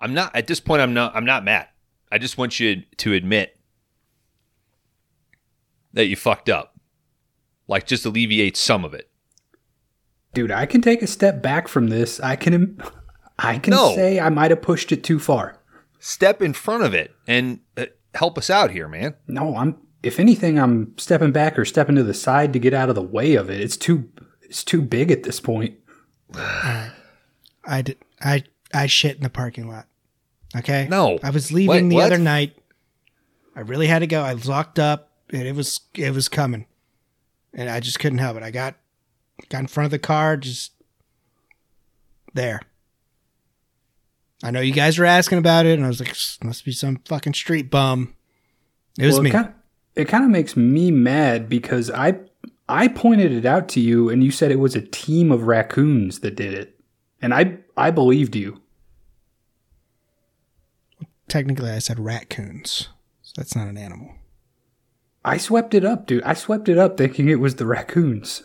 I'm not at this point. I'm not. I'm not mad. I just want you to admit that you fucked up. Like just alleviate some of it. Dude, I can take a step back from this. I can I can No. say I might have pushed it too far. Step in front of it and uh, help us out here, man. No, I'm if anything I'm stepping back or stepping to the side to get out of the way of it. It's too it's too big at this point. I did. I I shit in the parking lot. Okay. No. I was leaving Wait, the what? other night. I really had to go. I was locked up, and it was it was coming, and I just couldn't help it. I got got in front of the car, just there. I know you guys were asking about it, and I was like, "Must be some fucking street bum." It was Well, me. It kind, it kind of makes me mad because I I pointed it out to you and you said it was a team of raccoons that did it. And I I believed you. Technically, I said raccoons, so that's not an animal. I swept it up, dude. I swept it up thinking it was the raccoons.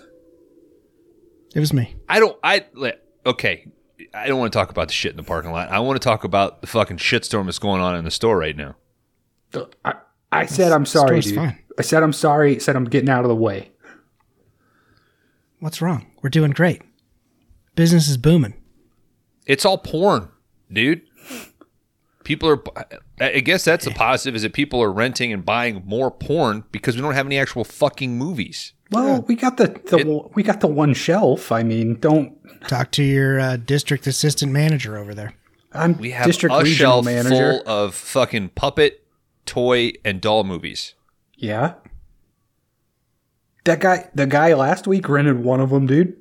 It was me. I don't. I let- okay. I don't want to talk about the shit in the parking lot. I want to talk about the fucking shitstorm that's going on in the store right now. I, I said I'm sorry, dude. fine. I said I'm sorry. Said I'm getting out of the way. What's wrong? We're doing great. Business is booming. It's all porn, dude. People are. I guess that's a positive is that people are renting and buying more porn because we don't have any actual fucking movies. Well, we got the, the It- we got the one shelf. I mean, don't Talk to your uh, district assistant manager over there. I'm We have district a shelf manager. full of fucking puppet, toy, and doll movies. Yeah. That guy, the guy last week rented one of them, dude.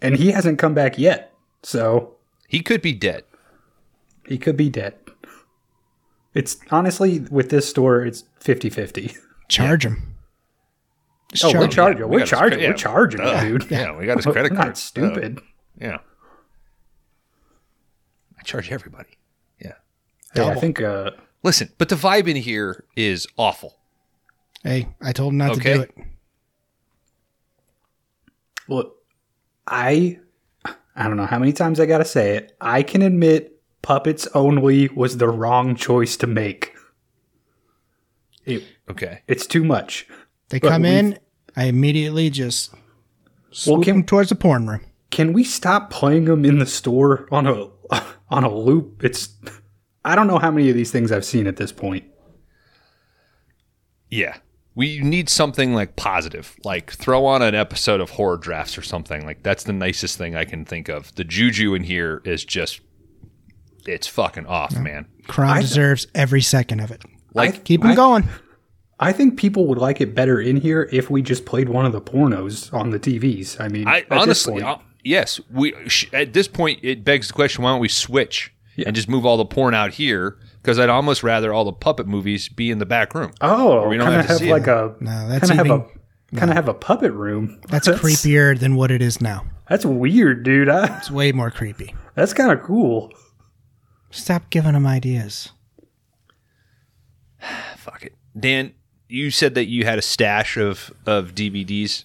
And he hasn't come back yet. So He could be dead. He could be dead. It's honestly, with this store, it's 50 50. Charge him. Just Oh, we're charge him. charging. We We're got his charging. credit- yeah. We're charging, Duh. dude. Yeah, we got his credit card. not stupid. Uh, yeah. I charge everybody. Yeah. Hey, I think, uh, Listen, but the vibe in here is awful. Hey, I told him not Okay. to do it. Well, I, I don't know how many times I gotta say it. I can admit puppets only was the wrong choice to make. It, Okay. it's too much. They But come in, I immediately just swoop can- them towards the porn room. Can we stop playing them in the store on a on a loop? It's I don't know how many of these things I've seen at this point. Yeah. We need something like positive, like throw on an episode of horror drafts or something. Like that's the nicest thing I can think of. The juju in here is just, it's fucking off, man. Crime I- deserves every second of it. Like, Keep them I- going. I think people would like it better in here if we just played one of the pornos on the TVs. I mean, I honestly, point- uh, yes. We sh- at this point, it begs the question: Why don't we switch Yeah. and just move all the porn out here? Because I'd almost rather all the puppet movies be in the back room. oh, we don't have to have see like it. a No, that's kind of have a kind of have a puppet room. That's creepier than what it is now. That's weird, dude. I, It's way more creepy. that's kind of cool. Stop giving them ideas. Fuck it, Dan. You said that you had a stash of of DVDs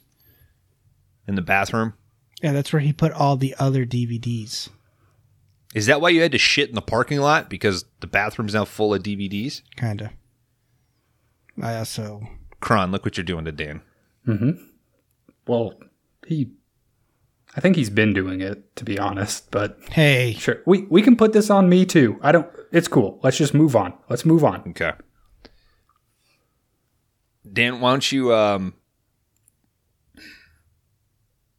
in the bathroom. Yeah, that's where he put all the other DVDs. Is that why you had to shit in the parking lot because the bathroom's now full of DVDs? Kinda. I also Kron, look what you're doing to Dan. Mm hmm. Well, he, I think he's been doing it to be honest, but hey, sure, we we can put this on me too. I don't. It's cool. Let's just move on. Let's move on. Okay. Dan, why don't you um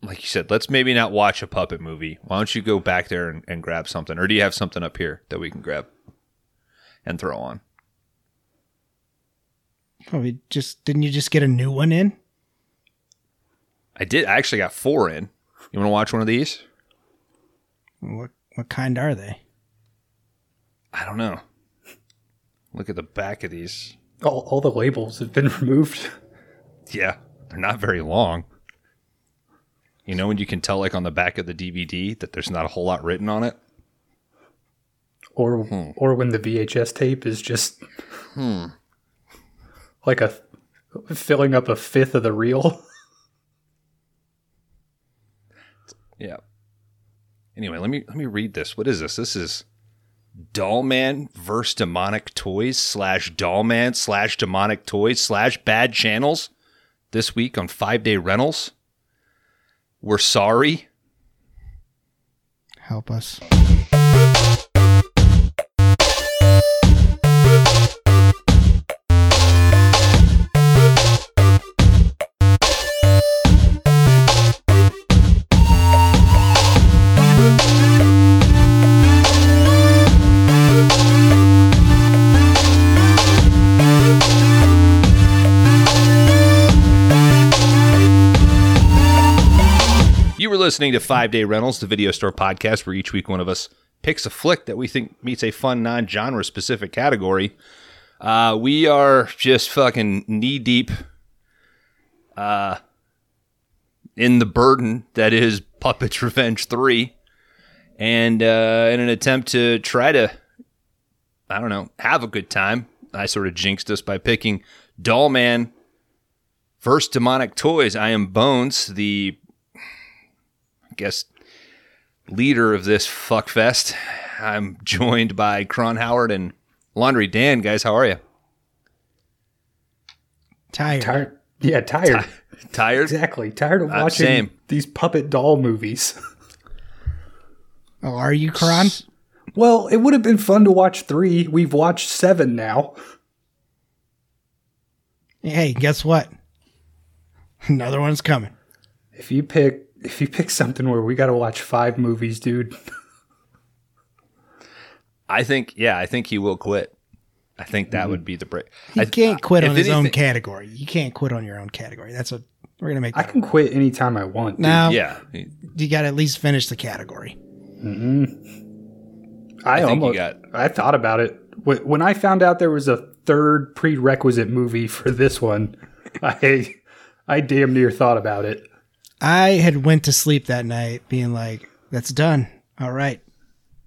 like you said, let's maybe not watch a puppet movie. Why don't you go back there and, and grab something? Or do you have something up here that we can grab and throw on? Probably just didn't you just get a new one in? I did I actually got four in. You wanna watch one of these? What what kind are they? I don't know. Look at the back of these. All, all the labels have been removed. Yeah, they're not very long. You know when you can tell like on the back of the DVD that there's not a whole lot written on it? or Hmm. or when the VHS tape is just like a filling up a fifth of the reel. Yeah. Anyway, let me let me read this. What is this? This is Dollman versus Demonic Toys slash Dollman slash Demonic Toys slash Bad Channels this week on Five Day Rentals. We're sorry. Help us. Listening to Five Day Rentals, the video store podcast, where each week one of us picks a flick that we think meets a fun, non genre specific category. Uh, we are just fucking knee deep uh, in the burden that is Puppets Revenge 3. And uh, in an attempt to try to, I don't know, have a good time, I sort of jinxed us by picking Doll Man versus Demonic Toys. I am Bones, the I guess, leader of this fuckfest. I'm joined by Cron Howard and Laundry Dan. Guys, how are you? Tired. Tired. Yeah, tired. Tired? Exactly. Tired of Uh, watching same. these puppet doll movies. Oh, are you, Kron? well, it would have been fun to watch three. We've watched seven now. Hey, guess what? Another one's coming. If you pick if you pick something where we got to watch five movies, dude, I think, yeah, I think he will quit. I think that would be the break. He I- can't quit if on his own category. You can't quit on your own category. That's what we're gonna make. I That. can quit anytime I want. dude. now, Yeah. you got to at least finish the category. Mm-hmm. I, I think you almost got- I thought about it when I found out there was a third prerequisite movie for this one. I I damn near thought about it. I had went to sleep that night being like, "That's done. All right,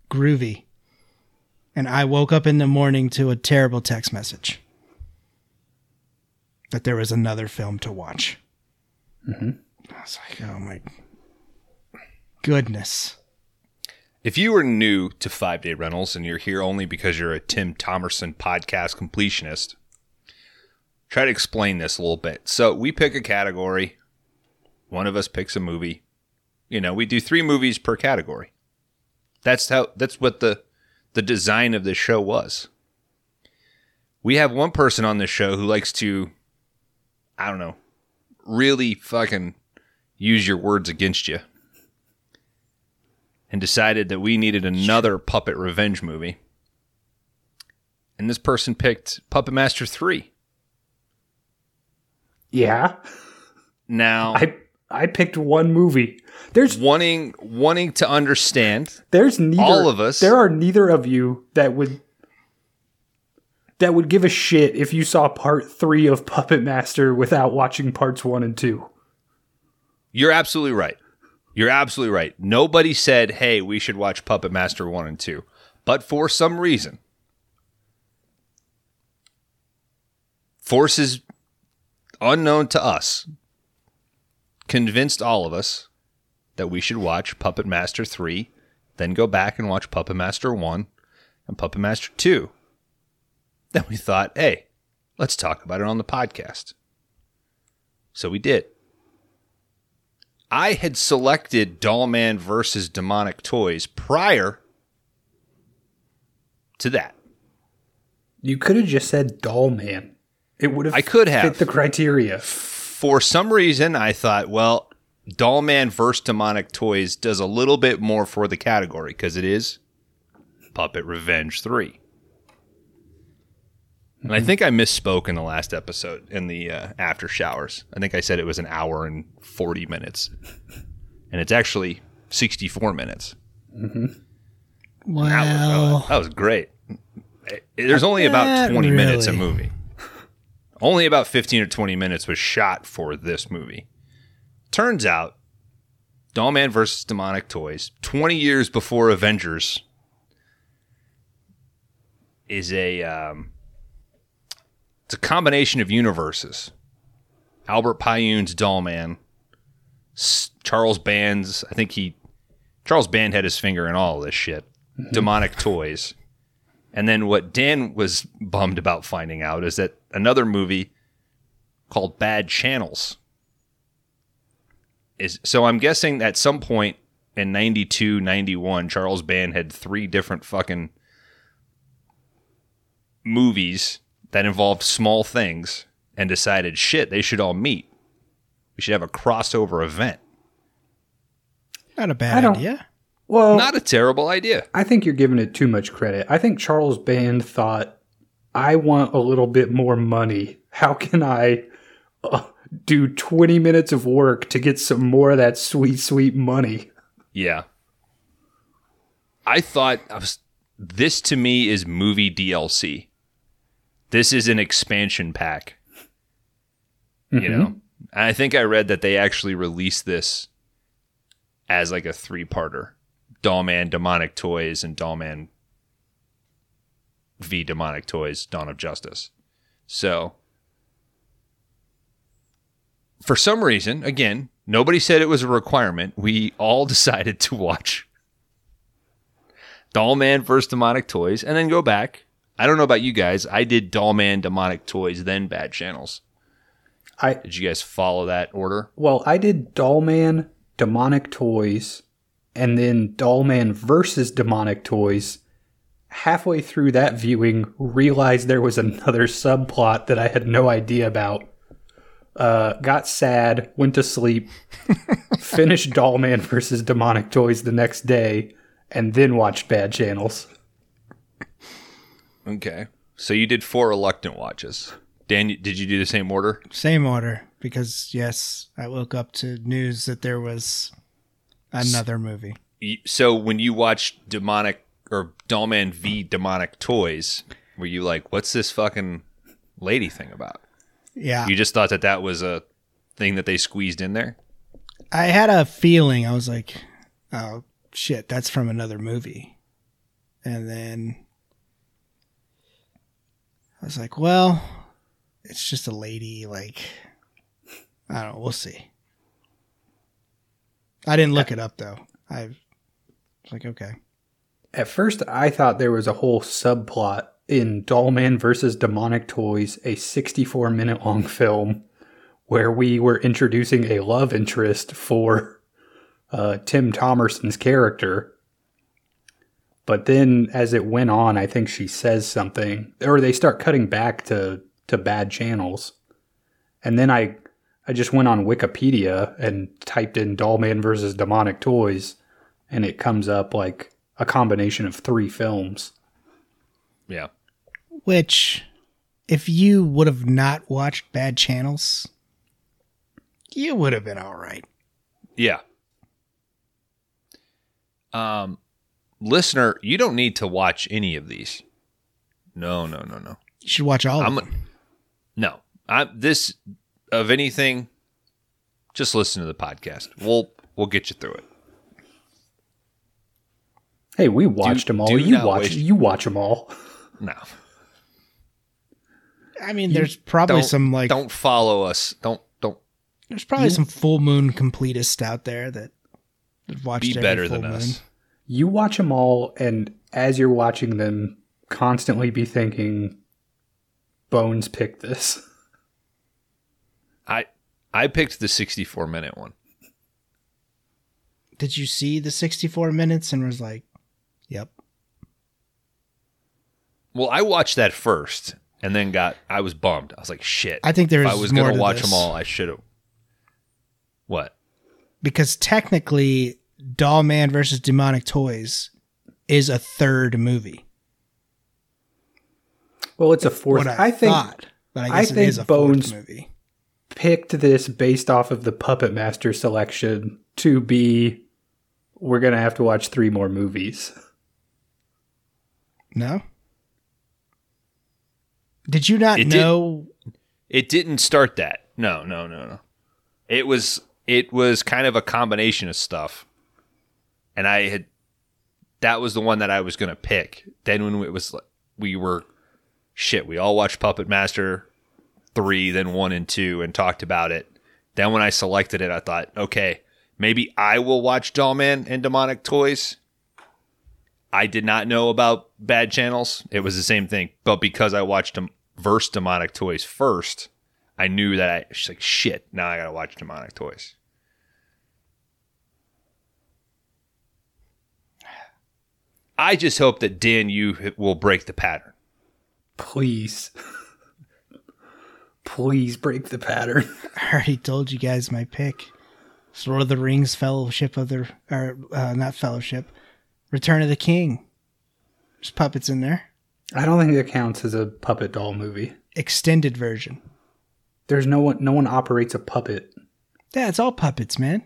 groovy." And I woke up in the morning to a terrible text message that there was another film to watch. Mm-hmm. I was like, "Oh my goodness!" If you are new to Five Day Rentals and you're here only because you're a Tim Thomerson podcast completionist, try to explain this a little bit. So we pick a category, one of us picks a movie. You know, we do three movies per category. That's how that's what the the design of this show was. We have one person on this show who likes to I don't know, really fucking use your words against you and decided that we needed another puppet revenge movie. And this person picked Puppet Master 3. Yeah, Now, I I picked one movie. There's wanting wanting to understand, there's neither All of us. There are neither of you that would that would give a shit if you saw part three of Puppet Master without watching parts one and two. you're absolutely right. You're absolutely right. Nobody said, "Hey, we should watch Puppet Master 1 and 2." But for some reason, forces unknown to us convinced all of us that we should watch Puppet Master 3, then go back and watch Puppet Master 1 and Puppet Master 2. Then we thought, hey, let's talk about it on the podcast. So we did. I had selected Dollman versus Demonic Toys prior to that. You could have just said Doll Man. It would have I could have. fit the criteria. For some reason, I thought, well, Dollman versus Demonic Toys does a little bit more for the category because it is Puppet Revenge 3. And I think I misspoke in the last episode in the uh, after showers. I think I said it was an hour and 40 minutes. And it's actually 64 minutes. Wow! That was great. Eh, There's only about Not 20 minutes a movie. Only about 15 or 20 minutes was shot for this movie. Turns out, Dollman versus Demonic Toys, 20 years before Avengers, is a um, it's a combination of universes. Albert Pyun's Dollman, S- Charles Band's, I think he Charles Band had his finger in all this shit. Demonic Toys. And then what Dan was bummed about finding out is that another movie called Bad Channels is so I'm guessing at some point in 92, 91, Charles Band had three different fucking movies that involved small things and decided shit, they should all meet. We should have a crossover event. Not a bad idea. Well, Not a terrible idea. I think you're giving it too much credit. I think Charles Band thought, I want a little bit more money. How can I uh, do 20 minutes of work to get some more of that sweet, sweet money? Yeah. I thought I was this to me is movie DLC. This is an expansion pack. You know. And I think I read that they actually released this as like a three-parter. Dollman Demonic Toys and Dollman V Demonic Toys Dawn of Justice. So for some reason, again, nobody said it was a requirement. We all decided to watch Dollman vs. Demonic Toys and then go back. I don't know about you guys. I did Dollman Demonic Toys, then Bad Channels. I Did you guys follow that order? well, I did Dollman, Demonic Toys, and then Dollman versus Demonic Toys. Halfway through that viewing, realized there was another subplot that I had no idea about. Uh, got sad, went to sleep, finished Dollman versus Demonic Toys the next day, and then watched Bad Channels. Okay. So you did four reluctant watches. Dan, did you do the same order? Same order because yes, I woke up to news that there was another movie. So when you watch Demonic or Dollman V Demonic Toys, were you like, what's this fucking lady thing about? Yeah, You just thought that that was a thing that they squeezed in there? I had a feeling. I was like, "Oh shit, that's from another movie," and then I was like, "Well, it's just a lady." Like, I don't know. We'll see. I didn't look it up though. I was like, okay. At first, I thought there was a whole subplot in Dollman versus Demonic Toys, a 64 minute long film where we were introducing a love interest for uh, Tim Thomerson's character. But then, as it went on, I think she says something, or they start cutting back to, to bad channels. And then I, I just went on Wikipedia and typed in Dollman versus Demonic Toys, and it comes up like a combination of three films. Yeah. Which, if you would have not watched Bad Channels, you would have been all right. Yeah. Um, listener, you don't need to watch any of these. No, no, no, no. You should watch all I'm of them. no. I this of anything. Just listen to the podcast. We'll we'll get you through it. Hey, we watched Do- them all. You watch. waste- You watch them all. No, I mean, there's probably some like don't follow us. Don't don't there's probably some full moon completists out there that have watched be every better full than moon. us. You watch them all, and as you're watching them, constantly be thinking, "Bones picked this." I I picked the 64 minute one. Did you see the 64 minutes and was like, "Yep, Well, I watched that first and then got I was bummed. I was like, shit. I think there's if I was gonna watch this. them all, I should have. What? because technically, Doll Man versus Demonic Toys is a third movie. Well, it's a fourth. What I, I think thought, but I I guess it think is a Bones- fourth movie. Picked this based off of the Puppet Master selection to be. We're gonna have to watch three more movies. No. Did you not It did- know? It didn't start that. No, no, no, no. It was it was kind of a combination of stuff. And I had that was the one that I was going to pick. Then when it was like we were shit, we all watched Puppet Master 3, then 1 and 2 and talked about it. Then when I selected it, I thought, okay, maybe I will watch Dollman and Demonic Toys. I did not know about bad channels. It was the same thing, but because I watched them verse demonic toys first, I knew that I she's like shit. Now I gotta watch demonic toys. I just hope that Dan, you will break the pattern. Please. Please break the pattern. I already told you guys my pick. It's Lord of the Rings Fellowship of the or uh, not Fellowship. Return of the King. There's puppets in there. I don't think that counts as a puppet doll movie. Extended version. There's no one no one operates a puppet. Yeah, it's all puppets, man.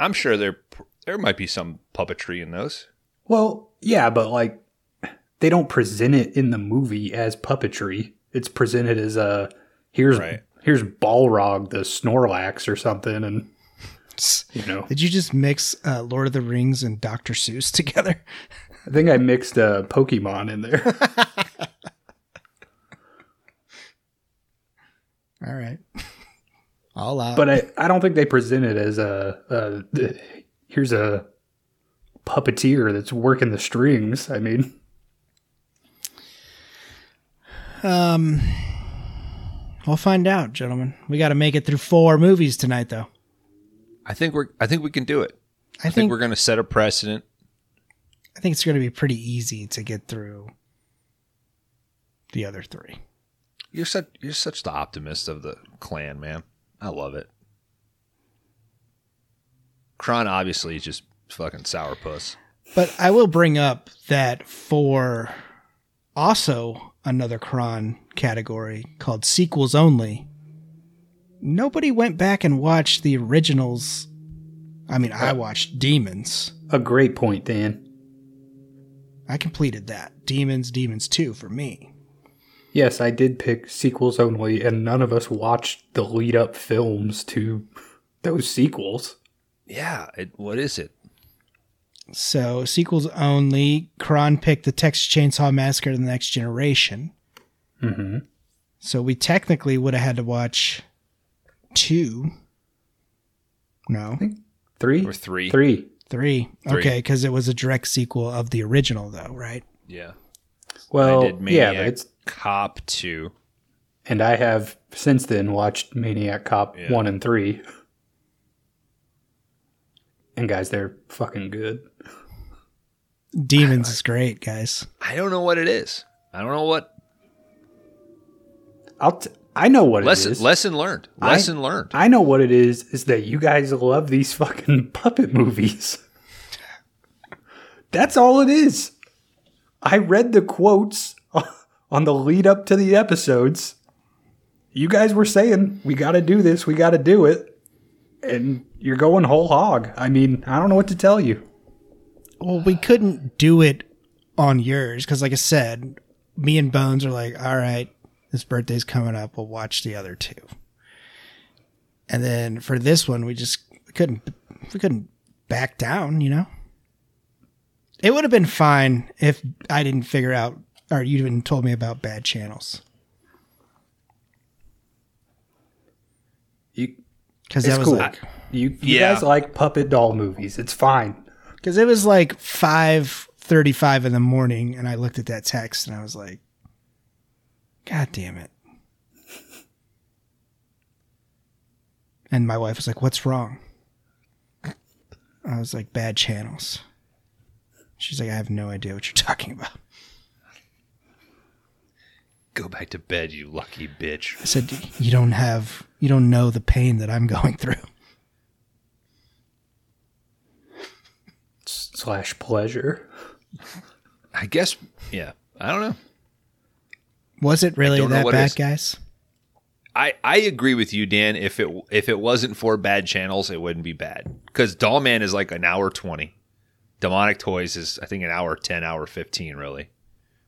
I'm sure there there might be some puppetry in those. Well, yeah, but like they don't present it in the movie as puppetry. It's presented as a here's Right. here's Balrog the Snorlax or something and you know. Did you just mix uh, Lord of the Rings and Dr. Seuss together? I think I mixed a Pokemon in there. All right. All out. but I, I don't think they present it as a, a here's a puppeteer that's working the strings. I mean, um, we'll find out, gentlemen. We got to make it through four movies tonight, though. I think we're I think we can do it. I, I think, think we're gonna set a precedent. I think it's going to be pretty easy to get through the other three. You're such you're such the optimist of the clan, man. I love it. Kron obviously is just fucking sourpuss. But I will bring up that for also another Kron category called sequels only, nobody went back and watched the originals. I mean, I uh, watched Demons. a great point, Dan. I completed that. Demons, Demons 2 for me. Yes, I did pick sequels only, and none of us watched the lead up films to those sequels. Yeah, it, what is it? So, sequels only. Kron picked the Texas Chainsaw Massacre: of The Next Generation. Mm-hmm. So we technically would have had to watch two. No, Three? Or three? Three. three. Three. Okay, because it was a direct sequel of the original, though, right? Yeah. Well, I did yeah, but it's Cop two. and I have since then watched Maniac Cop Yeah. one and three. And guys, they're fucking good. Demons is great, guys. I don't know what it is. I don't know what I'll t- I know what lesson it is. lesson learned. I- Lesson learned. I know what it is. Is that you guys love these fucking puppet movies? That's all it is. I read the quotes on the lead up to the episodes. You guys were saying we got to do this, we got to do it, and you're going whole hog. I mean, I don't know what to tell you. Well, we couldn't do it on yours because, like I said, me and Bones are like, all right, this birthday's coming up. We'll watch the other two. And then for this one, we just we couldn't we couldn't back down. You know, it would have been fine if I didn't figure out or you didn't told me about bad channels You, because it's that was cool. like you, you Yeah. guys like puppet doll movies. It's fine. because it was like five thirty five in the morning, and I looked at that text and I was like, God damn it. And my wife was like, What's wrong? I was like, Bad channels. She's like, I have no idea what you're talking about. Go back to bed, you lucky bitch. I said, You don't have, you don't know the pain that I'm going through. Slash pleasure. I guess yeah. I don't know. Was it really that bad, guys? I, I agree with you, Dan. If it if it wasn't for bad channels, it wouldn't be bad. Because Dollman is like an hour twenty. Demonic Toys is I think an hour ten, hour fifteen. Really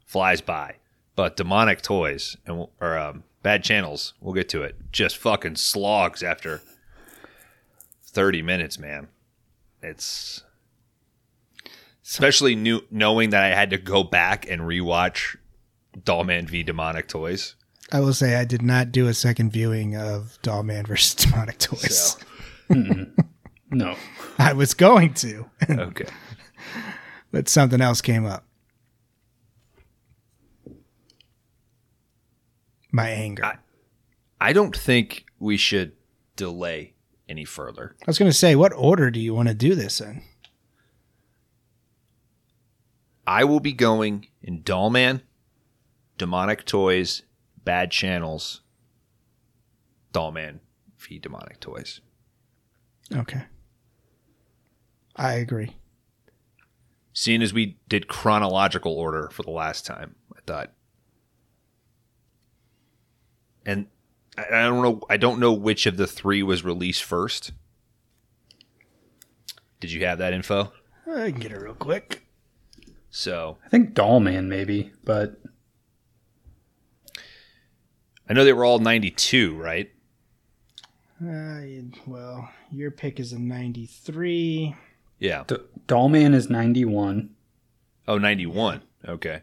flies by. But Demonic Toys and or um, bad channels, we'll get to it. Just fucking slogs after thirty minutes, man. It's especially new knowing that I had to go back and rewatch Dollman v Demonic Toys. I will say I did not do a second viewing of Dollman versus Demonic Toys. So. Mm-hmm. no, I was going to. okay, but something else came up. My anger. I, I don't think we should delay any further. I was going to say, what order do you want to do this in? I will be going in Dollman Demonic Toys, Bad Channels, Dollman, v Demonic Toys. Okay. I agree. Seeing as we did chronological order for the last time, I thought, and I, I don't know, I don't know which of the three was released first. Did you have that info? I can get it real quick. So I think Dollman maybe, but I know they were all ninety-two, right? Uh, well, your pick is a 93. Yeah. D- Dollman is 91. Oh, 91. Okay.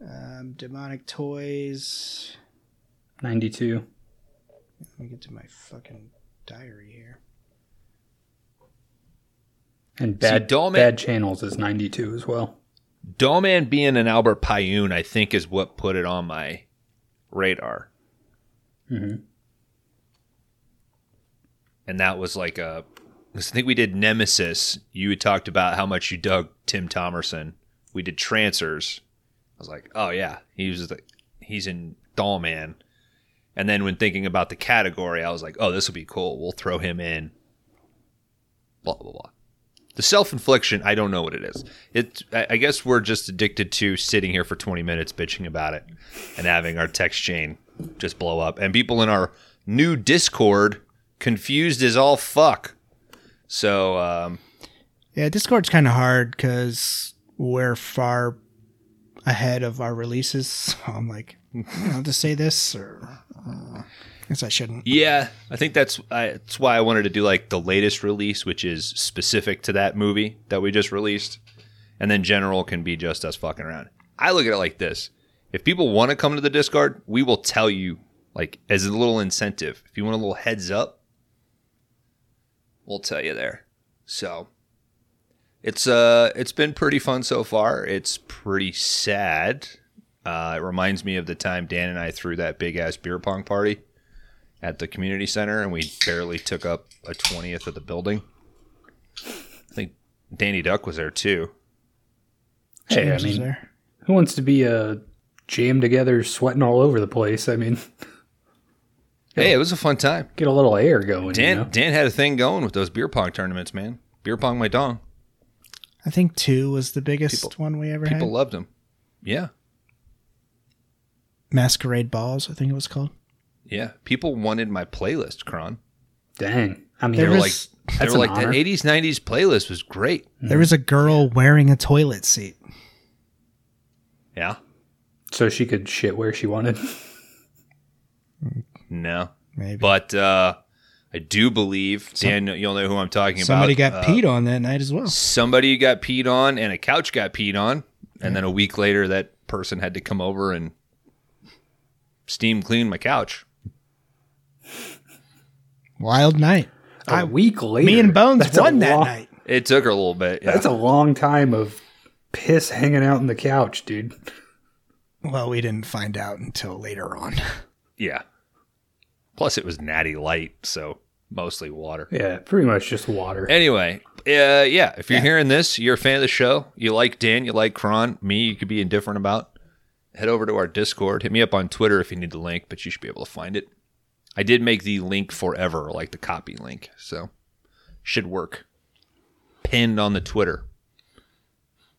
Um, Demonic Toys. 92. Let me get to my fucking diary here. And Bad, Dollman- Bad Channels is 92 as well. Dollman being an Albert Pyun, I think, is what put it on my radar. hmm And that was like a. I think we did Nemesis. You had talked about how much you dug Tim Thomerson. We did Trancers. I was like, oh yeah, he was the, he's in Dollman. And then when thinking about the category, I was like, oh, this will be cool. We'll throw him in. Blah blah blah. The self infliction, I don't know what it is. It, I guess we're just addicted to sitting here for 20 minutes bitching about it and having our text chain just blow up. And people in our new Discord confused as all fuck. So, um, Yeah, Discord's kind of hard because we're far ahead of our releases. So I'm like, you know, to say this or uh, guess I shouldn't. yeah, I think that's I, that's why I wanted to do like the latest release, which is specific to that movie that we just released, and then general can be just us fucking around. I look at it like this: if people want to come to the Discord, we will tell you like as a little incentive. If you want a little heads up, we'll tell you there. So it's uh it's been pretty fun so far. It's pretty sad. Uh, it reminds me of the time Dan and I threw that big ass beer pong party at the community center, and we barely took up a twentieth of the building. I think Danny Duck was there too. Hey, I James is mean, there. who wants to be uh, jammed together, sweating all over the place? I mean, Hey, it was a fun time. get a little air going. Dan you know? Dan had a thing going with those beer pong tournaments, man. Beer pong my dong. I think two was the biggest People- one we ever People had. People loved them. Yeah, Masquerade Balls, I think it was called. Yeah. People wanted my playlist, Kron. Dang. I mean, They were like, they That's were an like that '80s '90s playlist was great. There was a girl wearing a toilet seat. Yeah. so she could shit where she wanted. No. Maybe. But uh, I do believe Dan. You'll know who I'm talking Somebody about. Somebody got Uh, peed on that night as well. Somebody got peed on, and a couch got peed on, and then a week later, that person had to come over and steam clean my couch. Wild night. A week later. Me and Bones that's a won that long- night. It took her a little bit. Yeah. That's a long time of piss hanging out in the couch, dude. Well, we didn't find out until later on. yeah. Plus, it was natty light, so mostly water. Yeah, pretty much just water. Anyway, uh, yeah, if you're hearing this, you're a fan of the show, you like Dan, you like Kron, me, you could be indifferent about, head over to our Discord. Hit me up on Twitter if you need the link, but you should be able to find it. I did make the link forever, like the copy link, so should work. Pinned on the Twitter.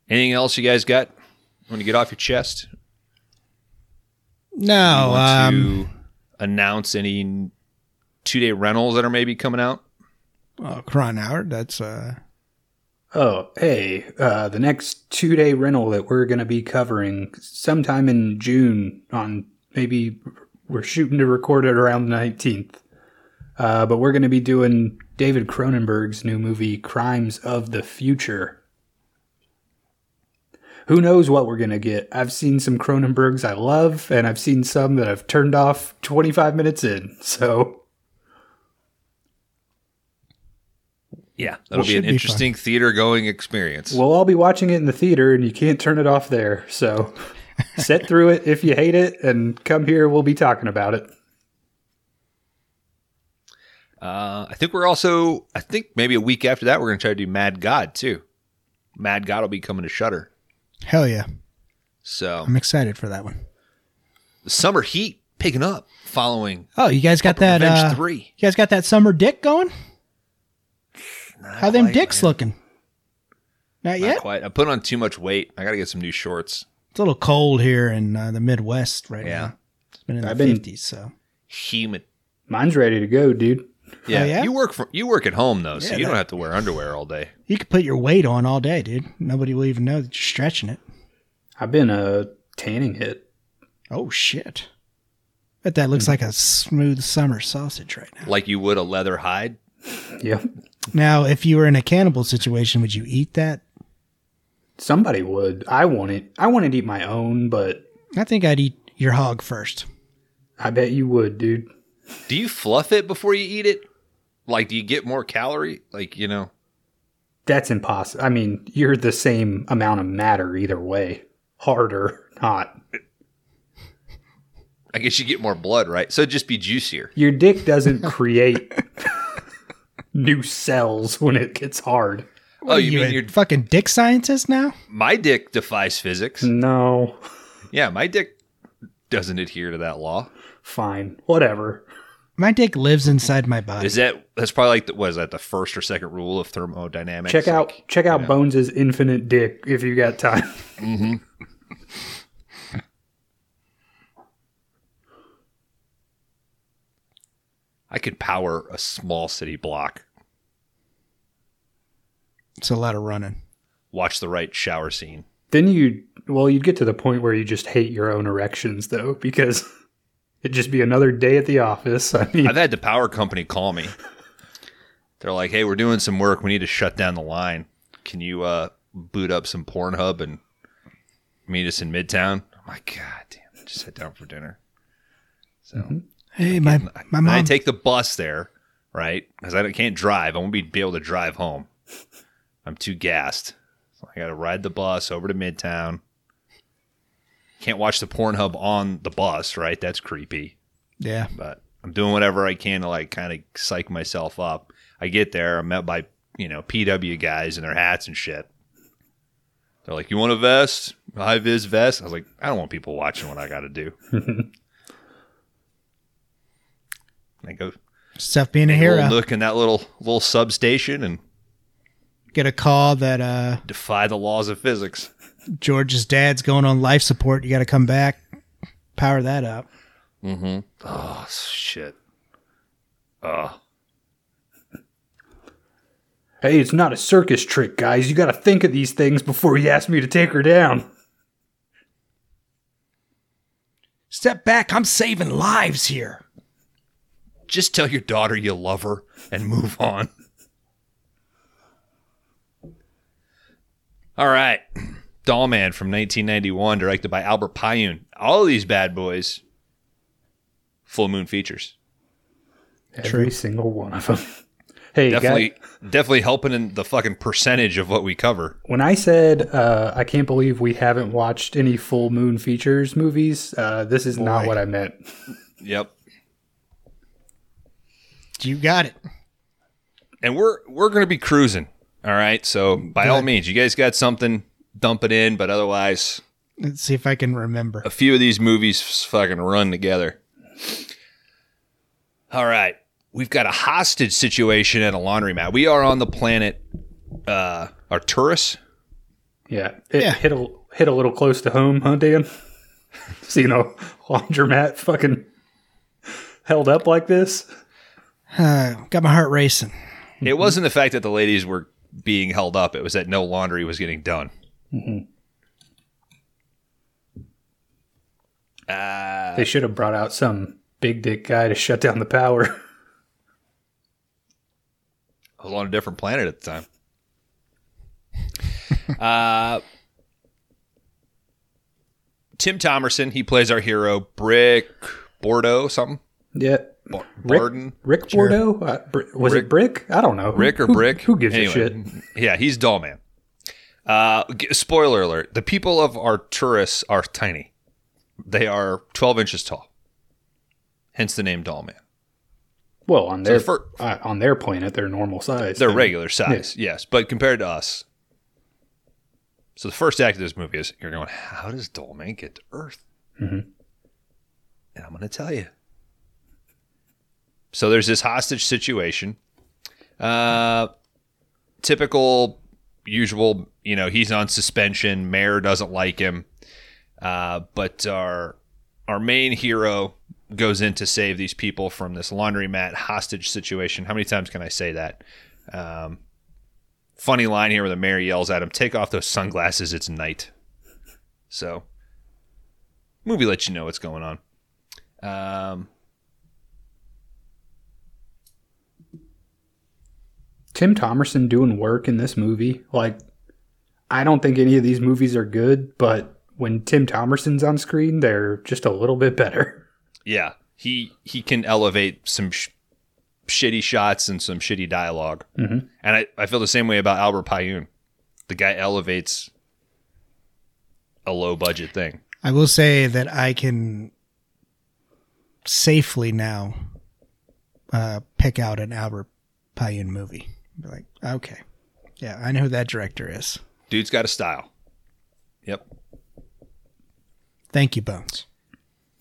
Anything else you guys got? Want to get off your chest? No, Want um, to announce any two day rentals that are maybe coming out? oh, Cron Howard, that's uh, Oh, hey, uh, the next two day rental that we're going to be covering sometime in June on maybe we're shooting to record it around the 19th. Uh, but we're going to be doing David Cronenberg's new movie, Crimes of the Future. Who knows what we're going to get? I've seen some Cronenbergs I love, and I've seen some that I've turned off 25 minutes in. So, Yeah, that'll be an be interesting theater going experience. We'll all be watching it in the theater, and you can't turn it off there. So sit through it if you hate it, and come here. We'll be talking about it. Uh, I think we're also. I think maybe a week after that, we're going to try to do Mad God too. Mad God will be coming to Shudder. Hell yeah. So I'm excited for that one. the summer heat picking up following Oh, you guys got that Revenge uh, Three. You guys got that summer dick going? How them dicks man. looking? Not Not yet. quite. I put on too much weight. I got to get some new shorts. It's a little cold here in uh, the Midwest right Yeah. now. It's been in the I've been- 50s, so Humid. Mine's ready to go, dude. Yeah. Oh, yeah? You work from you work at home though, so Yeah, you don't have to wear underwear all day. you could put your weight on all day, dude. Nobody will even know that you're stretching it. I've been a tanning hit. Oh shit! Bet that looks like a smooth summer sausage right now. Like you would a leather hide. Yeah, Now, if you were in a cannibal situation, would you eat that? Somebody would. I want it. I want to eat my own, but I think I'd eat your hog first. I bet you would, dude. Do you fluff it before you eat it? Like, do you get more calorie? Like, you know, That's impossible. I mean, you're the same amount of matter either way, harder not. I guess you get more blood, right? So it'd just be juicier. Your dick doesn't create new cells when it gets hard. Oh, you, you mean a your fucking dick scientist now? my dick defies physics? No, Yeah, my dick doesn't adhere to that law. fine, whatever. My dick lives inside my body. Is that that's probably like the, was that the first or second rule of thermodynamics? Check out Like, check out Bones's infinite dick if you got time. Mm-hmm. I could power a small city block. It's a lot of running. Watch the right shower scene. Then you well, you'd get to the point where you just hate your own erections though, because it'd just be another day at the office. I mean, I've had the power company call me. They're like, "Hey, we're doing some work. We need to shut down the line. Can you uh, boot up some Pornhub and meet us in Midtown?" I'm like, "God damn! Just sit down for dinner." So Hey, my my And I take the bus there, right? Because I can't drive. I won't be, be able to drive home. I'm too gassed. So I got to ride the bus over to Midtown. Can't watch the Pornhub on the bus, right? That's creepy. yeah, But I'm doing whatever I can to like kind of psych myself up. I get there. I'm met by you know PW guys in their hats and shit. They're like, "You want a vest? High vis vest?" I was like, "I don't want people watching what I got to do." I go stuff being a take a little hero. look in that little little substation and Get a call that uh, defy the laws of physics. George's dad's going on life support. You got to come back, power that up. Mhm. Oh shit! Oh, hey, it's not a circus trick, guys. You got to think of these things before you ask me to take her down. Step back. I'm saving lives here. just tell your daughter you love her and move on. All right, Doll Man from 1991, directed by Albert Pyun. All of these bad boys, full moon features. Every single one of them. Hey, Definitely, guy, definitely helping in the fucking percentage of what we cover. when I said uh, I can't believe we haven't watched any full moon features movies, uh, this is not what I meant. Yep. You got it. and we're we're gonna be cruising. All right. So by all means, you guys got something, dump it in. But otherwise, Let's see if I can remember. a few of these movies fucking run together. All right. We've got a hostage situation at a laundromat. We are on the planet uh Arcturus. Yeah, it Yeah. hit a hit a little close to home, huh, Dan? Seeing a laundromat fucking held up like this. Uh, got my heart racing. It wasn't the fact that the ladies were being held up, it was that no laundry was getting done. Uh, They should have brought out some big dick guy to shut down the power. I was on a different planet at the time. uh, Tim Thomerson, he plays our hero, Brick Bordeaux, something. yeah, Bar- Rick, Barden, Rick Bordeaux? Uh, Br- was Rick- it Brick? I don't know. Rick or who- Brick? Who gives Anyway, a shit? Yeah, he's Doll Man. Uh, spoiler alert: the people of Arcturus are tiny. They are 12 inches tall. Hence the name Doll Man. Well, on their for- uh, on their planet, they're normal size. They're I mean, regular size, yes, but compared to us. So the first act of this movie is you're going, how does Doll Man get to Earth? Mhm. And I'm going to tell you. So there's this hostage situation. Uh, typical, usual. You know, he's on suspension. Mayor doesn't like him, uh, but our our main hero goes in to save these people from this laundromat hostage situation. How many times can I say that? Um, funny line here where the mayor yells at him, "Take off those sunglasses. It's night." So, movie lets you know what's going on. Um, Tim Thomerson doing work in this movie. Like, I don't think any of these movies are good, but when Tim Thomerson's on screen, they're just a little bit better. yeah, he he can elevate some sh- shitty shots and some shitty dialog Mhm. and I, I feel the same way about Albert Pyun. The guy elevates a low budget thing. I will say that I can safely now uh, pick out an Albert Pyun movie. Be like, okay, yeah, I know who that director is. Dude's got a style. Yep. Thank you, Bones.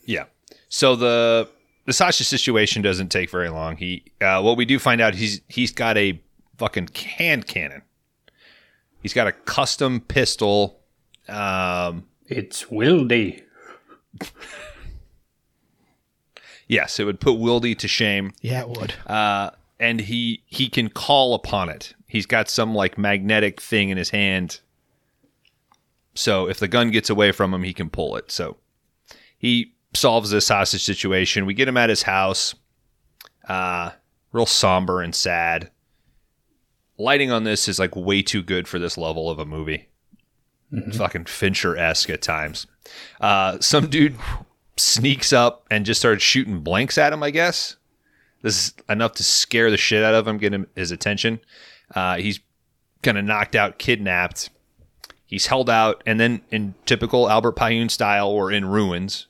Yeah. So the the Sasha situation doesn't take very long. He uh, what we do find out he's he's got a fucking hand cannon. He's got a custom pistol. Um, It's Wildey. yes, it would put Wildey to shame. Yeah, it would. Uh, and he he can call upon it. He's got some like magnetic thing in his hand. So if the gun gets away from him, he can pull it. So he solves this hostage situation. We get him at his house. Uh, real somber and sad. Lighting on this is like way too good for this level of a movie. Fucking Fincher esque at times. Uh, some dude sneaks up and just starts shooting blanks at him. I guess this is enough to scare the shit out of him, get him his attention. Uh, he's kind of knocked out, kidnapped. He's held out, and then in typical Albert Pyun style, we're in ruins.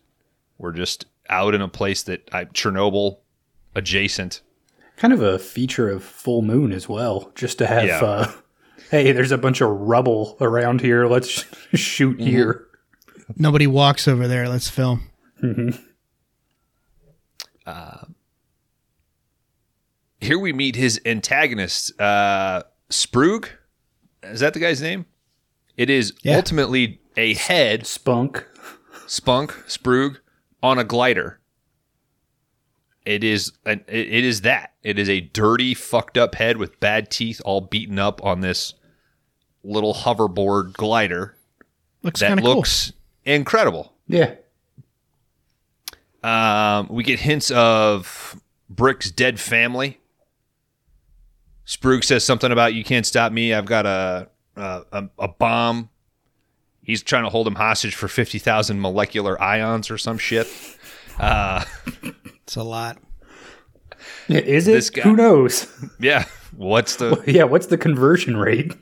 We're just out in a place that I Chernobyl adjacent. Kind of a feature of Full Moon as well, just to have, Yeah. uh, hey, there's a bunch of rubble around here. Let's sh- shoot here. Nobody walks over there. Let's film. Here we meet his antagonist, uh, Sprug. Is that the guy's name? It is Yeah. ultimately a head Spunk. spunk sprug on a glider it is an, it it is that it is a dirty fucked up head with bad teeth all beaten up on this little hoverboard glider Looks that kind of cool. looks incredible Yeah. um, we get hints of brick's dead family sprug says something about you can't stop me i've got a a, a, a bomb he's trying to hold him hostage for 50000 molecular ions or some shit uh, It's a lot. Is it? This guy- Who knows? Yeah. What's the yeah, what's the conversion rate?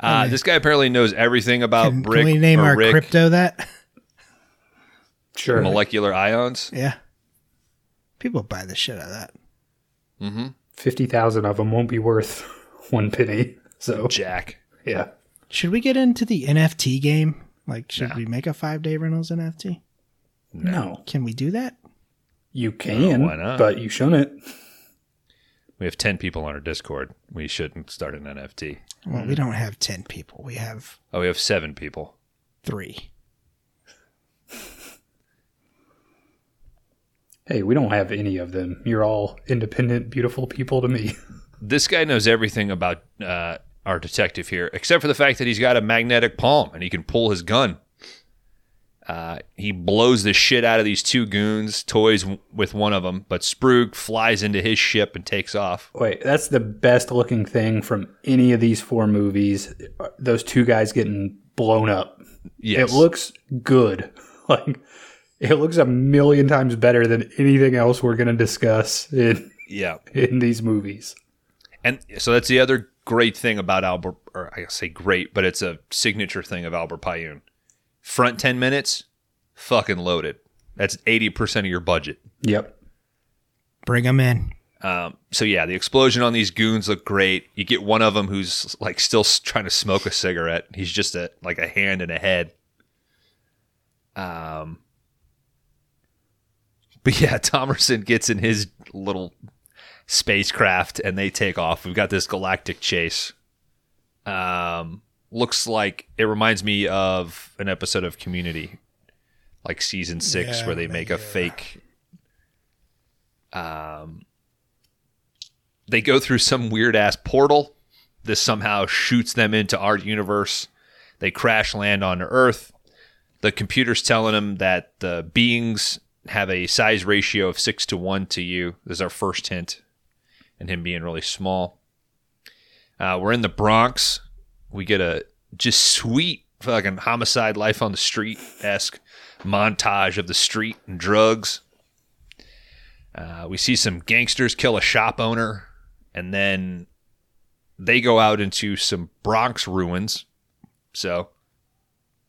uh, this guy apparently knows everything about Can, brick can we name or our Rick crypto that? Sure. molecular ions. yeah. People buy the shit out of that. 50,000 of them won't be worth one penny. So, Jack. yeah. Should we get into the NFT game? Like, should No. we make a five day rentals NFT? No. Can we do that? You can, why not? but you shouldn't. We have 10 people on our Discord. We shouldn't start an NFT. Well, we don't have 10 people. We have Oh, we have seven people. three. Hey, we don't have any of them. You're all independent, beautiful people to me. This guy knows everything about uh, our detective here, except for the fact that he's got a magnetic palm and he can pull his gun. Uh, he blows the shit out of these two goons, toys w- with one of them, but Sprug flies into his ship and takes off. Wait, that's the best looking thing from any of these four movies. Those two guys getting blown up. Yes. It looks good. Like It looks a million times better than anything else we're going to discuss in Yeah. in these movies. And so that's the other great thing about Albert, or I say great, but it's a signature thing of Albert Pyun. Front 10 minutes, fucking loaded. That's 80% of your budget. Yep. Bring them in. Um, so yeah, the explosion on these goons look great. You get one of them who's like still trying to smoke a cigarette. He's just a like a hand and a head. Um, but yeah, Thomerson gets in his little spacecraft and they take off. We've got this galactic chase. Um, looks like it reminds me of an episode of Community, like season six, Yeah, where they make a fake. Um, they go through some weird ass portal. This somehow shoots them into our universe. They crash land on Earth. The computer's telling them that the beings have a size ratio of six to one to you. This is our first hint, and him being really small. Uh, we're in the Bronx. We get a just sweet fucking homicide life on the street esque montage of the street and drugs. Uh, we see some gangsters kill a shop owner, and then they go out into some Bronx ruins. So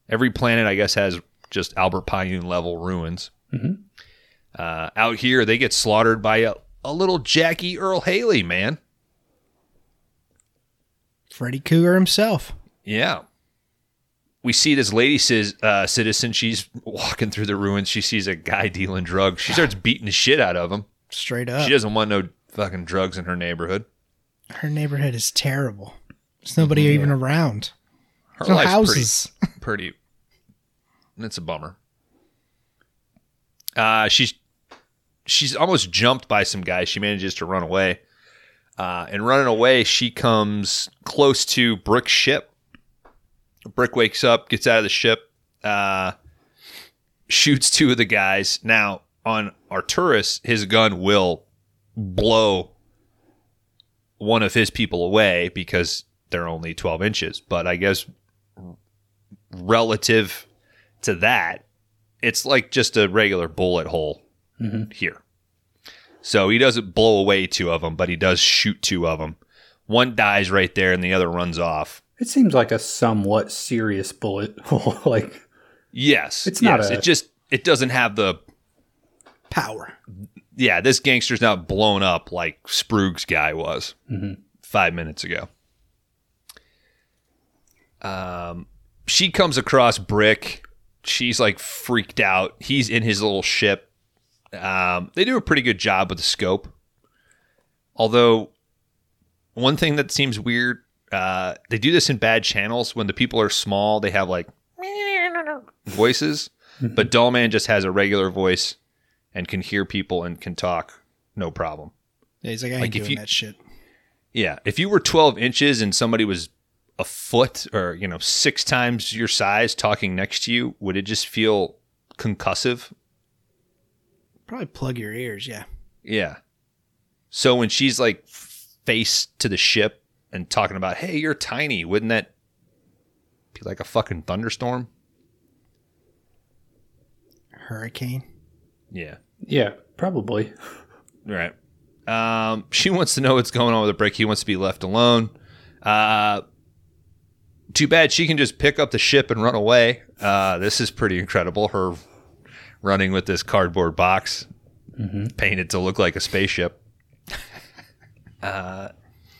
every planet, I guess, has just Albert Pyun level ruins. Uh, out here, they get slaughtered by a, a little Jackie Earle Haley, man. Freddy Krueger himself. Yeah. We see this lady says, uh, citizen. She's walking through the ruins. She sees a guy dealing drugs. She starts beating the shit out of him. Straight up. She doesn't want no fucking drugs in her neighborhood. Her neighborhood is terrible. There's nobody even around. Her no life's houses. pretty, pretty. It's a bummer. Uh, she's she's almost jumped by some guys. She manages to run away. Uh, and running away, she comes close to Brick's ship. Brick wakes up, gets out of the ship, uh, shoots two of the guys. Now, on Arcturus, his gun will blow one of his people away because they're only 12 inches. But I guess relative to that, it's like just a regular bullet hole here. So he doesn't blow away two of them, but he does shoot two of them. One dies right there, and the other runs off. It seems like a somewhat serious bullet hole. like Yes, It's not yes. a- it just it doesn't have the Power. yeah. This gangster's not blown up like Sprug's guy was Mhm. five minutes ago. Um, she comes across Brick. She's like freaked out. He's in his little ship. Um, they do a pretty good job with the scope. Although, one thing that seems weird, uh, they do this in bad channels. When the people are small, they have like voices, but Dollman just has a regular voice and can hear people and can talk no problem. Yeah, he's like, I ain't Like, doing you- that shit. Yeah, if you were 12 inches and somebody was a foot or you know six times your size talking next to you, would it just feel concussive? Probably plug your ears, yeah. Yeah. So when she's like face to the ship and talking about, "Hey, you're tiny," wouldn't that be like a fucking thunderstorm? Hurricane. Yeah. yeah, probably. Right. Um, she wants to know what's going on with the break. He wants to be left alone. Uh, too bad she can just pick up the ship and run away. Uh, this is pretty incredible. Her running with this cardboard box painted to look like a spaceship. uh,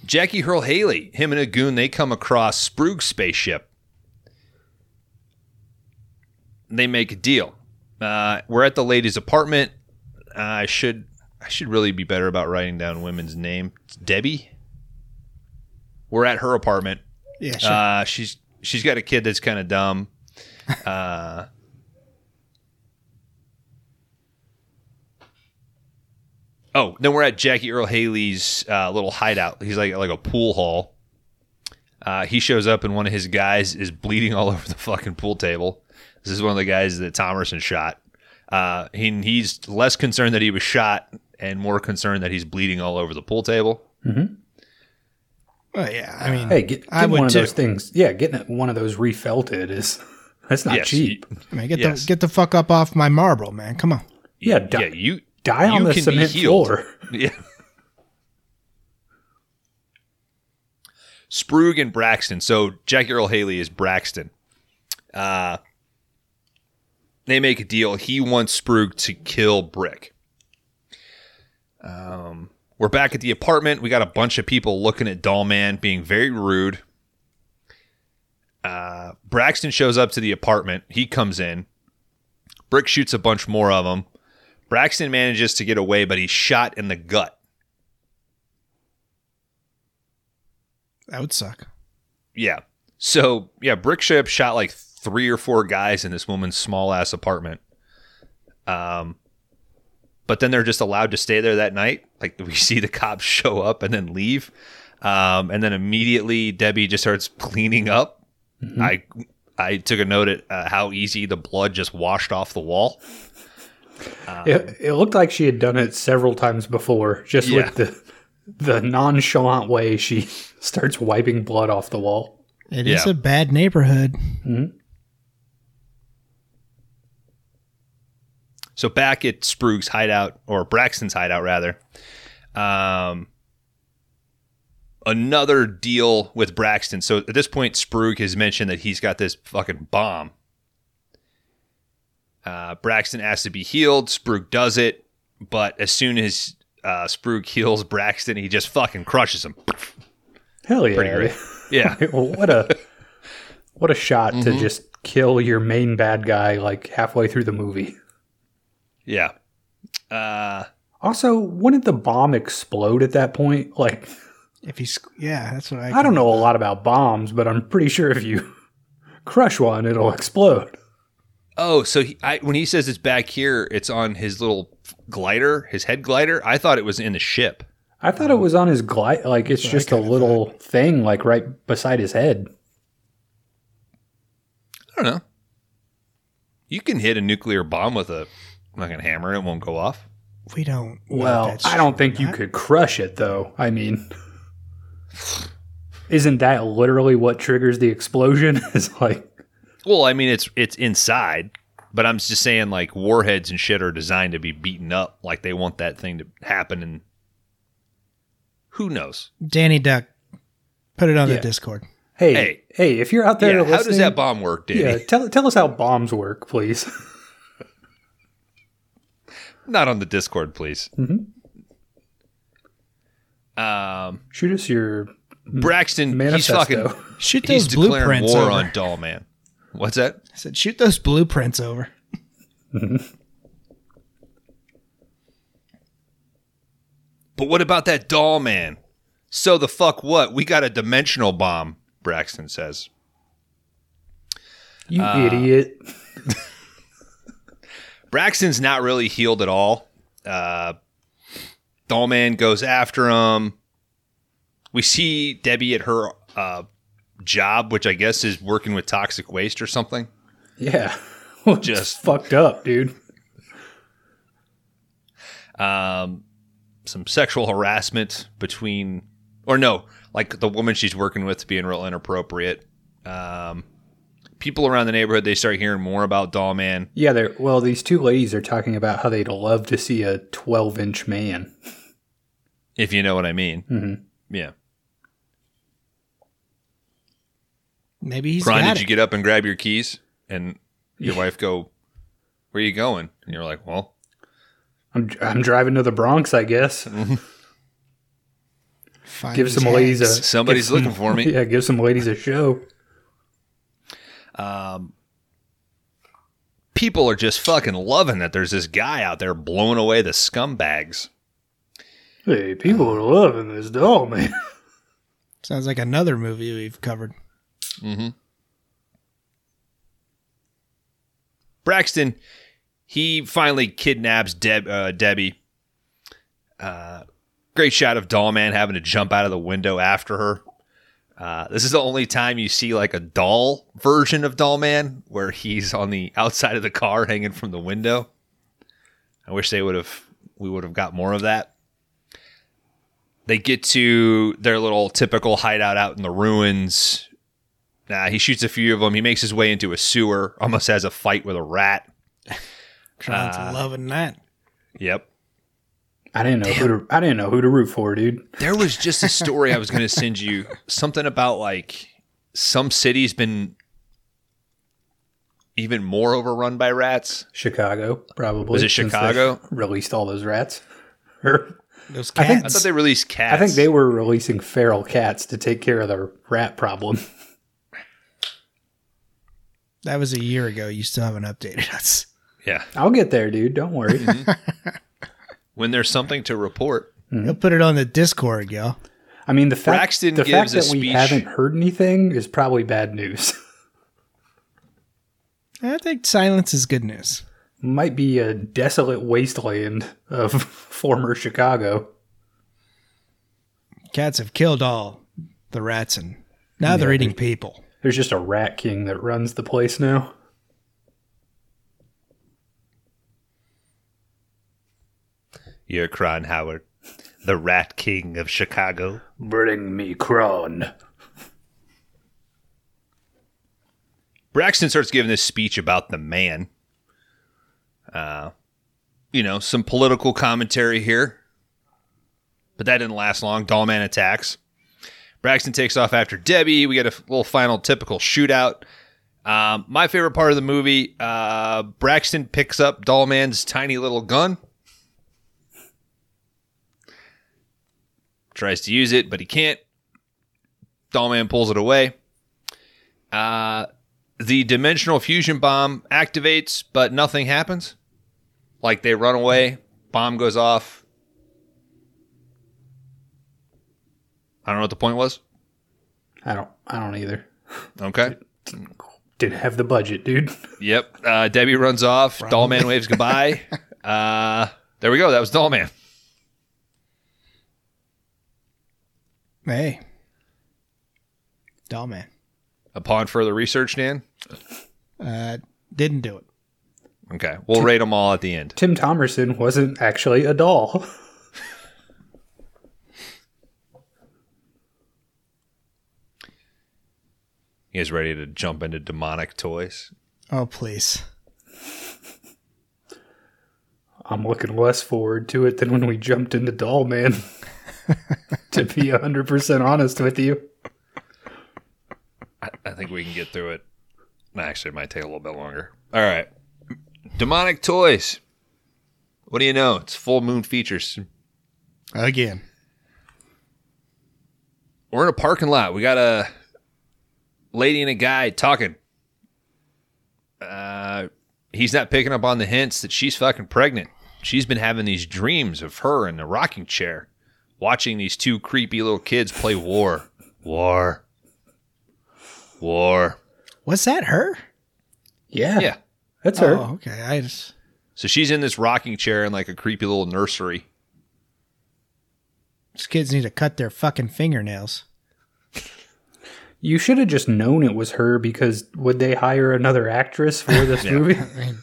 Jackie Earle Haley, him and a goon, they come across Sprug's spaceship. They make a deal. Uh, we're at the lady's apartment. Uh, I should I should really be better about writing down women's name. It's Debbie. We're at her apartment. Yeah, sure. Uh, she's she's got a kid that's kind of dumb. Uh, oh, then we're at Jackie Earle Haley's uh, little hideout. He's like like a pool hall. Uh, he shows up and one of his guys is bleeding all over the fucking pool table. This is one of the guys that Thomerson shot. Uh, he, he's less concerned that he was shot and more concerned that he's bleeding all over the pool table. Well, yeah, I mean, Hey, get, I get would one of too. those things. Yeah, getting one of those refelted is That's not Yes, cheap. I mean, get Yes. the get the fuck up off my marble, man. Come on. yeah, di- yeah, you die on you the can cement healed. floor. Yeah. Sprug and Braxton. So Jack Earle Haley is Braxton. Uh, they make a deal. He wants Sprug to kill Brick. Um, we're back at the apartment. We got a bunch of people looking at Doll Man, being very rude. Uh, Braxton shows up to the apartment. He comes in. Brick shoots a bunch more of them. Braxton manages to get away, but he's shot in the gut. That would suck. Yeah. So yeah, Brick Ship shot like three or four guys in this woman's small ass apartment. Um, but then they're just allowed to stay there that night. Like we see the cops show up and then leave, um, and then immediately Debbie just starts cleaning up. I I took a note at uh, how easy the blood just washed off the wall. It, it looked like she had done it several times before, just Yeah. with the the nonchalant way she starts wiping blood off the wall. It is Yeah. a bad neighborhood. So back at Sprug's hideout or Braxton's hideout rather. Um another deal with Braxton. So at this point Sprug has mentioned that he's got this fucking bomb. Uh, Braxton asks to be healed. Sprug does it, but as soon as uh, Sprug heals Braxton, he just fucking crushes him. Hell yeah! Pretty great. Yeah. what a what a shot Mm-hmm. to just kill your main bad guy like halfway through the movie. Yeah. Uh, Also, wouldn't the bomb explode at that point? Like, If he's yeah, that's what I. I don't know a lot about bombs, but I'm pretty sure if you crush one, it'll explode. Oh, so he, I, when he says it's back here, it's on his little glider, his head glider. I thought it was in the ship. I thought it was on his glide, like it's just a kinda little thing, like right beside his head. I don't know. You can hit a nuclear bomb with a fucking hammer; it won't go off. We don't. Well, that's I don't think you could crush it, though. I mean, isn't that literally what triggers the explosion? Is like, Well, I mean, it's it's inside, but I'm just saying, like warheads and shit are designed to be beaten up. Like they want that thing to happen, and who knows? Danny Duck, put it on Yeah. the Discord. hey, Hey. hey, if you're out there, Yeah, how does that bomb work, Danny? Yeah, tell tell us how bombs work, please. Not on the Discord, please. Mhm. Um, Shoot us your Braxton, manifesto. he's fucking Shoot he's those declaring blueprints war over. on Doll Man. What's that? I said, shoot those blueprints over. But what about that doll man? So the fuck what? We got a dimensional bomb, Braxton says. you Uh, idiot. Braxton's not really healed at all. Uh, doll man goes after him. We see Debbie at her uh, job, which I guess is working with toxic waste or something. Yeah, just- just fucked up, dude. um, some sexual harassment between, or no, like the woman she's working with being real inappropriate. Um, people around the neighborhood they start hearing more about Doll Man. Yeah, they're well. These two ladies are talking about how they'd love to see a 12 inch man. if you know what I mean. Mhm. Yeah. Maybe he's Brian, got did you get up and grab your keys? And your wife go, "Where are you going?" And you're like, "Well, I'm I'm driving to the Bronx, I guess. Give some ladies a. Somebody's give some- looking for me. Yeah, give some ladies a show. Um, people are just fucking loving that there's this guy out there blowing away the scumbags." Hey, people are loving this doll, man. Sounds like another movie we've covered. Mm-hmm. Braxton, he finally kidnaps Deb, uh, Debbie. Uh, great shot of Doll Man having to jump out of the window after her. Uh, this is the only time you see like a doll version of Doll Man where he's on the outside of the car hanging from the window. I wish they would have we would have got more of that. They get to their little typical hideout out in the ruins Nah, he shoots a few of them. He makes his way into a sewer, almost has a fight with a rat. Trying Uh, to loving that. Yep. I didn't know who to I didn't know who to root for, dude. There was just a story I was going to send you. Something about like some city's been even more overrun by rats. Chicago, probably. Was it Chicago? Released all those rats. Or Those I think- I thought they released cats. I think they were releasing feral cats to take care of the rat problem. that was a year ago. You still haven't updated us. Yeah. I'll get there, dude. Don't worry. Mm-hmm. Mm-hmm. When there's something to report. He'll put it on the Discord, yo. I mean, the fact Braxton the fact a that we haven't heard anything is probably bad news. I think silence is good news. Might be a desolate wasteland of former Chicago. Cats have killed all the rats, and now they're eating people. There's just a rat king that runs the place now. You're Kron Howard, the Rat King of Chicago. Bring me Kron. Braxton starts giving this speech about the man. Uh, you know, some political commentary here. But that didn't last long. Dollman attacks. Braxton takes off after Debbie. We get a little final typical shootout. Um, my favorite part of the movie uh, Braxton picks up Dollman's tiny little gun. Tries to use it, but he can't. Dollman pulls it away. Uh, the dimensional fusion bomb activates, but nothing happens. Like they run away, bomb goes off. I don't know what the point was. I don't I don't either. Okay. Didn't have the budget, dude. Yep. Uh, Debbie runs off. Dollman waves goodbye. Uh, there we go. That was Dollman. Hey, doll man. Upon further research, Dan. Uh, didn't do it. Okay. We'll rate them all at the end. Tim Thomerson wasn't actually a doll. You guys ready to jump into demonic toys? Oh please. I'm looking less forward to it than when we jumped into Doll Man. to be 100% honest with you. I, I think we can get through it. Actually, it might take a little bit longer. All right. Demonic toys. What do you know? It's full moon features. Again. We're in a parking lot. We got a lady and a guy talking. Uh, he's not picking up on the hints that she's fucking pregnant. She's been having these dreams of her in the rocking chair, watching these two creepy little kids play war. War. War. Was that her? Yeah. Yeah. That's her. Oh, okay. I just So she's in this rocking chair in like a creepy little nursery. these kids need to cut their fucking fingernails. You should have just known it was her because would they hire another actress for this movie? I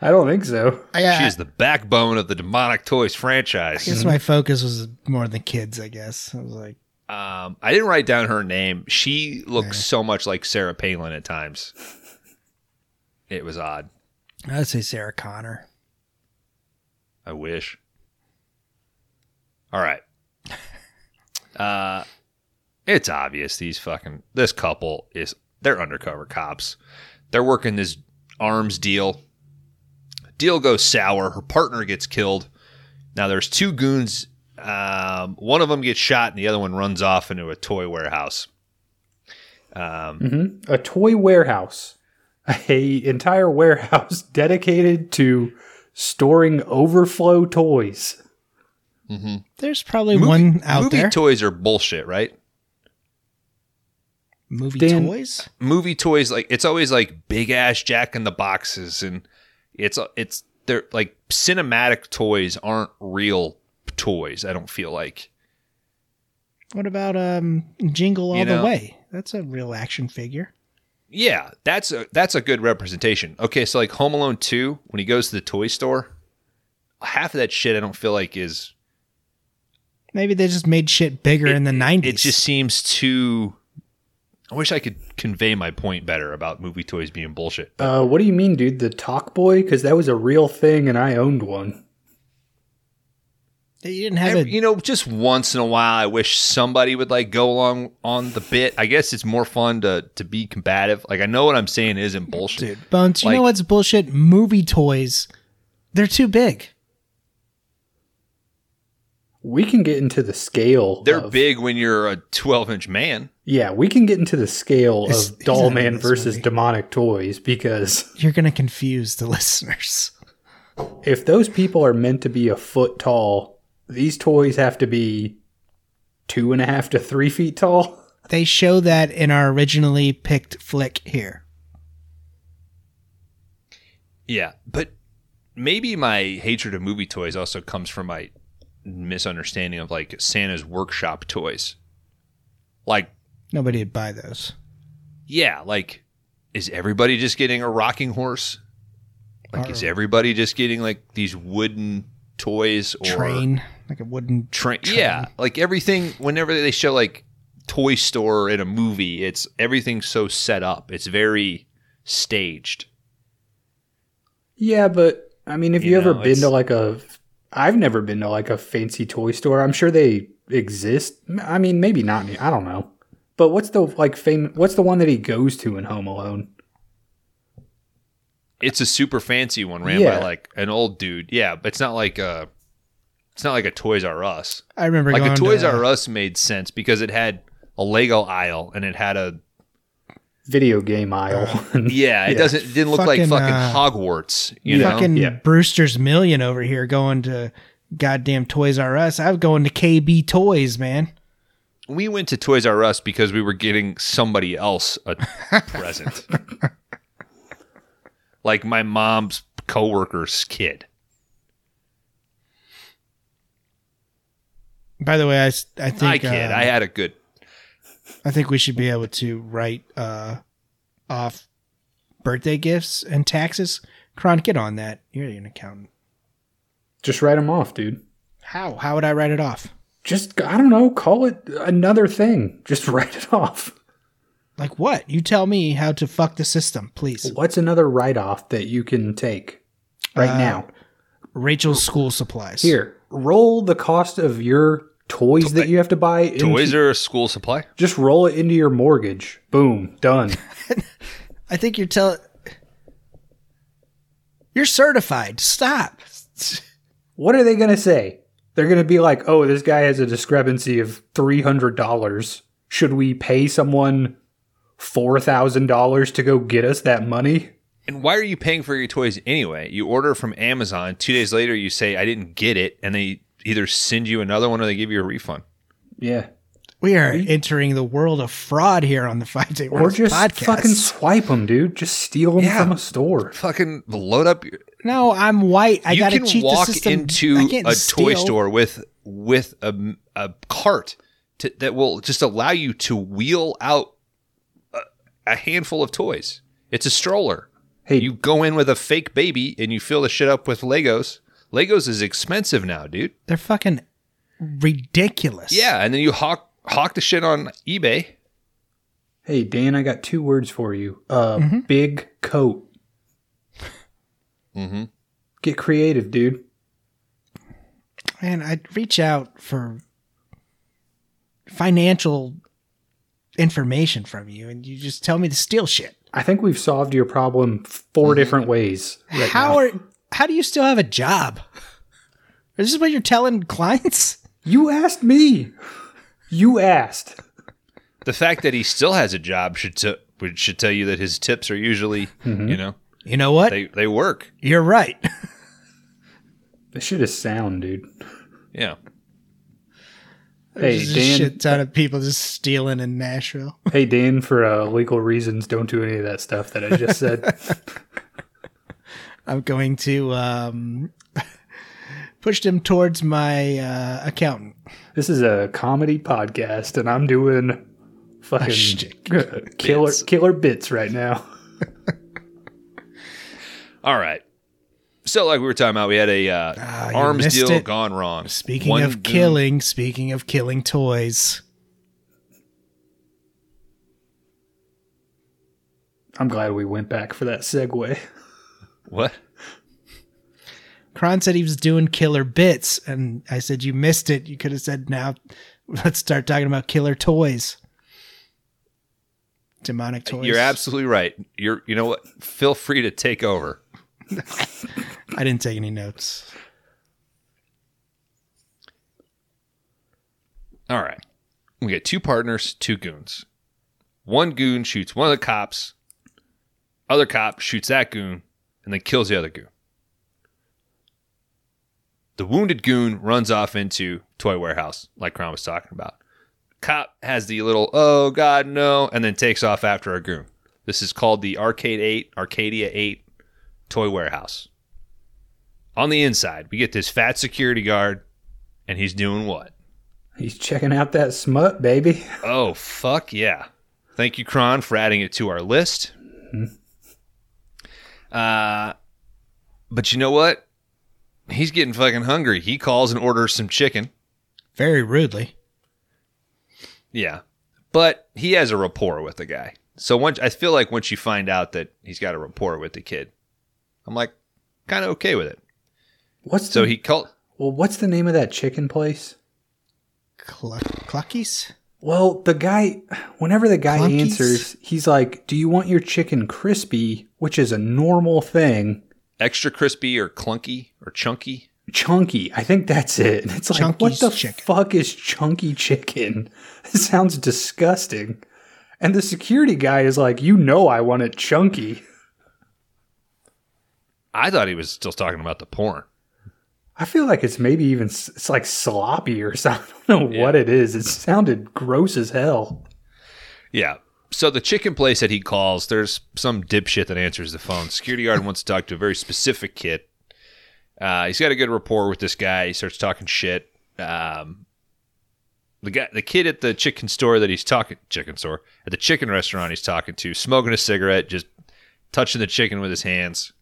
don't think so. I, She is the backbone of the Demonic Toys franchise. I guess my focus was more the kids. I guess I was like, Um, I didn't write down her name. She looks so much like Sarah Palin at times. It was odd. I'd say Sarah Connor. I wish. All right. Uh, it's obvious these fucking this couple is they're undercover cops. They're working this arms deal. Deal goes sour. Her partner gets killed. Now there's two goons. Um, one of them gets shot, and the other one runs off into a toy warehouse. Um, A toy warehouse. A entire warehouse dedicated to storing overflow toys. There's probably movie- one out movie there. toys are bullshit, right? movie Dan- toys. movie toys like it's always like big ass jack in the boxes and it's it's they're like cinematic toys aren't real toys i don't feel like What about um Jingle All You the Way? That's a real action figure. yeah that's a that's a good representation okay so like home alone 2 when he goes to the toy store half of that shit i don't feel like is Maybe they just made shit bigger in the '90s. it just seems too I wish I could convey my point better about movie toys being bullshit. Uh, what do you mean, dude? The Talk Boy? Because that was a real thing, and I owned one. You didn't have Every- a you know, just once in a while, I wish somebody would like go along on the bit. I guess it's more fun to to be combative. Like I know what I'm saying isn't bullshit. dude. Bones, you know what's bullshit? Movie toys. They're too big. We can get into the scale. They're of- big when you're a 12 inch man. Yeah, we can get into the scale He's- of he's Doll not Man versus movie. demonic toys because You're gonna confuse the listeners. if those people are meant to be a foot tall, these toys have to be two and a half to three feet tall. They show that in our originally picked flick here. Yeah, but maybe my hatred of movie toys also comes from my misunderstanding of like Santa's workshop toys. Like, Nobody would buy those. yeah, like is everybody just getting a rocking horse? Like is everybody just getting like these wooden toys or Train, like a wooden. train? train. Yeah, like everything whenever they show like toy store in a movie, it's everything's so set up. It's very staged. Yeah, but I mean, if you, You ever know, been it's- to like a, I've never been to like a fancy toy store. I'm sure they exist. I mean, maybe not. I don't know. But what's the like fame? What's the one that he goes to in Home Alone? It's a super fancy one ran Yeah. by like an old dude. Yeah, but it's not like a it's not like a Toys R Us. I remember Like going a Toys to, R Us made sense because it had a Lego aisle and it had a Video game aisle. yeah, it Yeah. doesn't it didn't look like Fucking, fucking uh, Hogwarts, you know. fucking Yeah. Brewster's Million over here going to goddamn Toys R Us. I was going to KB Toys, man. We went to Toys R Us because we were getting somebody else a present. like my mom's coworker's kid. By the way, I think I kid. uh, I had a good I think we should be able to write uh, off birthday gifts and taxes. Kron, get on that. You're an accountant. Just write them off, dude. How? How would I write it off? Just I don't know. Call it another thing. Just write it off. Like what? You tell me how to fuck the system, please. What's another write off that you can take right Uh, now? Rachel's school supplies. Here, roll the cost of your toys that you have to buy. Into, toys are a school supply. Just roll it into your mortgage. Boom, done. I think you're telling. You're certified. Stop. what are they going to say? They're going to be like, "Oh, this guy has a discrepancy of three hundred dollars. Should we pay someone four thousand dollars to go get us that money?" And why are you paying for your toys anyway? You order from Amazon. Two days later, you say, I didn't get it. And they either send you another one or they give you a refund. Yeah, We are entering the world of fraud here on the Five Day or Rules just podcast. fucking swipe them, dude. Just steal them Yeah. from a store. Fucking load up your. No, I'm white. I gotta cheat walk the system. into I a can't toy steal. store with with a, a cart to, that will just allow you to wheel out a, a handful of toys. It's a stroller. Hey, You go in with a fake baby and you fill the shit up with Legos. Legos is expensive now, dude. They're fucking ridiculous. Yeah, and then you hawk hawk the shit on eBay. hey, Dan, I got two words for you. Uh, Mm-hmm. big coat. Mm-hmm. Get creative, dude. Man, I'd reach out for financial information from you, and you just tell me to steal shit. I think we've solved your problem 4 different ways. Right how now. are how do you still have a job? Is this what you're telling clients? you asked me? You asked. The fact that he still has a job should t- should tell you that his tips are usually, you know, You know what? they they work. you're right. This shit is sound, dude. Yeah. Hey, There's a Dan. shit ton of people just stealing in Nashville. Hey, Dan, for uh, legal reasons, don't do any of that stuff that I just said. I'm going to um, push them towards my uh, accountant. this is a comedy podcast, and I'm doing fucking killer Bits. killer bits right now. All right. So, like we were talking about, we had a uh, Ah, arms deal it. gone wrong. Speaking One of dude- killing, speaking of killing toys, I'm glad we went back for that segue. What? Kron said he was doing killer bits, and I said you missed it. You could have said now, let's start talking about killer toys, demonic toys. You're absolutely right. You're you know what? Feel free to take over. I didn't take any notes. All right. We get two partners, two goons. One goon shoots one of the cops. Other cop shoots that goon and then kills the other goon. The wounded goon runs off into toy warehouse, like Kron was talking about. Cop has the little oh god no, and then takes off after a goon. This is called the Arcade Eight, Arcadia Eight toy warehouse. On the inside, we get this fat security guard, and he's doing what? He's checking out that smut, baby. Oh, fuck yeah. Thank you, Kron, for adding it to our list. Uh, but you know what? He's getting fucking hungry. He calls and orders some chicken. Very rudely. Yeah. But he has a rapport with the guy. So once I feel like once you find out that he's got a rapport with the kid, I'm like kind of okay with it. What's So the, he called well? What's the name of that chicken place? Cl- Cluckies? Well, the guy, whenever the guy Clunkies? answers, he's like, "Do you want your chicken crispy?" Which is a normal thing. extra crispy or clunky or chunky. Chunky, I think that's it. And It's like, what the chicken. fuck is chunky chicken? It sounds disgusting. And the security guy is like, "You know, I want it chunky." I thought he was still talking about the porn. I feel like it's maybe even it's like sloppy or something. I don't know what it is. It sounded gross as hell. Yeah. So the chicken place that he calls, there's some dipshit that answers the phone. Security guard wants to talk to a very specific kid. Uh, he's got a good rapport with this guy. He starts talking shit. Um, the guy, the kid at the chicken store that he's talking, chicken store at the chicken restaurant he's talking to, smoking a cigarette, just touching the chicken with his hands.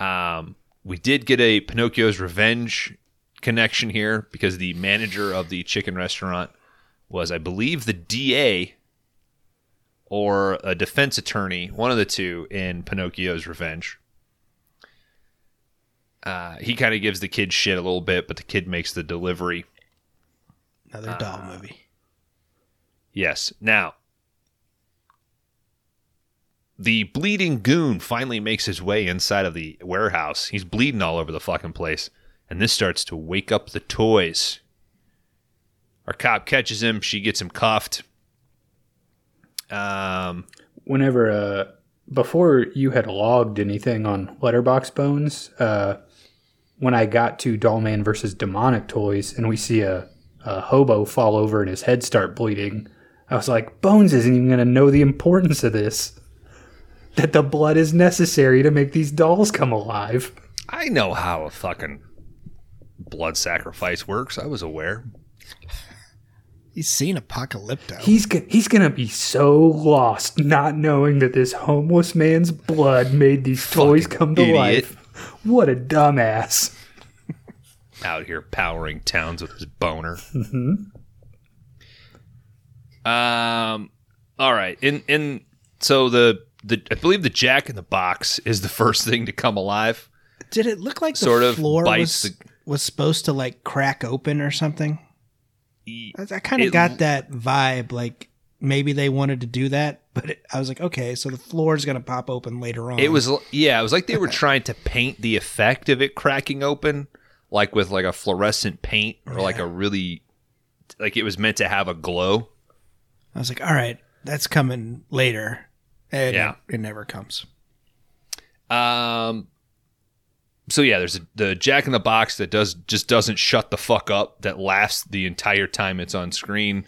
Um, we did get a Pinocchio's Revenge connection here because the manager of the chicken restaurant was, I believe, the DA or a defense attorney, one of the two, in Pinocchio's Revenge. Uh, he kind of gives the kid shit a little bit, but the kid makes the delivery. Another doll movie. Yes. Now, the bleeding goon finally makes his way inside of the warehouse. He's bleeding all over the fucking place. And this starts to wake up the toys. Our cop catches him. She gets him cuffed. Um, whenever uh before you had logged anything on Letterboxd bones uh when i got to dollman versus demonic toys and we see a, a hobo fall over and his head start bleeding i was like bones isn't even going to know the importance of this that the blood is necessary to make these dolls come alive I know how a fucking blood sacrifice works. I was aware. He's seen Apocalypto. he's go- he's going to be so lost not knowing that this homeless man's blood made these toys Fucking come to idiot. life what a dumbass out here powering towns with his boner. Um. All right. In in so the the I believe the Jack in the Box is the first thing to come alive. Did it look like the Sort of floor was, the- was supposed to like crack open or something? I, I kind of got that vibe. Like maybe they wanted to do that, but it, I was like, okay, so the floor is gonna pop open later on. It was yeah. It was like they were trying to paint the effect of it cracking open, like with like a fluorescent paint or like a really like it was meant to have a glow. I was like, all right, that's coming later. And Yeah. it, it never comes. Um. So yeah, there's a, the Jack in the Box that does just doesn't shut the fuck up. That laughs the entire time it's on screen,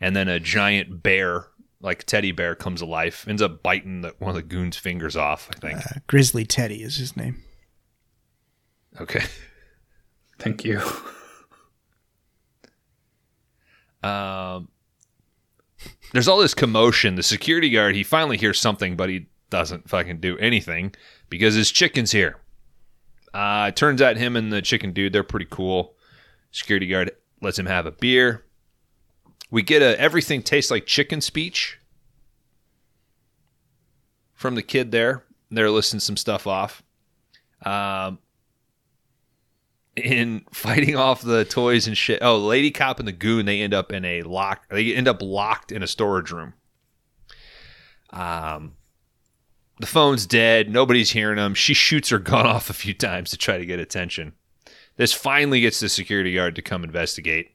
and then a giant bear, like teddy bear, comes to life, ends up biting the, one of the goons' fingers off. I think. Uh, Grizzly Teddy is his name. Okay. thank you Um. There's all this commotion. The security guard he finally hears something, but he doesn't fucking do anything because his chicken's here. Uh, it turns out him and the chicken dude, they're pretty cool. Security guard lets him have a beer. We get a everything tastes like chicken speech from the kid there. They're listing some stuff off. Um, in fighting off the toys and shit. Oh, lady cop and the goon, they end up in a lock. They end up locked in a storage room. Um, the phone's dead. Nobody's hearing them. She shoots her gun off a few times to try to get attention. This finally gets the security guard to come investigate.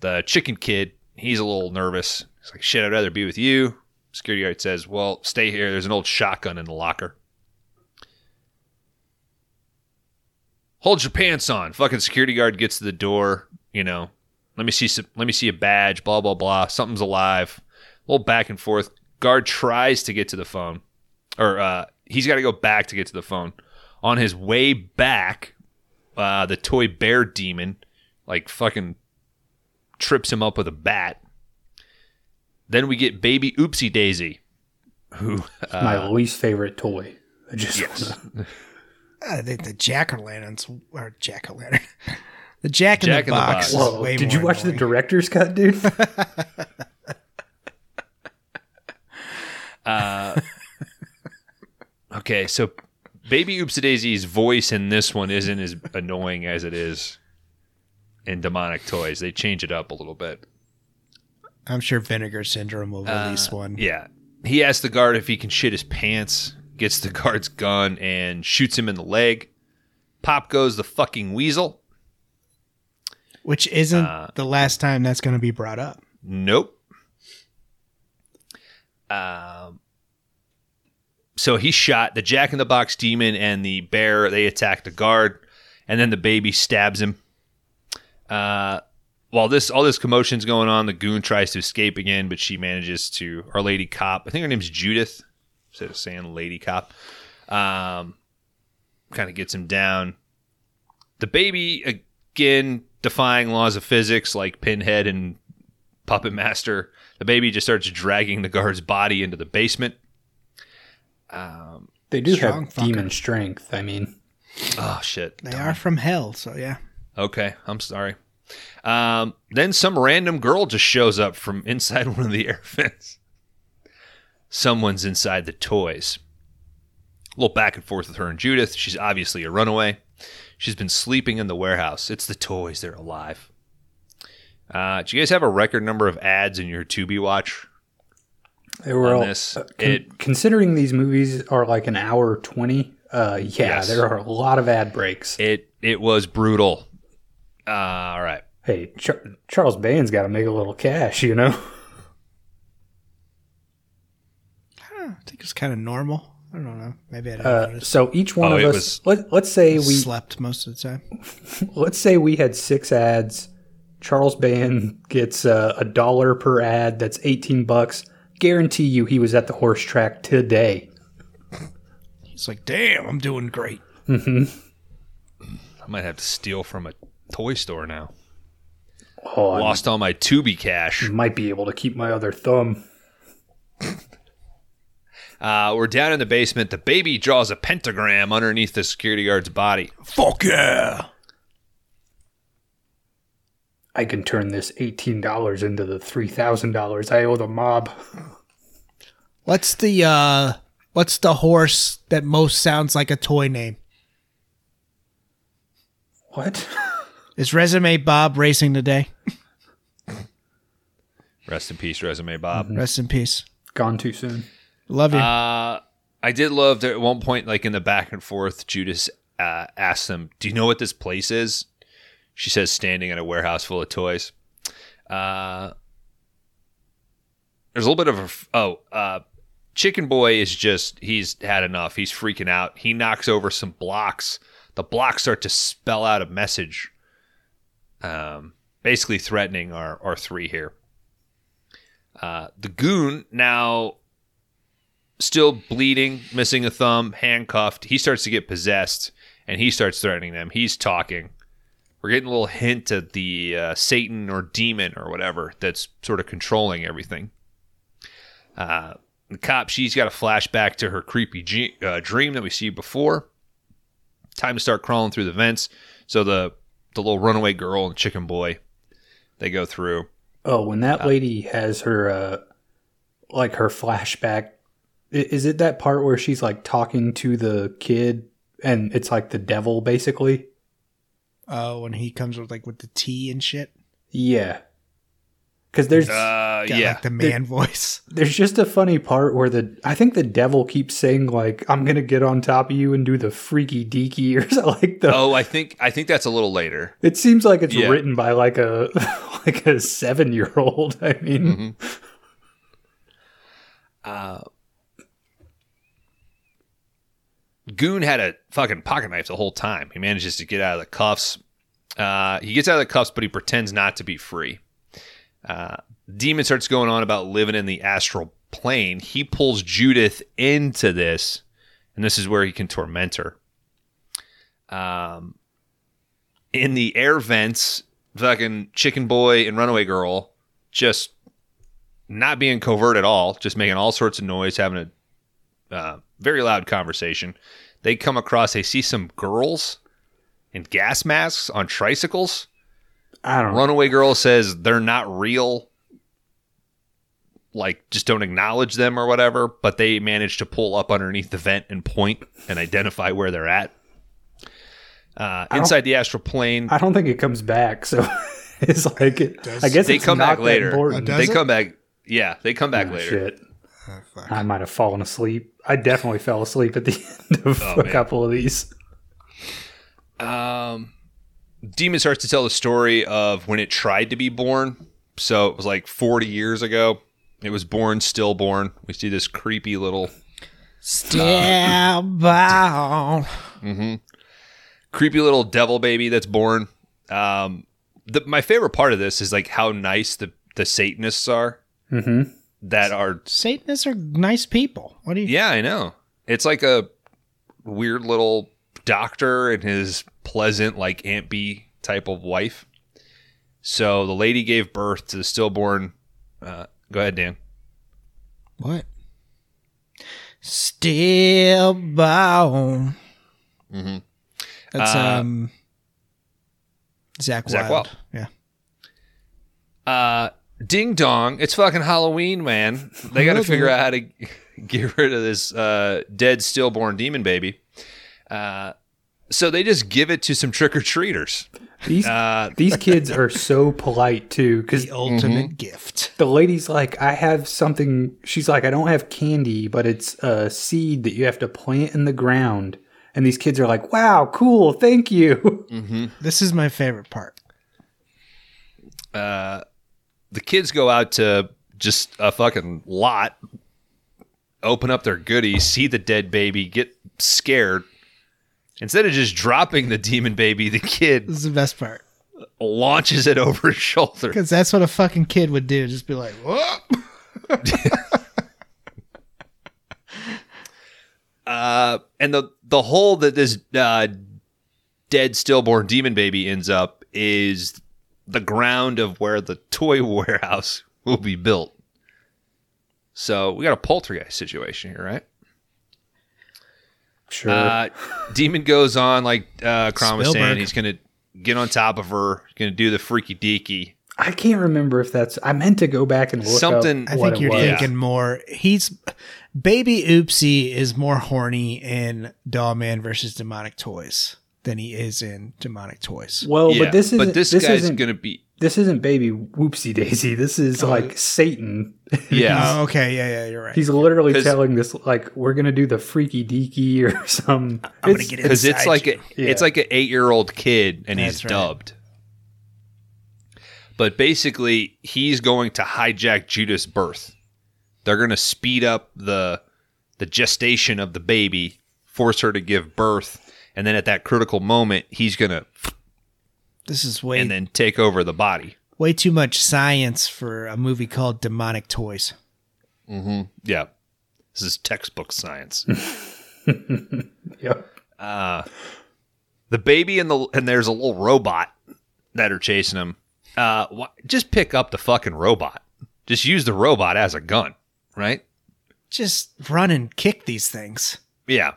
The chicken kid, he's a little nervous. He's like, shit, I'd rather be with you. Security guard says, well, stay here. There's an old shotgun in the locker. Hold your pants on. Fucking security guard gets to the door. You know, let me see some, let me see a badge. Blah blah blah. Something's alive. A little back and forth. Guard tries to get to the phone, or uh, he's got to go back to get to the phone. On his way back, uh, the toy bear demon like fucking trips him up with a bat. Then we get baby Oopsie Daisy, who uh, My least favorite toy. I just yes, I think the jack o' lanterns or jack o' lantern. The jack in Jack the in the box. Box. is Whoa, way did you more watch the director's cut, dude? Okay, so Baby Oopsie Daisy's voice in this one isn't as annoying as it is in Demonic Toys. They change it up a little bit. I'm sure Vinegar Syndrome will release one. Uh, Yeah. He asks the guard if he can shit his pants, gets the guard's gun, and shoots him in the leg. Pop goes the fucking weasel. Which isn't Uh, the last time that's going to be brought up. Nope. Um, so he shot the Jack in the Box demon and the bear. They attack the guard, and then the baby stabs him. Uh, while this all this commotion's going on, the goon tries to escape again, but she manages to. Our lady cop, I think her name's Judith, instead of saying lady cop, um, kind of gets him down. The baby again defying laws of physics like Pinhead and Puppet Master. The baby just starts dragging the guard's body into the basement. Um, they do have fucker. demon strength. I mean, oh shit! They are from hell, so yeah. Okay, I'm sorry. Um, then some random girl just shows up from inside one of the air vents. Someone's inside the toys. A little back and forth with her and Judith. She's obviously a runaway. She's been sleeping in the warehouse. It's the toys. They're alive. Uh, do you guys have a record number of ads in your Tubi watch? they were all, this, uh, con- it- considering these movies are like an hour twenty. Uh, yeah, Yes. there are a lot of ad breaks. It it was brutal. Uh, all right. Hey, Char- Charles Band's got to make a little cash, you know. I think it's kind of normal. I don't know. Maybe I didn't Uh, notice. so each one Oh, of it us, was- let, let's say we slept most of the time. let's say we had six ads. Charles Band gets uh, a dollar per ad. That's eighteen bucks. Guarantee you, he was at the horse track today. He's like, damn, I'm doing great. I might have to steal from a toy store now. Oh, I Lost all my Tubi cash. might be able to keep my other thumb. Uh, we're down in the basement. The baby draws a pentagram underneath the security guard's body. Fuck yeah. I can turn this eighteen dollars into the three thousand dollars I owe the mob. What's the uh what's the horse that most sounds like a toy name? What? Is Resume Bob racing today? Rest in peace, resume Bob. Rest in peace. Gone too soon. Love you. Uh, I did love that at one point, like in the back and forth, Judith uh, asks them, "Do you know what this place is?" She says, "Standing in a warehouse full of toys." Uh, there's a little bit of a oh, uh, Chicken Boy is just he's had enough. He's freaking out. He knocks over some blocks. The blocks start to spell out a message, um, basically threatening our our three here. Uh, the goon now still bleeding, missing a thumb, handcuffed. He starts to get possessed and he starts threatening them. He's talking. We're getting a little hint of the uh, Satan or demon or whatever that's sort of controlling everything. Uh, the cop, she's got a flashback to her creepy ge- uh, dream that we see before. Time to start crawling through the vents. So the the little runaway girl and chicken boy, they go through. Oh, when that lady has her uh like her flashback Is it that part where she's like talking to the kid and it's like the devil basically? Oh, when he comes with like with the tea and shit. Yeah. Cuz there's Uh, Got yeah. like the man voice. there's just a funny part where the I think the devil keeps saying like I'm going to get on top of you and do the freaky deaky or something like the oh, I think I think that's a little later. It seems like it's Yeah. written by like a like a 7-year-old. I mean, Uh, Goon had a fucking pocket knife the whole time. He manages to get out of the cuffs. Uh, he gets out of the cuffs, but he pretends not to be free. Uh, Demon starts going on about living in the astral plane. He pulls Judith into this, and this is where he can torment her. Um, in the air vents, fucking chicken boy and runaway girl just not being covert at all, just making all sorts of noise, having a uh, very loud conversation. They come across, they see some girls in gas masks on tricycles. I don't know. Runaway girl says they're not real. Like, just don't acknowledge them or whatever, but they manage to pull up underneath the vent and point and identify where they're at. Uh, inside the astral plane, I don't think it comes back. So it's like it, I guess they it's come not back later. important. does they it? come back. Yeah, they come back Oh, later. Shit. Oh. I might have fallen asleep. I definitely fell asleep at the end of Oh, a man. couple of these. Um, Demon starts to tell the story of when it tried to be born. So it was like 40 years ago. It was born, stillborn. We see this creepy little, Stab out. creepy little devil baby that's born. Um, the, my favorite part of this is like how nice the the Satanists are Mm-hmm. That are. Satanists are nice people. What do you? Yeah, I know. It's like a weird little doctor and his pleasant like Aunt B type of wife. So the lady gave birth to the stillborn. Uh, go ahead, Dan. What? Still bound. Mhm. That's Uh, um. Zach, Zach Wild. Wild. Yeah. Uh, ding dong! It's fucking Halloween, man. They got to figure out how to get rid of this uh, dead stillborn demon baby. Uh, so they just give it to some trick or treaters. These Uh, these kids are so polite too, because The ultimate gift. the lady's like, I have something. She's like, I don't have candy, but it's a seed that you have to plant in the ground. And these kids are like, Wow, cool, thank you. This is my favorite part. uh, the kids go out to just a fucking lot, open up their goodies, see the dead baby, get scared. Instead of just dropping the demon baby, the kid This is the best part launches it over his shoulder. because that's what a fucking kid would do. Just be like, "Whoa!" Uh, and the the hole that this uh, dead stillborn demon baby ends up is the ground of where the toy warehouse will be built. So we got a poltergeist situation here, right? Sure. Uh, Demon goes on like uh, Kron was saying. He's gonna get on top of her. Gonna do the freaky deaky. I can't remember if that's. I meant to go back and look Something- Up I think it you're was. thinking more. He's baby Oopsie is more horny in Dollman versus Demonic Toys than he is in Demonic Toys. Well, Yeah, but this isn't. but this, this guy's isn't. gonna be This isn't baby whoopsie daisy. This is oh, like Satan. yeah. Oh, okay, yeah, yeah, you're right. He's literally telling this like we're gonna do the freaky deaky or some. I'm gonna get it. because it's like you. a, Yeah. it's like an eight year old kid and he's right. dubbed. But basically, he's going to hijack Judith's birth. They're going to speed up the the gestation of the baby, force her to give birth, and then at that critical moment, he's going to This is way and then take over the body. way too much science for a movie called Demonic Toys. Mm-hmm. Yeah, this is textbook science. Yep. the baby and the and there's a little robot that are chasing him. Uh, wh- just pick up the fucking robot. Just use the robot as a gun, right? Just run and kick these things. Yeah,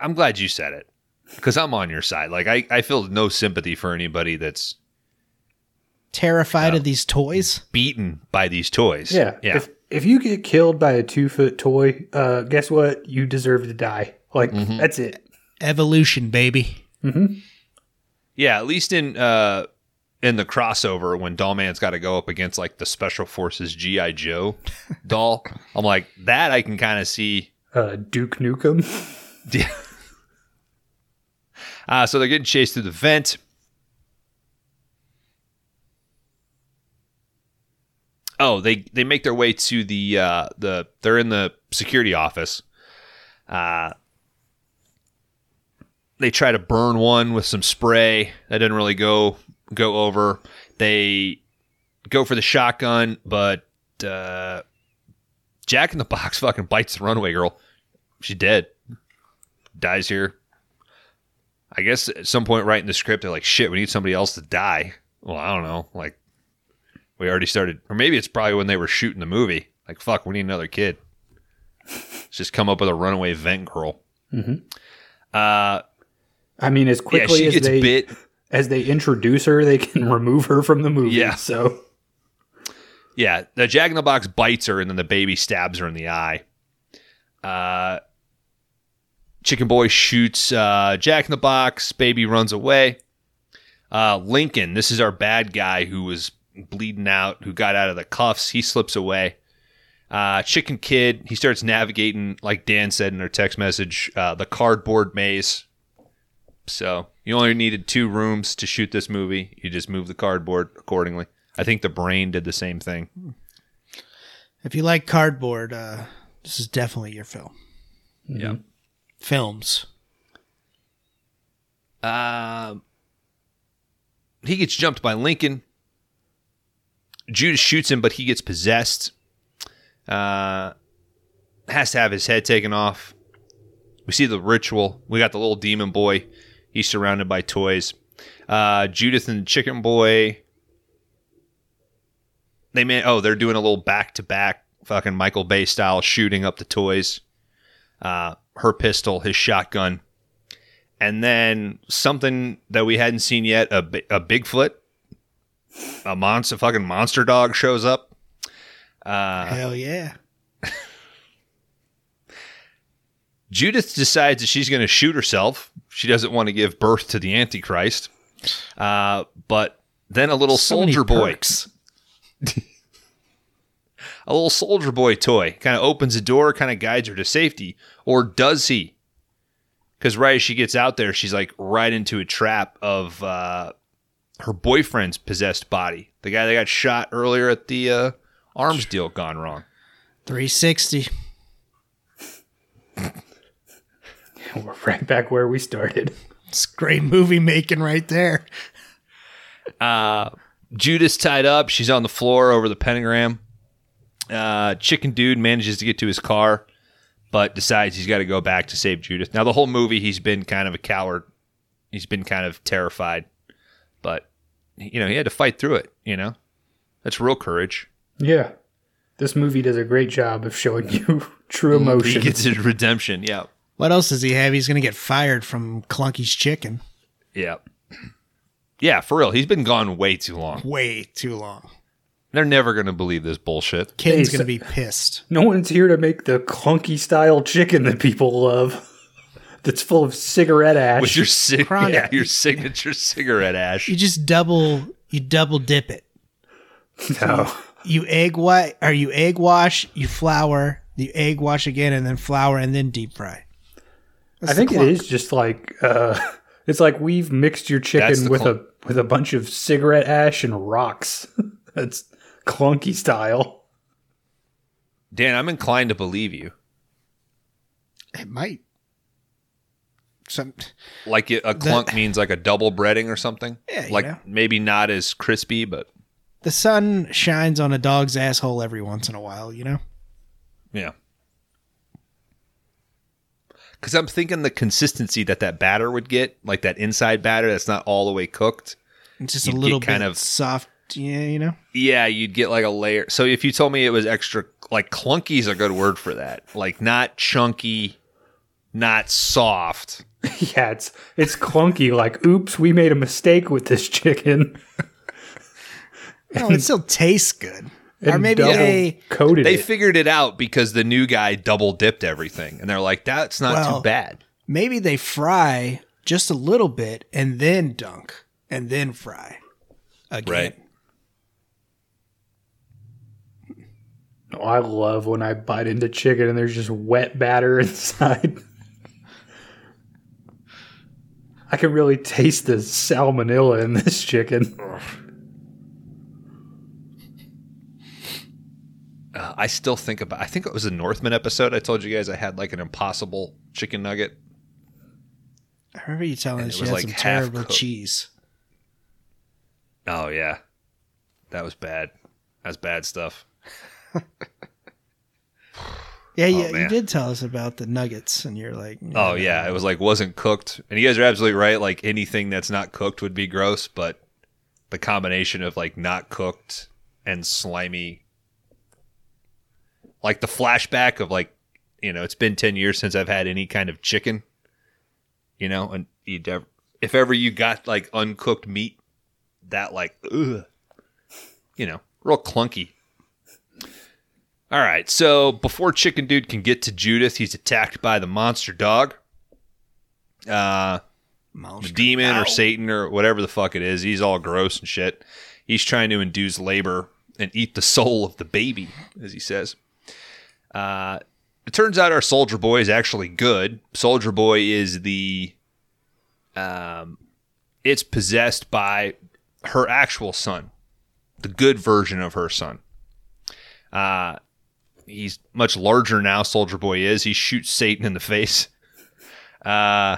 I'm glad you said it because I'm on your side. Like I, I feel no sympathy for anybody that's Terrified of these toys. beaten by these toys. Yeah. yeah. If if you get killed by a two foot toy, uh, guess what? You deserve to die. Like that's it. Evolution, baby. Yeah, at least in uh in the crossover when Dollman's got to go up against like the Special Forces GI Joe doll, I'm like that I can kind of see. Uh, Duke Nukem. Uh, so they're getting chased through the vent. Oh, they they make their way to the uh, the they're in the security office. Uh, they try to burn one with some spray that didn't really go go over. They go for the shotgun, but uh, Jack in the Box fucking bites the runaway girl. She's dead. Dies here. I guess at some point, right in the script, they're like, "Shit, we need somebody else to die." Well, I don't know. Like, we already started, or maybe it's probably when they were shooting the movie. Like, fuck, we need another kid. Let's just come up with a runaway vent girl. Uh, I mean, as yeah, quickly she as they bit. as they introduce her, they can remove her from the movie. Yeah. So Yeah, the Jack in the Box bites her, and then the baby stabs her in the eye. Uh, Chicken Boy shoots uh, Jack in the Box. Baby runs away. Uh, Lincoln, this is our bad guy who was bleeding out, who got out of the cuffs. He slips away. Uh, Chicken Kid, he starts navigating, like Dan said in our text message, uh, the cardboard maze. So you only needed two rooms to shoot this movie. You just move the cardboard accordingly. I think the brain did the same thing. If you like cardboard, uh, this is definitely your film. Yeah. Films. Um, he gets jumped by Lincoln. Judith shoots him, but he gets possessed. Uh, has to have his head taken off. We see the ritual. We got the little demon boy. He's surrounded by toys. Uh, Judith and the chicken boy. They may. Oh, they're doing a little back to back, fucking Michael Bay style shooting up the toys. Uh, her pistol, his shotgun and then something that we hadn't seen yet a, a bigfoot a monster fucking monster dog shows up uh, Hell yeah. judith decides that she's going to shoot herself she doesn't want to give birth to the antichrist uh, but then a little So soldier boy. a little soldier boy toy. Kind of opens the door kind of guides her to safety. Or does he? Because right as she gets out there she's like right into a trap of uh, her boyfriend's possessed body. The guy that got shot earlier at the uh, arms deal gone wrong. 360. we're right back where we started. It's great movie making right there. uh, judith tied up. She's on the floor over the pentagram uh, chicken dude manages to get to his car but decides he's got to go back to save judith now the whole movie he's been kind of a coward he's been kind of terrified but you know he had to fight through it you know that's real courage Yeah. This movie does a great job of showing you true emotion. he gets his redemption yeah What else does he have? He's going to get fired from Clunky's Chicken. yeah yeah for real he's been gone way too long Way too long. They're never gonna believe this bullshit Ken's going to be pissed. No one's here to make the clunky style chicken that people love. That's full of cigarette ash. with your sig- yeah, your signature cigarette ash You just double, you double dip it. no. You egg white, or you egg wash, you flour, you egg wash again, and then flour, and then deep fry. That's I think the it clunk. is just like uh, it's like we've mixed your chicken with clunk. a with a bunch of cigarette ash and rocks. That's clunky style. dan i'm inclined to believe you It might. Some like it, a clunk means like a double breading or something Yeah, you like know. maybe not as crispy but the sun shines on a dog's asshole every once in a while, you know. yeah because i'm thinking the consistency that that batter would get like that inside batter that's not all the way cooked It's just You'd a get little kind of- soft, yeah, you know. yeah you'd get like a layer so if you told me it was extra like clunky is a good word for that like not chunky not soft yeah, it's it's clunky. Like, oops, we made a mistake with this chicken. No, it still tastes good. Or maybe double they- coated They it. figured it out because the new guy double dipped everything, and they're like, "That's not Well, too bad." Maybe they fry just a little bit and then dunk and then fry again. Right. Oh, I love when I bite into chicken and there's just wet batter inside. I can really taste the salmonella in this chicken. Uh, I still think about. I think it was a Northman episode. I told you guys I had like an impossible chicken nugget. I remember you telling And us it you was had like some terrible cooked. cheese. Oh yeah, that was bad. That's bad stuff. Yeah, oh, yeah, you Oh, man. did tell us about the nuggets, and you're like, Oh yeah, it was like wasn't cooked. And you guys are absolutely right. Like anything that's not cooked would be gross, but the combination of like not cooked and slimy, like the flashback of like, you know, it's been ten years since I've had any kind of chicken. You know, and you ever, if ever you got like uncooked meat, that like, ugh, you know, real clunky. All right, so before Chicken Dude can get to Judith, he's attacked by the monster dog. Uh, the demon or Satan or whatever the fuck it is. He's all gross and shit. He's trying to induce labor and eat the soul of the baby, as he says. Uh, it turns out our soldier boy is actually good. Soldier boy is the, um, it's possessed by her actual son, the good version of her son. Uh, he's much larger now. Soldier boy is. He shoots Satan in the face. Uh,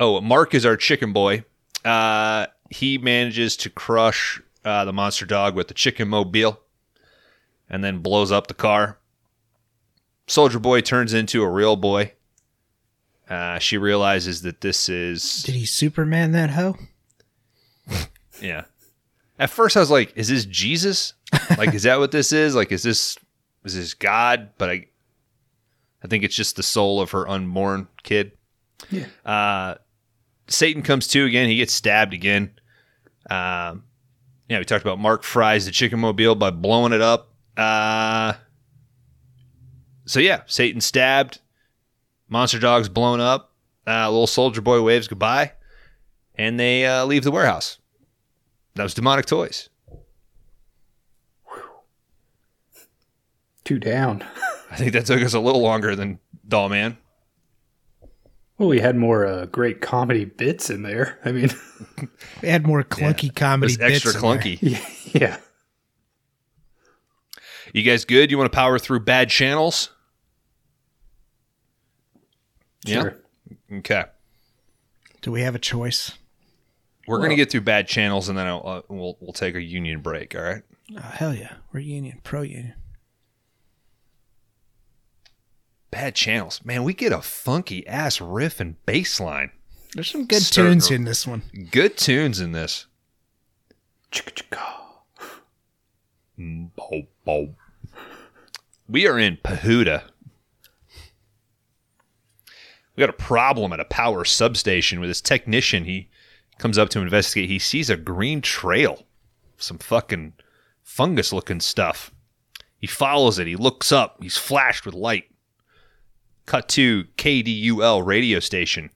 oh, Mark is our chicken boy. Uh, he manages to crush uh, the monster dog with the chicken mobile, and then blows up the car. Soldier boy turns into a real boy. Uh, she realizes that this is Did he Superman that hoe? yeah. At first, I was like, "Is this Jesus? Like, is that what this is? Like, is this is this God?" But I, I think it's just the soul of her unborn kid. Yeah. Uh, Satan comes to again. He gets stabbed again. Um, yeah, we talked about Mark fries the chicken mobile by blowing it up. Uh, so yeah, Satan stabbed. Monster dog's blown up. Uh, little soldier boy waves goodbye, and they uh, leave the warehouse. That was demonic toys. Two down. I think that took us a little longer than Dollman. Well, we had more uh, great comedy bits in there. I mean, It had more clunky It comedy was extra bits in there. clunky. yeah. You guys good? You want to power through bad channels? Sure. Yeah. Okay. Do we have a choice? We're gonna get through bad channels, and then I'll, uh, we'll we'll take a union break. All right. Oh, hell yeah. We're union, pro union. Bad channels, man. We get a funky ass riff and bass line. There's some good Starting tunes in this one. Good tunes in this. Chicka-chicka. Bow, bow. We are in Pahuda. We got a problem at a power substation with this technician. He comes up to investigate. He sees a green trail, some fucking fungus looking stuff. He follows it. He looks up. He's flashed with light. Cut to KDUL radio station.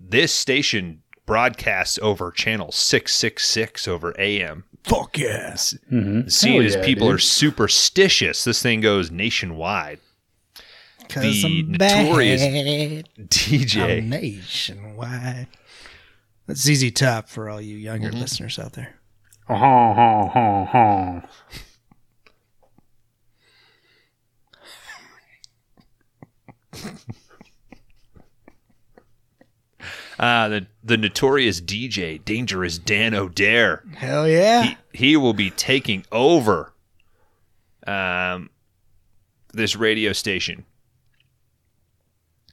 This station broadcasts over channel 666 over AM. Fuck yes. Mhm. Seeing as yeah, people dude. are superstitious, this thing goes nationwide. Cause The I'm notorious bad. DJ. I'm nationwide. That's ZZ Top for all you younger Mm-hmm. listeners out there. Uh, the the notorious DJ, Dangerous Dan O'Dare. Hell yeah. He, he will be taking over um, this radio station.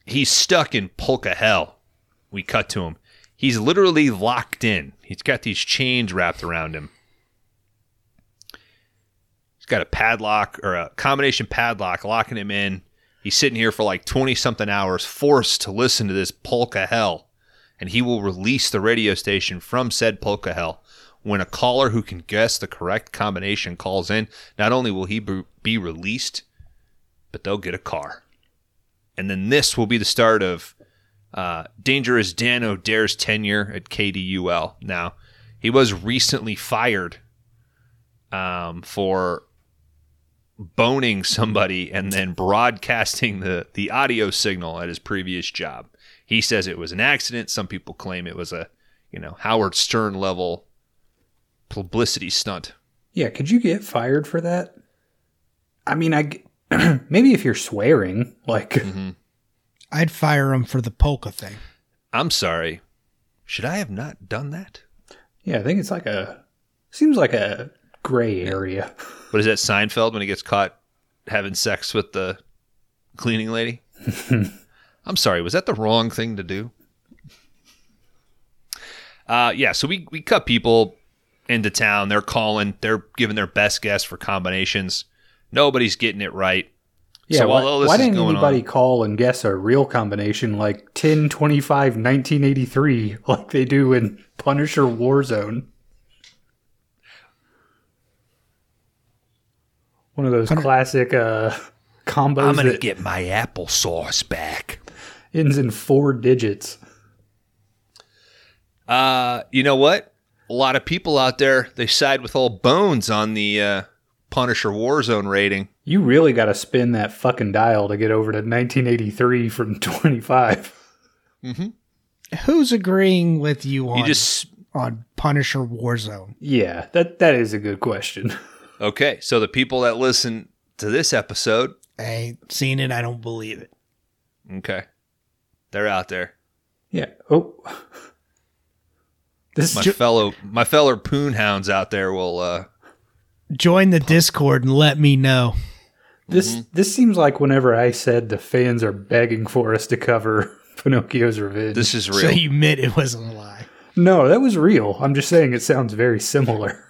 He's stuck in polka hell. We cut to him. He's literally locked in. He's got these chains wrapped around him. He's got a padlock or a combination padlock locking him in. He's sitting here for like 20 something hours, forced to listen to this polka hell. And he will release the radio station from said polka hell when a caller who can guess the correct combination calls in, not only will he be- released, but they'll get a car. And then this will be the start of uh, Dangerous Dan O'Dare's tenure at KDUL. Now, he was recently fired um, for boning somebody and then broadcasting the, the audio signal at his previous job. He says it was an accident. Some people claim it was a, you know, Howard Stern level publicity stunt. Yeah, could you get fired for that? I mean, I maybe if you're swearing, like mm-hmm. I'd fire him for the polka thing. I'm sorry. Should I have not done that? yeah, I think it's like a seems like a gray area. What is that Seinfeld when he gets caught having sex with the cleaning lady? I'm sorry, was that the wrong thing to do? Uh, yeah, so we, we cut people into town. They're calling, they're giving their best guess for combinations. Nobody's getting it right. Yeah, So why, all this why didn't anybody on- call and guess a real combination like 10 25 1983 like they do in Punisher Warzone? One of those classic uh, combos I'm going to that get my applesauce back. ends in four digits. Uh, you know what? A lot of people out there, they side with old Bones on the uh, Punisher Warzone rating. You really got to spin that fucking dial to get over to 1983 from 25. Who's agreeing with you on You just on Punisher Warzone? Yeah, that that is a good question. Okay, so the people that listen to this episode, I ain't seen it. I don't believe it. okay, they're out there. Yeah. Oh. This My ju- fellow, my fellow poon hounds out there will. uh Join the Discord and let me know. This this seems like whenever I said the fans are begging for us to cover Pinocchio's Revenge. This is real. So you admit it wasn't a lie. no, that was real. I'm just saying it sounds very similar.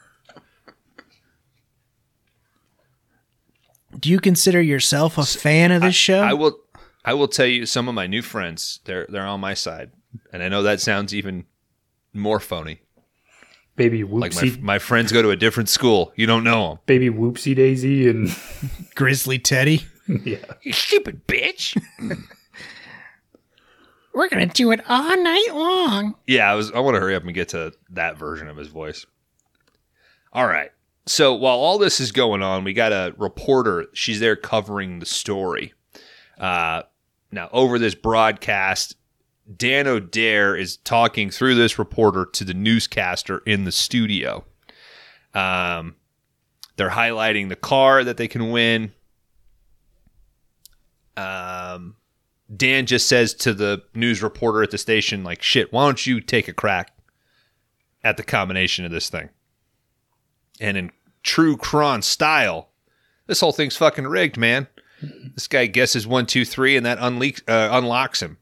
Do you consider yourself a fan of this show? I will. I will tell you, some of my new friends, they're they're on my side, and I know that sounds even more phony. Baby Like my my friends go to a different school. You don't know them. baby whoopsie daisy, and Grizzly Teddy. yeah, You stupid bitch. We're gonna do it all night long. Yeah, I was. I want to hurry up and get to that version of his voice. All right. So while all this is going on, we got a reporter. She's there covering the story. Uh, now, over this broadcast, Dan O'Dare is talking through this reporter to the newscaster in the studio. Um, they're highlighting the car that they can win. Um, Dan just says to the news reporter at the station, like, shit, why don't you take a crack at the combination of this thing? And in true Kron style, this whole thing's fucking rigged, man. This guy guesses one, two, three, and that unle- uh, unlocks him.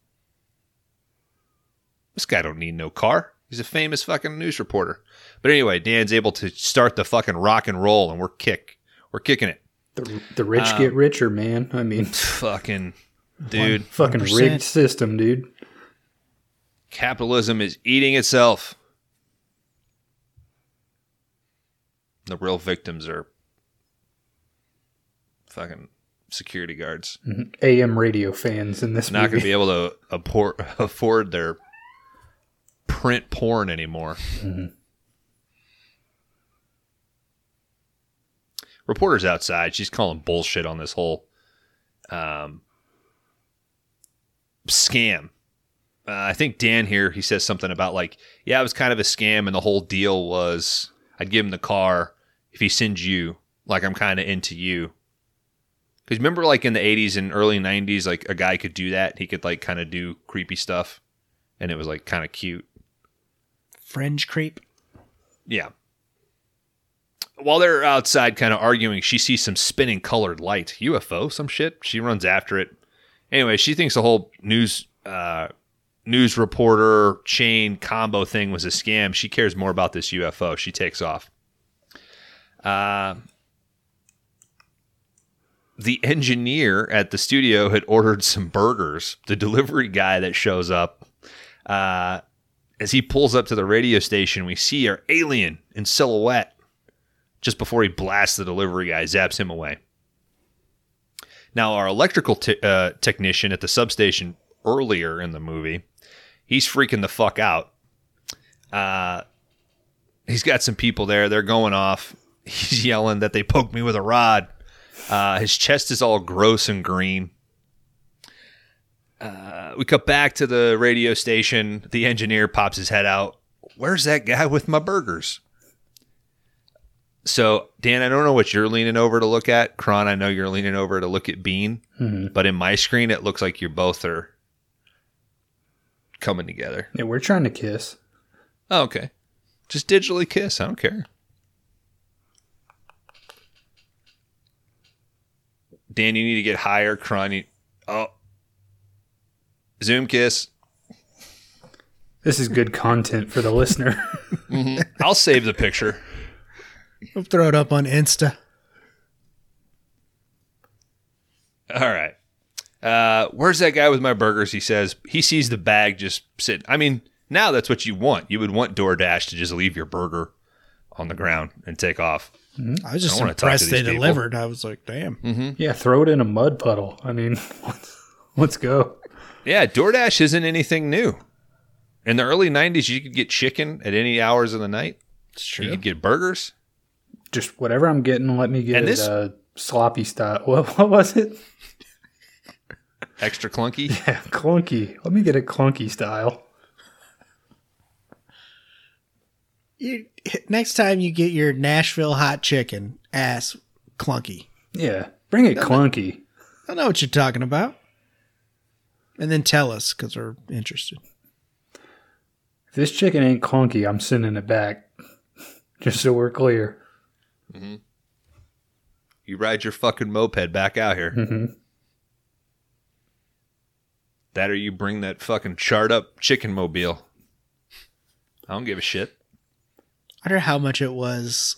This guy don't need no car. He's a famous fucking news reporter. But anyway, Dan's able to start the fucking rock and roll, and we're kick, we're kicking it. the the rich Um, get richer, man. I mean, Fucking dude, fucking 100%. rigged system, dude. capitalism is eating itself. The real victims are fucking security guards. AM radio fans in this Not going to be able to afford, afford their print porn anymore. Reporter's outside. She's calling bullshit on this whole um, scam. Uh, I think Dan here, he says something about like, yeah, it was kind of a scam, and the whole deal was I'd give him the car if he sends you, like I'm kind of into you. Because remember, like in the 80s and early 90s, like a guy could do that. He could like kind of do creepy stuff, and it was like kind of cute. Fringe creep. Yeah. While they're outside kind of arguing, she sees some spinning colored light. UFO, some shit. She runs after it. Anyway, she thinks the whole news uh, news reporter chain combo thing was a scam. She cares more about this UFO. She takes off. Uh, the engineer at the studio had ordered some burgers. The delivery guy that shows up uh, as he pulls up to the radio station, we see our alien in silhouette just before he blasts the delivery guy, zaps him away. Now, our electrical uh, technician at the substation earlier in the movie, he's freaking the fuck out. Uh, he's got some people there. They're going off. He's yelling that they poked me with a rod. Uh, his chest is all gross and green. Uh, we cut back to the radio station. The engineer pops his head out. Where's that guy with my burgers? So, Dan, I don't know what you're leaning over to look at. Kron, I know you're leaning over to look at Bean. But in my screen, it looks like you both are coming together. Yeah, we're trying to kiss. Oh, okay. Just digitally kiss. I don't care. Dan, you need to get higher. Kron, you, oh. Zoom kiss. This is good content for the listener. I'll save the picture. We'll throw it up on Insta. All right. Uh, where's that guy with my burgers? He says he sees the bag just sitting. I mean, now that's what you want. You would want DoorDash to just leave your burger on the ground and take off. I was just I wanna talk to impressed they people. delivered. I was like, damn. yeah, throw it in a mud puddle. I mean, let's, let's go. Yeah, DoorDash isn't anything new. In the early 90s, you could get chicken at any hours of the night. It's true. You true. could get burgers. Just whatever I'm getting, let me get And it this- uh, sloppy style. What, what was it? Extra clunky. Yeah, clunky. Let me get a clunky style. You, next time you get your Nashville hot chicken, ass clunky. Yeah, bring it clunky. I know what you're talking about. And then tell us because we're interested. If this chicken ain't clunky, I'm sending it back. Just so we're clear. You ride your fucking moped back out here. Mhm. That or you bring that fucking charred up chicken mobile. I don't give a shit. I wonder how much it was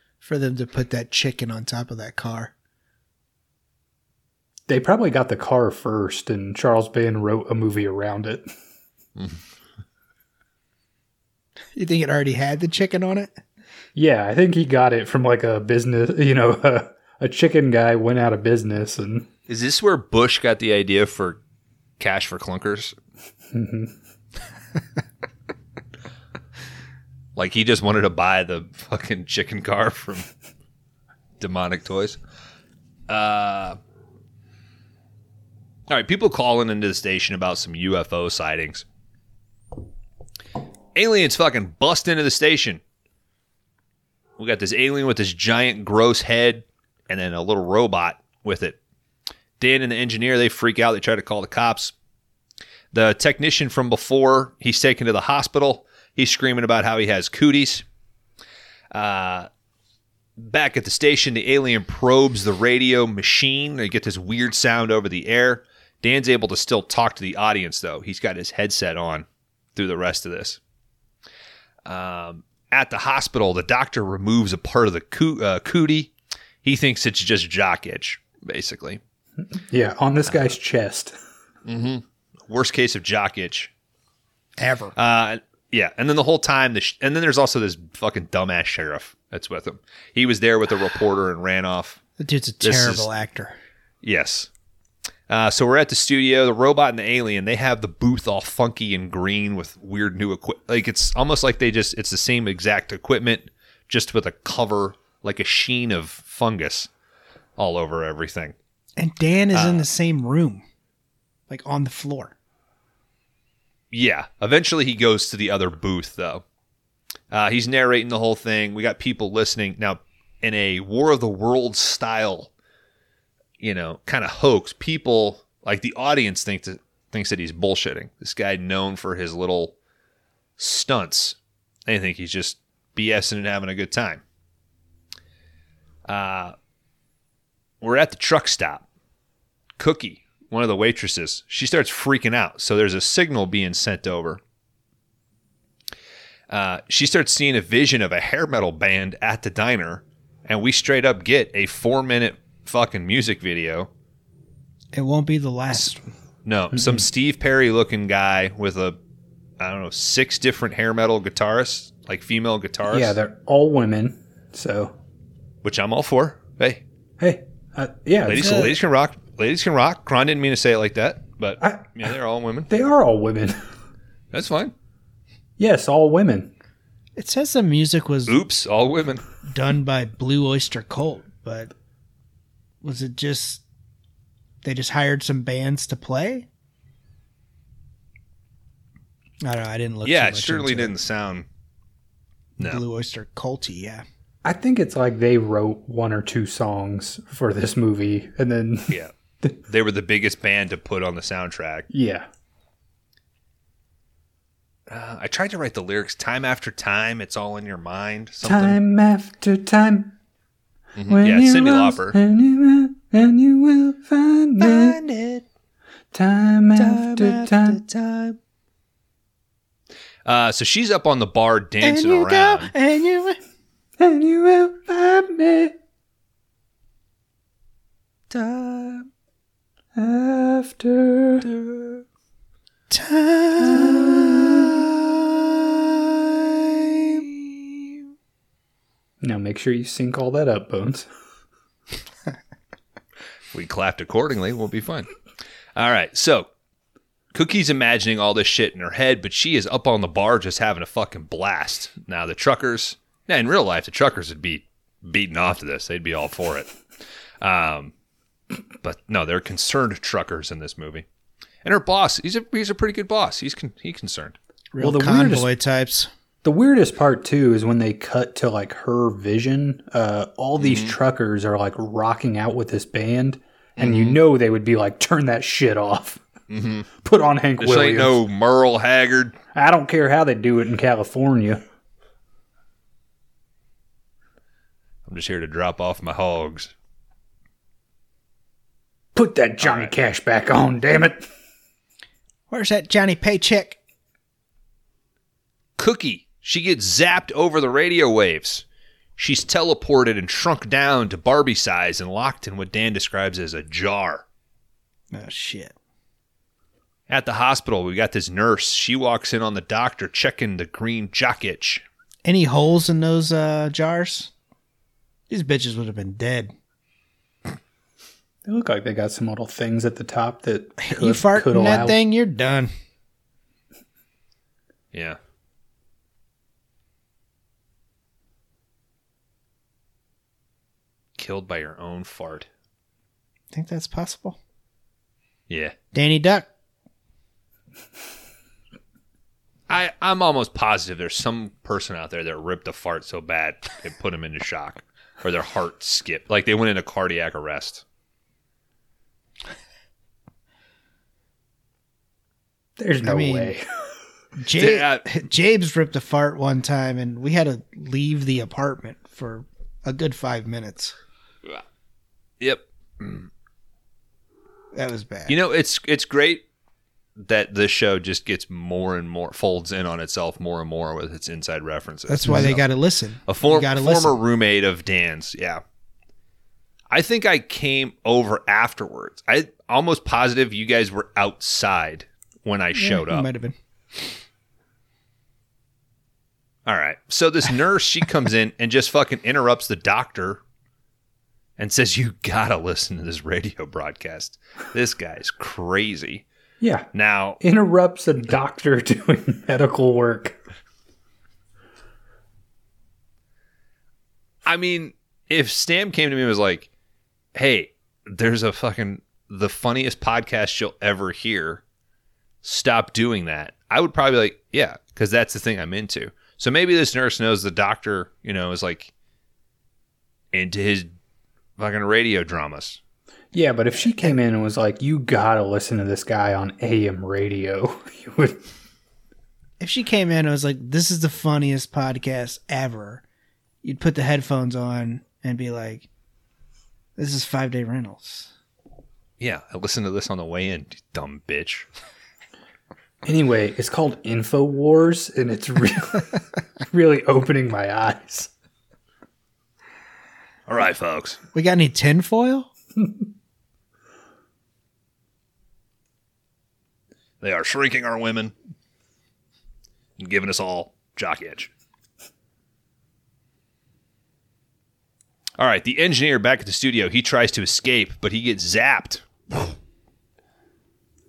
for them to put that chicken on top of that car. They probably got the car first, and Charles Band wrote a movie around it. You think it already had the chicken on it? Yeah, I think he got it from like a business, you know, a, a chicken guy went out of business and Is this where Bush got the idea for cash for clunkers? Mm-hmm. Like he just wanted to buy the fucking chicken car from Demonic Toys. Uh, all right, people calling into the station about some UFO sightings. Aliens fucking bust into the station. We got this alien with this giant gross head and then a little robot with it. Dan and the engineer, they freak out. They try to call the cops. The technician from before, he's taken to the hospital. He's screaming about how he has cooties. Uh, back at the station, the alien probes the radio machine. They get this weird sound over the air. Dan's able to still talk to the audience, though. He's got his headset on through the rest of this. Um, at the hospital, the doctor removes a part of the coo- uh, cootie. He thinks it's just jock itch, basically. yeah, on this guy's chest. Mm-hmm. Worst case of jock itch. Ever. Uh, yeah, and then the whole time, the sh- and then there's also this fucking dumbass sheriff that's with him. He was there with a reporter and ran off. the dude's a this terrible is- actor. Yes. Uh, so we're at the studio. The robot and the alien, they have the booth all funky and green with weird new equipment. Like it's almost like they just, it's the same exact equipment, just with a cover, like a sheen of fungus all over everything. And Dan is in Uh, the same room, like on the floor. Yeah. Eventually, he goes to the other booth, though. Uh, he's narrating the whole thing. We got people listening. Now, in a War of the Worlds style, you know, kind of hoax, people, like the audience, think that, thinks that he's bullshitting. This guy known for his little stunts. They think he's just BSing and having a good time. Uh, we're at the truck stop. Cookie, one of the waitresses, she starts freaking out. So there's a signal being sent over. Uh, she starts seeing a vision of a hair metal band at the diner, and we straight up get a four minute fucking music video. It won't be the last. No, some Steve Perry looking guy with a I don't know, six different hair metal guitarists, like female guitarists. Yeah, they're all women. So, which I'm all for. Hey, hey, uh, yeah, ladies, it's- ladies can rock. Ladies can rock. Kron didn't mean to say it like that, but I- yeah, they're all women. they are all women. That's fine. yes, all women. It says the music was Oops, all women. done by Blue Oyster Cult, but was it just they just hired some bands to play? I don't know. I didn't look. yeah, too it much certainly into didn't sound. No. Blue Oyster Culty, yeah. I think it's like they wrote one or two songs for this movie, and then Yeah. they were the biggest band to put on the soundtrack. yeah, Uh, I tried to write the lyrics time after time. It's all in your mind. Something. time after time. Mhm. When Yeah, Cyndi Lauper. And you will, and you will find, it. it Time, after time. time. Uh, so she's up on the bar And dancing you around. go, and you And you will find me time after. time. Now make sure you sync all that up, Bones. We clapped accordingly. We'll be fine. All right. So Cookie's imagining all this shit in her head, but she is up on the bar just having a fucking blast. Now the truckers, yeah, in real life, the truckers would be beaten off to this. They'd be all for it. Um, but no, they're concerned truckers in this movie. And her boss, he's a he's a pretty good boss. He's con- he's concerned. Real Well, the convoy weirdest- types. The weirdest part too is when they cut to like her vision. Uh, all these Mm-hmm. truckers are like rocking out with this band, and you know they would be like, "Turn that shit off." Put on Hank Mm-hmm. This Williams. ain't no Merle Haggard. I don't care how they do it in California. I'm just here to drop off my hogs. Put that Johnny right. Cash back on, damn it. Where's that Johnny Paycheck? Cookie. She gets zapped over the radio waves. She's teleported and shrunk down to Barbie size and locked in what Dan describes as a jar. Oh shit. At the hospital, we got this nurse. She walks in on the doctor checking the green jock itch. Any holes in those uh, jars? These bitches would have been dead. They look like they got some little things at the top that could, you fart could in that thing, you're done. Yeah. Killed by your own fart. Think that's possible? Yeah. Danny Duck. I, I'm almost positive there's some person out there that ripped a fart so bad it put him into shock. Or their heart skipped. Like they went into cardiac arrest. There's no mean- way. Jabe, Yeah. Jabe's ripped a fart one time, and we had to leave the apartment for a good five minutes. Yep. That was bad. You know, it's it's great that this show just gets more and more folds in on itself more and more with its inside references. that's why they got to listen. a for- former listen. roommate of Dan's. Yeah, I think I came over afterwards. I almost positive you guys were outside when I showed Yeah, up. Might have been. All right. So this nurse, she comes in and just fucking interrupts the doctor and says, You gotta listen to this radio broadcast. This guy's crazy. Yeah. Now, Interrupts a doctor doing medical work. I mean, if Stam came to me and was like, Hey, there's a fucking the funniest podcast you'll ever hear. Stop doing that. I would probably be like, Yeah, because that's the thing I'm into. So maybe this nurse knows the doctor, you know, is like into his fucking radio dramas. Yeah, but if she came in and was like, "You gotta listen to this guy on AM radio," you would. If she came in and was like, "This is the funniest podcast ever," you'd put the headphones on and be like, "This is five day rentals." Yeah, I listened to this on the way in, you dumb bitch. Anyway, it's called Infowars, and it's really, really opening my eyes. All right, folks. We got any tinfoil? They are shrinking our women. and giving us all jock itch. All right, the engineer back at the studio, he tries to escape, but he gets zapped.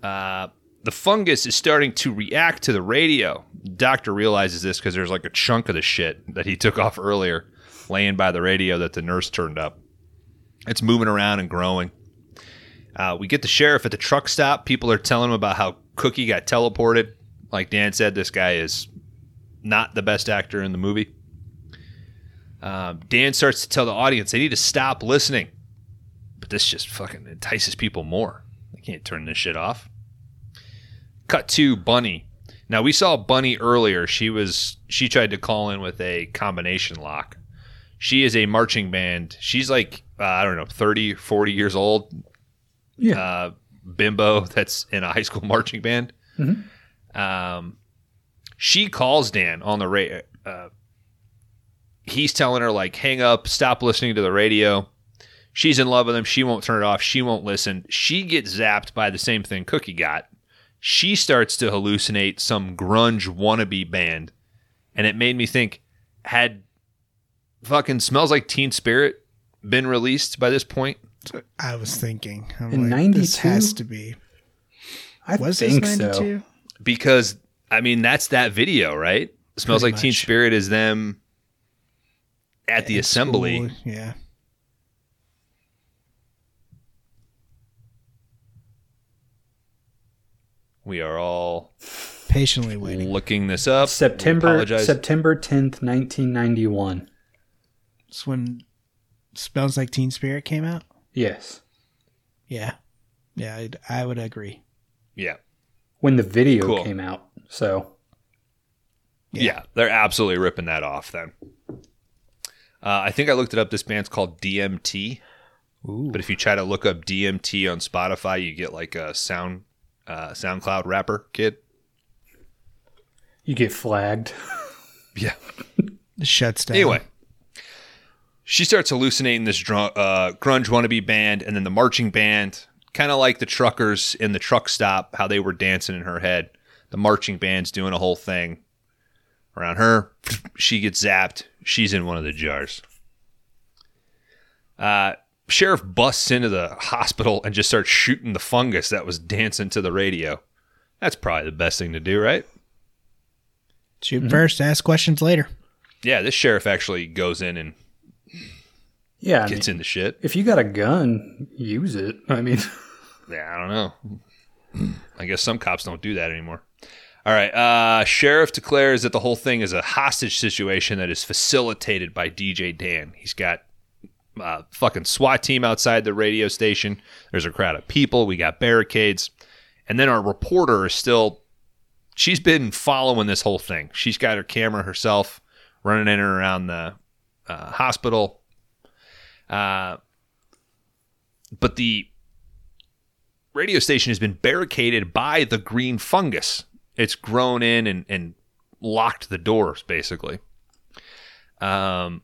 Uh, the fungus is starting to react to the radio. Doctor realizes this because there's like a chunk of the shit that he took off earlier laying by the radio that the nurse turned up. It's moving around and growing. Uh, we get the sheriff at the truck stop. People are telling him about how Cookie got teleported. Like Dan said, this guy is not the best actor in the movie. Um, Dan starts to tell the audience they need to stop listening. But this just fucking entices people more. They can't turn this shit off. Cut to Bunny. Now we saw Bunny earlier. She was she tried to call in with a combination lock. She is a marching band. She's like uh, I don't know, 30, 40 years old. Yeah. Uh, bimbo that's in a high school marching band. Um, she calls Dan on the radio. Uh, he's telling her like, hang up, stop listening to the radio. She's in love with him. She won't turn it off. She won't listen. She gets zapped by the same thing Cookie got. She starts to hallucinate some grunge wannabe band. And it made me think, had fucking Smells Like Teen Spirit been released by this point? I was thinking. I'm In like, this has to be. I Was think this so. 92? Because, I mean, that's that video, right? Smells Pretty Like Teen. Spirit is them at the In assembly. school, Yeah. We are all Patiently waiting. looking this up. September. September tenth, nineteen ninety one. It's when Smells Like Teen Spirit came out? Yes. Yeah. Yeah, I'd, I would agree. yeah. When the video Cool. came out. So yeah, They're absolutely ripping that off then. Uh, I think I looked it up. This band's called DMT. But if you try to look up DMT on Spotify, you get like a sound uh, SoundCloud rapper kid. you get flagged. Yeah. It shuts down. Anyway, she starts hallucinating this dr- uh, grunge wannabe band and then the marching band, kind of like the truckers in the truck stop, how they were dancing in her head. The marching band's doing a whole thing around her. She gets zapped. She's in one of the jars. Uh, sheriff busts into the hospital and just starts shooting the fungus that was dancing to the radio. That's probably the best thing to do, right? Shoot Mm-hmm. first, ask questions later. Yeah, this sheriff actually goes in and Yeah, I mean, gets in the shit. if you got a gun, use it. I mean, Yeah, I don't know. I guess some cops don't do that anymore. All right. Uh, sheriff declares that the whole thing is a hostage situation that is facilitated by DJ Dan. He's got uh, fucking SWAT team outside the radio station. There's a crowd of people. We got barricades. And then our reporter is still, she's been following this whole thing. She's got her camera herself running in and around the uh, hospital. Uh, but the radio station has been barricaded by the green fungus. It's grown in and, and locked the doors, basically. Um,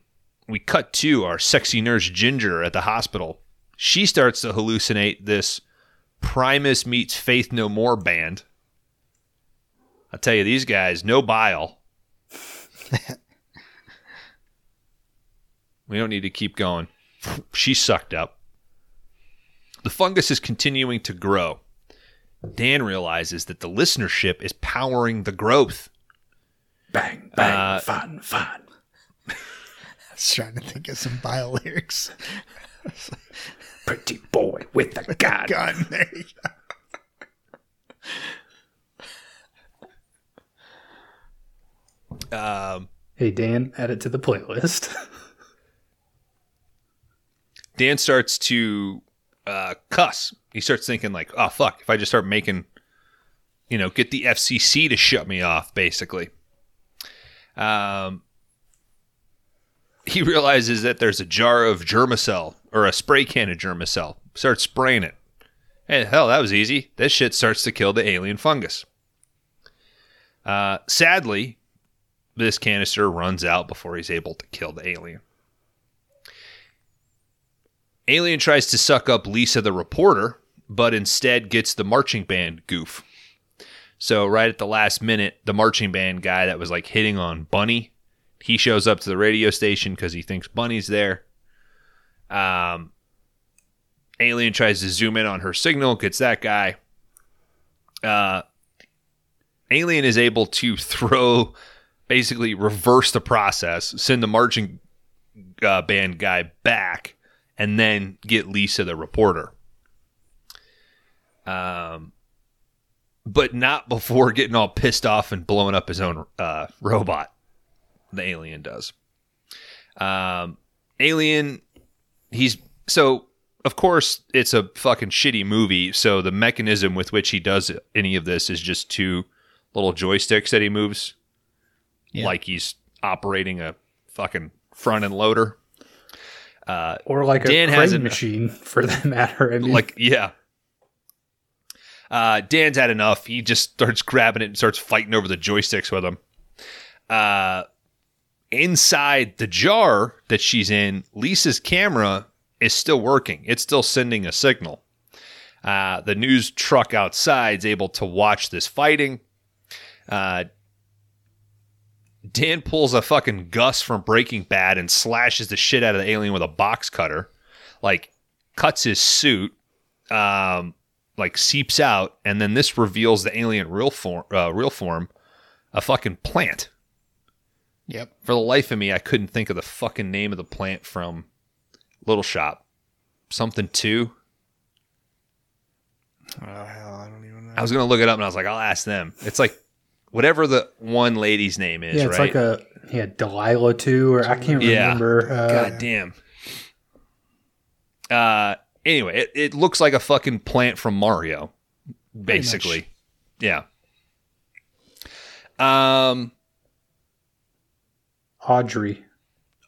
we cut to our sexy nurse Ginger at the hospital. She starts to hallucinate this Primus meets Faith No More band. I'll tell you, these guys, no bile. we don't need to keep going. She sucked up. The fungus is continuing to grow. Dan realizes that the listenership is powering the growth. bang, bang, Uh, fun, fun. I was trying to think of some bio lyrics. Pretty boy with a gun. Gun. There you go. Um, Hey Dan, add it to the playlist. Dan starts to uh, cuss. He starts thinking like, "Oh fuck! If I just start making, you know, get the FCC to shut me off." Basically, um, he realizes that there's a jar of Germacell or a spray can of Germacell. Starts spraying it. Hey, hell, that was easy. This shit starts to kill the alien fungus. Uh, sadly, this canister runs out before he's able to kill the alien. Alien tries to suck up Lisa the reporter, but instead gets the marching band goof. So right at the last minute, the marching band guy that was like hitting on Bunny, he shows up to the radio station because he thinks Bunny's there. Um, Alien tries to zoom in on her signal, gets that guy. Uh, Alien is able to throw, basically reverse the process, send the marching uh, band guy back, and then get Lisa the reporter. Um, but not before getting all pissed off and blowing up his own uh, robot. The alien does. Um, alien, he's so of course it's a fucking shitty movie. So the mechanism with which he does any of this is just two little joysticks that he moves, Yeah. like he's operating a fucking front end loader. Uh, Or like a Dan crane hasn't- machine, for that matter. I mean, like yeah. Uh, Dan's had enough. He just starts grabbing it and starts fighting over the joysticks with him. Uh, inside the jar that she's in, Lisa's camera is still working. It's still sending a signal. Uh, the news truck outside is able to watch this fighting. Uh, Dan pulls a fucking Gus from Breaking Bad and slashes the shit out of the alien with a box cutter. Like, cuts his suit, um, like seeps out, and then this reveals the alien real form, uh, real form, a fucking plant. Yep. For the life of me, I couldn't think of the fucking name of the plant from Little Shop. Something two. Oh hell, I don't even know. I was gonna look it up, and I was like, I'll ask them. It's like whatever the one lady's name is, yeah, it's right? like a yeah Delilah too, or I can't Yeah. remember. Uh, God damn. Uh, anyway, it, it looks like a fucking plant from Mario, basically. Yeah. Um, Audrey.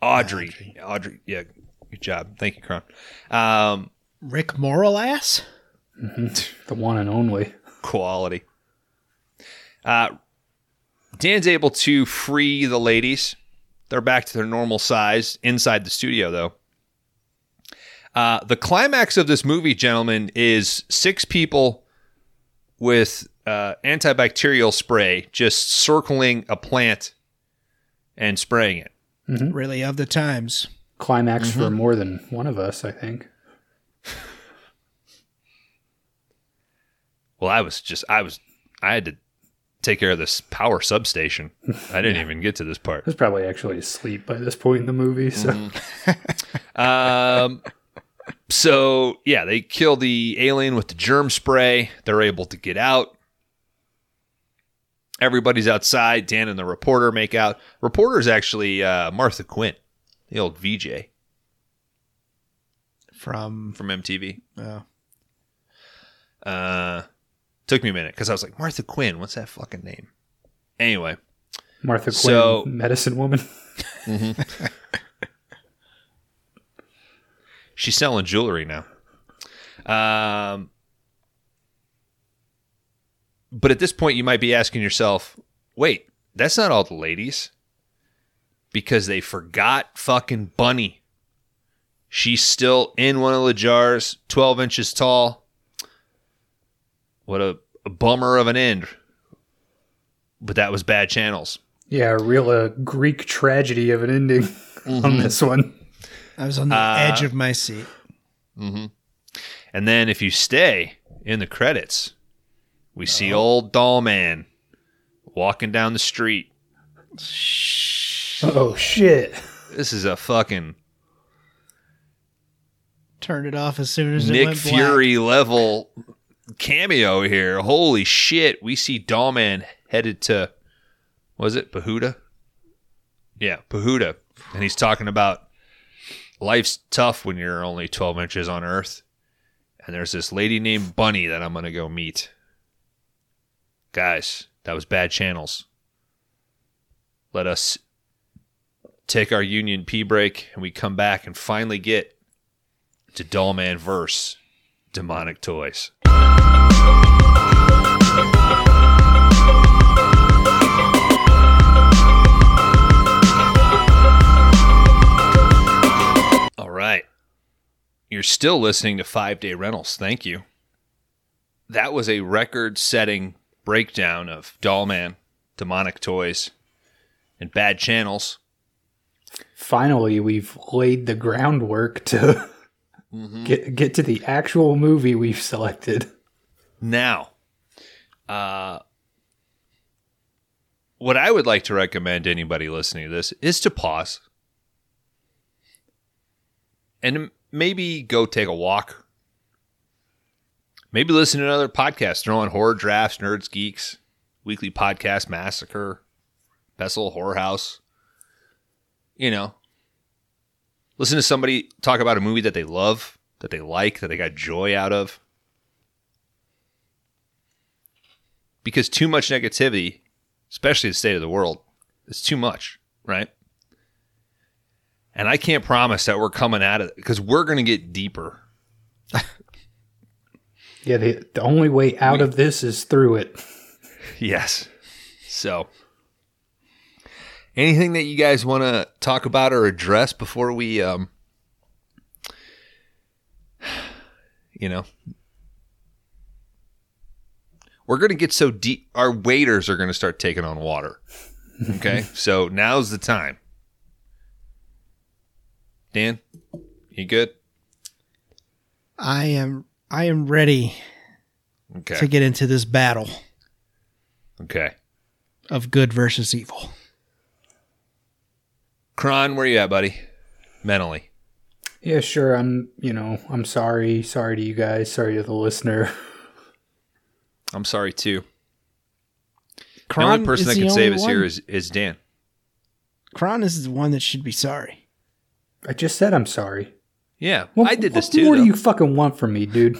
Audrey. Audrey. Audrey. Yeah. Good job. Thank you, Kron. Um, Rick Moranis. the one and only. quality. Uh, Dan's able to free the ladies. They're back to their normal size inside the studio, though. Uh, the climax of this movie, gentlemen, is six people with uh, antibacterial spray just circling a plant and spraying it. Really of the times. Climax Mm-hmm. for more than one of us, I think. Well, I was just, I was, I had to take care of this power substation. I didn't even get to this part. I was probably actually asleep by this point in the movie. So Mm-hmm. Um, so yeah, they kill the alien with the germ spray. They're able to get out. Everybody's outside. Dan and the reporter make out. Reporter's actually uh, Martha Quinn, the old VJ From from MTV. oh, Uh, took me a minute because I was like, Martha Quinn, what's that fucking name? Anyway, Martha Quinn, So- medicine woman. she's selling jewelry now. Um, but at this point, you might be asking yourself, wait, that's not all the ladies. Because they forgot fucking Bunny. She's still in one of the jars, 12 inches tall. What a, a bummer of an end. But that was bad channels. Yeah, a real uh, Greek tragedy of an ending Mm-hmm. on this one. I was on the Uh, edge of my seat. Mm-hmm. And then if you stay in the credits, we see uh-huh. old Dollman walking down the street. Oh shit! This is a fucking Turned it off as soon as it Nick went black. Fury level cameo here. Holy shit. We see Dollman headed to was it Pahuda? Yeah, Pahuda. And he's talking about life's tough when you're only 12 inches on Earth. And there's this lady named Bunny that I'm going to go meet. Guys, that was bad channels. Let us take our Union P break and we come back and finally get to Dollman verse Demonic Toys. All right. You're still listening to Five Day Rentals. Thank you. That was a record setting breakdown of Dollman, demonic toys, and bad channels. Finally, we've laid the groundwork to get get to the actual movie we've selected. Now, uh, what I would like to recommend to anybody listening to this is to pause and maybe go take a walk. Maybe listen to another podcast. Throw on horror drafts, nerds, geeks, weekly podcast, massacre, Bessel, horror house. You know, listen to somebody talk about a movie that they love, that they like, that they got joy out of. Because too much negativity, especially the state of the world, is too much, right? And I can't promise that we're coming at it because we're going to get deeper. Yeah, the, the only way out of this is through it. Yes. So, anything that you guys want to talk about or address before we, um, you know, we're going to get so deep. Our waiters are going to start taking on water. Okay. so now's the time. Dan, you good? I am I am ready Okay. to get into this battle Okay. of good versus evil. Kron, where you at, buddy? Mentally. Yeah, sure. I'm, you know, I'm sorry. Sorry to you guys. Sorry to the listener. I'm sorry too. the only person is that can save only us here one. is, is Dan. Kron is the one that should be sorry. I just said I'm sorry. Yeah, What- I did this what too. more do you fucking want from me, dude?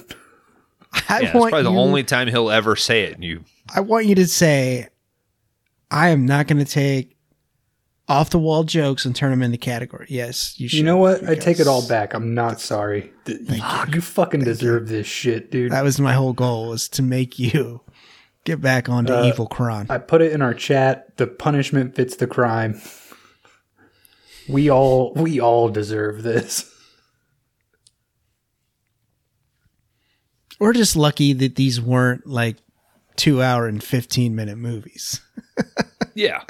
I yeah, it's want probably the only time he'll ever say it. And you, I want you to say, I am not going to take off the wall jokes and turn them into category. Yes, you should. You know what? I take it all back. I'm not sorry. Th- You, you fucking deserve this shit, dude. That was my whole goal was to make you get back onto Uh, evil Kron. I put it in our chat. The punishment fits the crime. We all we all deserve this. We're just lucky that these weren't like two hour and 15 minute movies. yeah,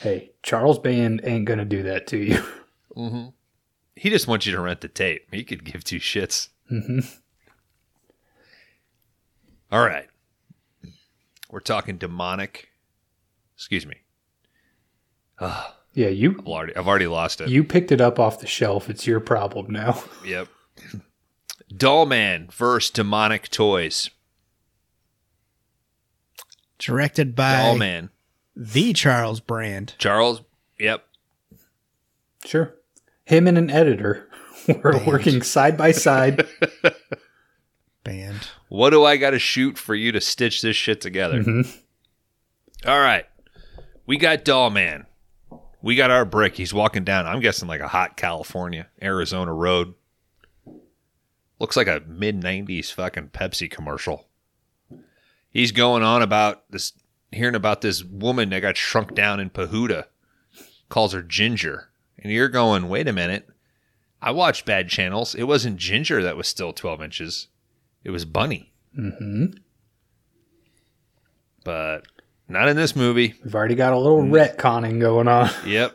Hey, Charles Band ain't gonna do that to you. he just wants you to rent the tape. He could give two shits. hmm All right, we're talking demonic. Excuse me. Yeah, you I've already, I've already lost it. you picked it up off the shelf. It's your problem now. Yep. Dollman versus demonic toys. Directed by Dollman. the Charles Brand. Charles. Yep. Sure. Him and an editor were Band. working side by side. Band. What do I got to shoot for you to stitch this shit together? Mhm. All right. We got Dollman. We got our brick. He's walking down, I'm guessing like a hot California, Arizona road. Looks like a mid 90s fucking Pepsi commercial. He's going on about this, hearing about this woman that got shrunk down in Pahuda. Calls her Ginger. And you're going, wait a minute. I watched bad channels. It wasn't Ginger that was still 12 inches, it was Bunny. Mm-hmm. But not in this movie. We've already got a little retconning going on. Yep.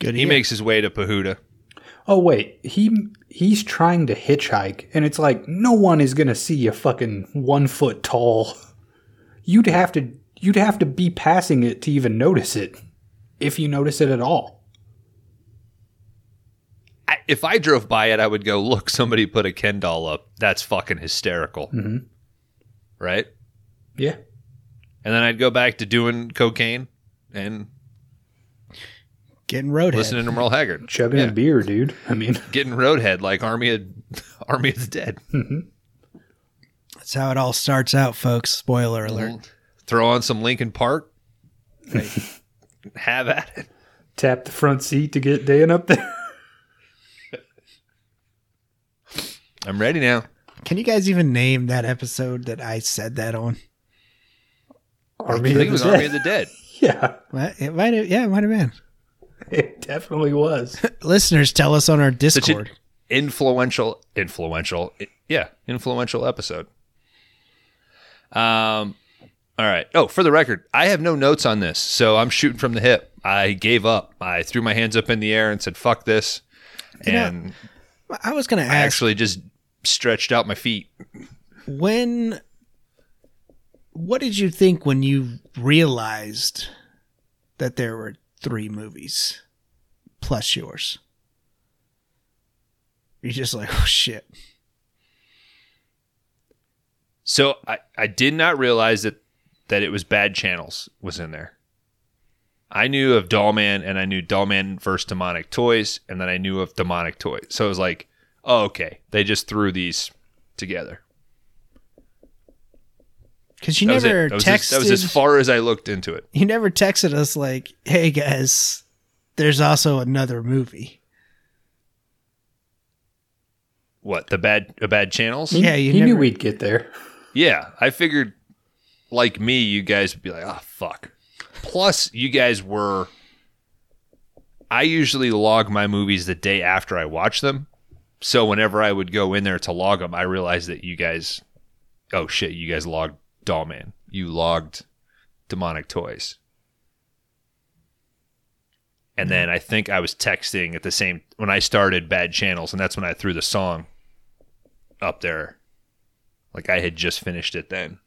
Good. He ear. makes his way to Pahuda. Oh wait, he he's trying to hitchhike, and it's like no one is gonna see a fucking one foot tall. You'd have to you'd have to be passing it to even notice it, if you notice it at all. I, if I drove by it, I would go, look, somebody put a Ken doll up. That's fucking hysterical. Mhm. Right? Yeah, And then I'd go back to doing cocaine and Getting roadhead. listening to Merle Haggard. chugging Yeah. a beer, dude. I mean, Getting Roadhead like Army of, Army of the Dead. Mm-hmm. That's how it all starts out, folks. Spoiler mm-hmm. alert. Throw on some Linkin Park. Have at it. tap the front seat to get Dan up there. I'm ready now. Can you guys even name that episode that I said that on? Army I of think it was the Army Dead. of the Dead. Yeah, It might have, yeah, it might have been. it definitely was. Listeners, tell us on our Discord. influential, influential, Yeah, influential episode. Um, all right. Oh, for the record, I have no notes on this, so I'm shooting from the hip. I gave up. I threw my hands up in the air and said, "Fuck this," know, and I was going to I ask actually just stretched out my feet. when. What did you think when you realized that there were three movies plus yours? You're just like, oh shit. So I, I did not realize that that it was bad channels was in there. I knew of Dollman and I knew Dollman versus Demonic Toys, and then I knew of Demonic Toys. So it was like, oh, okay, they just threw these together. Because you That never it. That, was texted. as, that was as far as I looked into it. you never texted us like, "Hey guys, there's also another movie." What the bad uh, bad channels? Yeah, you he knew we'd get there. Yeah, I figured, like me, you guys would be like, oh, fuck. Plus, you guys were. I usually log my movies the day after I watch them. So whenever I would go in there to log them, I realized that you guys. Oh, shit, you guys logged Dollman. You logged Demonic Toys. And then I think I was texting at the same when I started Bad Channels, and that's when I threw the song up there. Like I had just finished it then.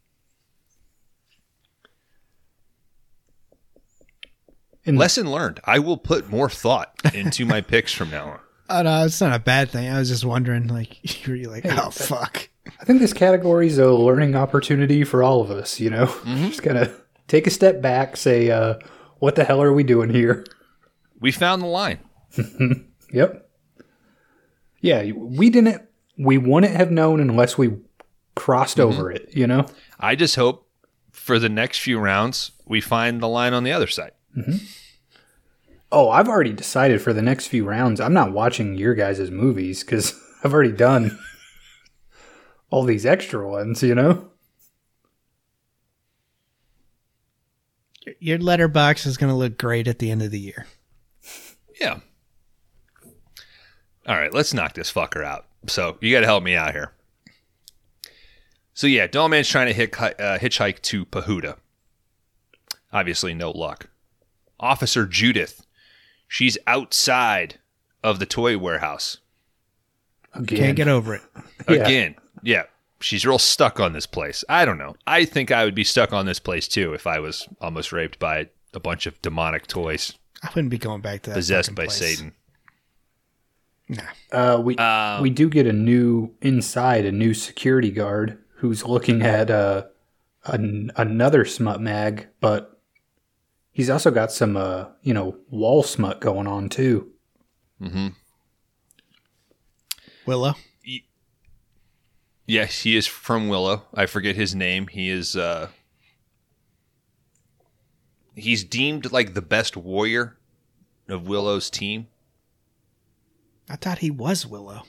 And Lesson learned. I will put more thought into my picks from now on. Oh no, it's not a bad thing. I was just wondering, like, you're like, oh fuck. I think this category is a learning opportunity for all of us. You know, mm-hmm. just gotta take a step back, say, uh, "What the hell are we doing here?" We found the line. Yep. Yeah, we didn't. We wouldn't have known unless we crossed mm-hmm. over it. You know. I just hope for the next few rounds we find the line on the other side. Mm-hmm. Oh, I've already decided for the next few rounds. I'm not watching your guys' movies because I've already done all these extra ones. You know. Your Letterboxd is going to look great at the end of the year. Yeah. All right, let's knock this fucker out. So you got to help me out here. So yeah, Dollman's trying to hit, uh, hitchhike to Pahuda. Obviously, no luck. Officer Judith, she's outside of the toy warehouse Again. Can't get over it. Again. Yeah, she's real stuck on this place. I don't know. I think I would be stuck on this place too if I was almost raped by a bunch of demonic toys I wouldn't be going back to that. possessed by place. Satan. Nah. Uh, we Um, we do get a new inside a new security guard who's looking at uh, an, another smut mag, but he's also got some uh, you know wall smut going on too. Willow. Yes, he is from Willow. I forget his name. He is uh he's deemed like the best warrior of Willow's team. I thought he was Willow.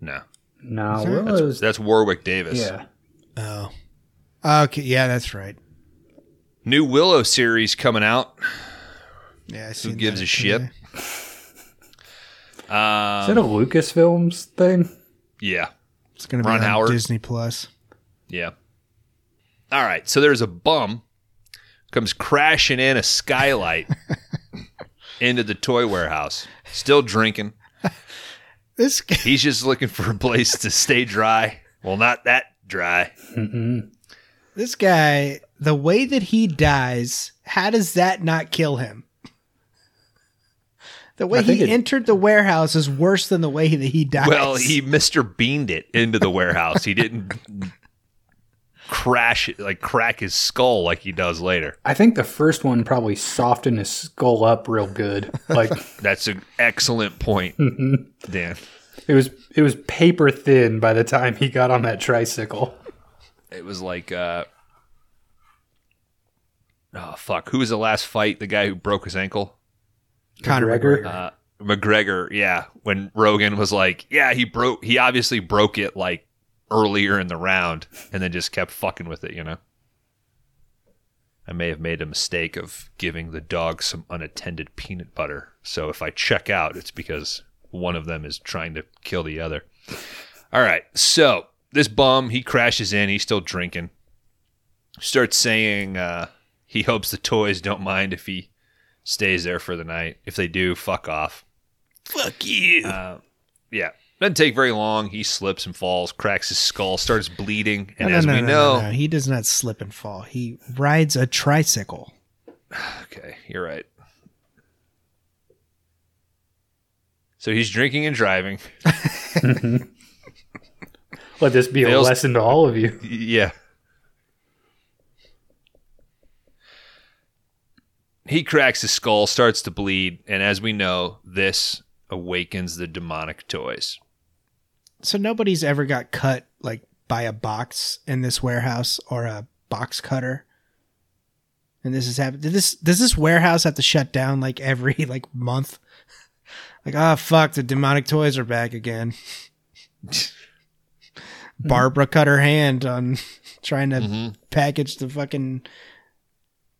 No. No, Is there- Willow's That's Warwick Davis. yeah. Oh. Okay. Yeah, that's right. New Willow series coming out. Yeah. I Who gives that a shit? today. Is that a Um, Lucasfilms thing? yeah. It's going to be Ron on Howard. Disney Plus. Yeah. All right. So there's a bum comes crashing in a skylight into the toy warehouse. Still drinking. This guy, He's just looking for a place to stay dry. Well, not that dry. Mm-mm. this guy, the way that he dies, how does that not kill him? The way he it- entered the warehouse is worse than the way that he died. Well, he Mr. Beaned it into the warehouse. He didn't crash it, like crack his skull like he does later. I think the first one probably softened his skull up real good. Like That's an excellent point, Dan. it was it was paper thin by the time he got on that tricycle. It was like, uh, oh, fuck. Who was the last fight? The guy who broke his ankle? Conor McGregor? McGregor. Uh, McGregor, yeah. When Rogan was like, yeah, he broke, he obviously broke it like earlier in the round and then just kept fucking with it, you know? I may have made a mistake of giving the dog some unattended peanut butter. So if I check out, it's because one of them is trying to kill the other. All right. So this bum, he crashes in. He's still drinking. Starts saying uh, he hopes the toys don't mind if he stays there for the night. If they do, fuck off. Fuck you. Uh, yeah. Doesn't take very long. He slips and falls, cracks his skull, starts bleeding. And No, no, as no, we no, know, no, no. he does not slip and fall. He rides a tricycle. Okay, you're right. So he's drinking and driving. Let this be a lesson to all of you. Yeah. He cracks his skull, starts to bleed, and as we know, this awakens the demonic toys. So nobody's ever got cut like by a box in this warehouse or a box cutter. And this is happening. Did this does this warehouse have to shut down like every like month? Like, ah, fuck, the demonic toys are back again. Barbara cut her hand on trying to Mm-hmm. package the fucking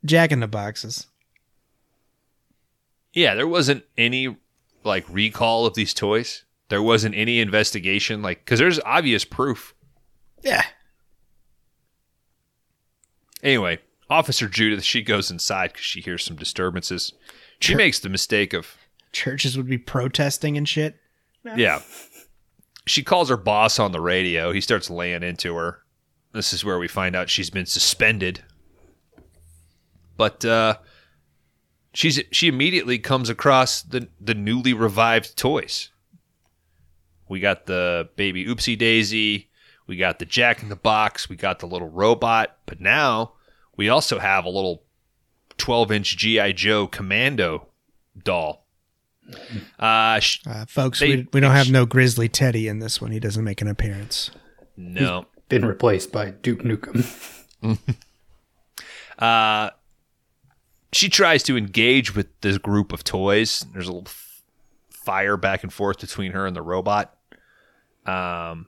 Jack in the boxes. Yeah, there wasn't any like recall of these toys. There wasn't any investigation, like because there's obvious proof. Yeah. Anyway, Officer Judith she goes inside because she hears some disturbances. She makes the mistake of Churches would be protesting and shit. Yeah. She calls her boss on the radio. He starts laying into her. This is where we find out she's been suspended. But uh she's she immediately comes across the the newly revived toys. We got the baby oopsie daisy, we got the jack in the box, we got the little robot, but now we also have a little 12-inch GI Joe commando doll. Uh, sh- Uh, folks, They- we, we don't have no Grizzly Teddy in this one. He doesn't make an appearance. no. Been replaced by Duke Nukem. Uh, she tries to engage with this group of toys. There's a little f- fire back and forth between her and the robot. Um,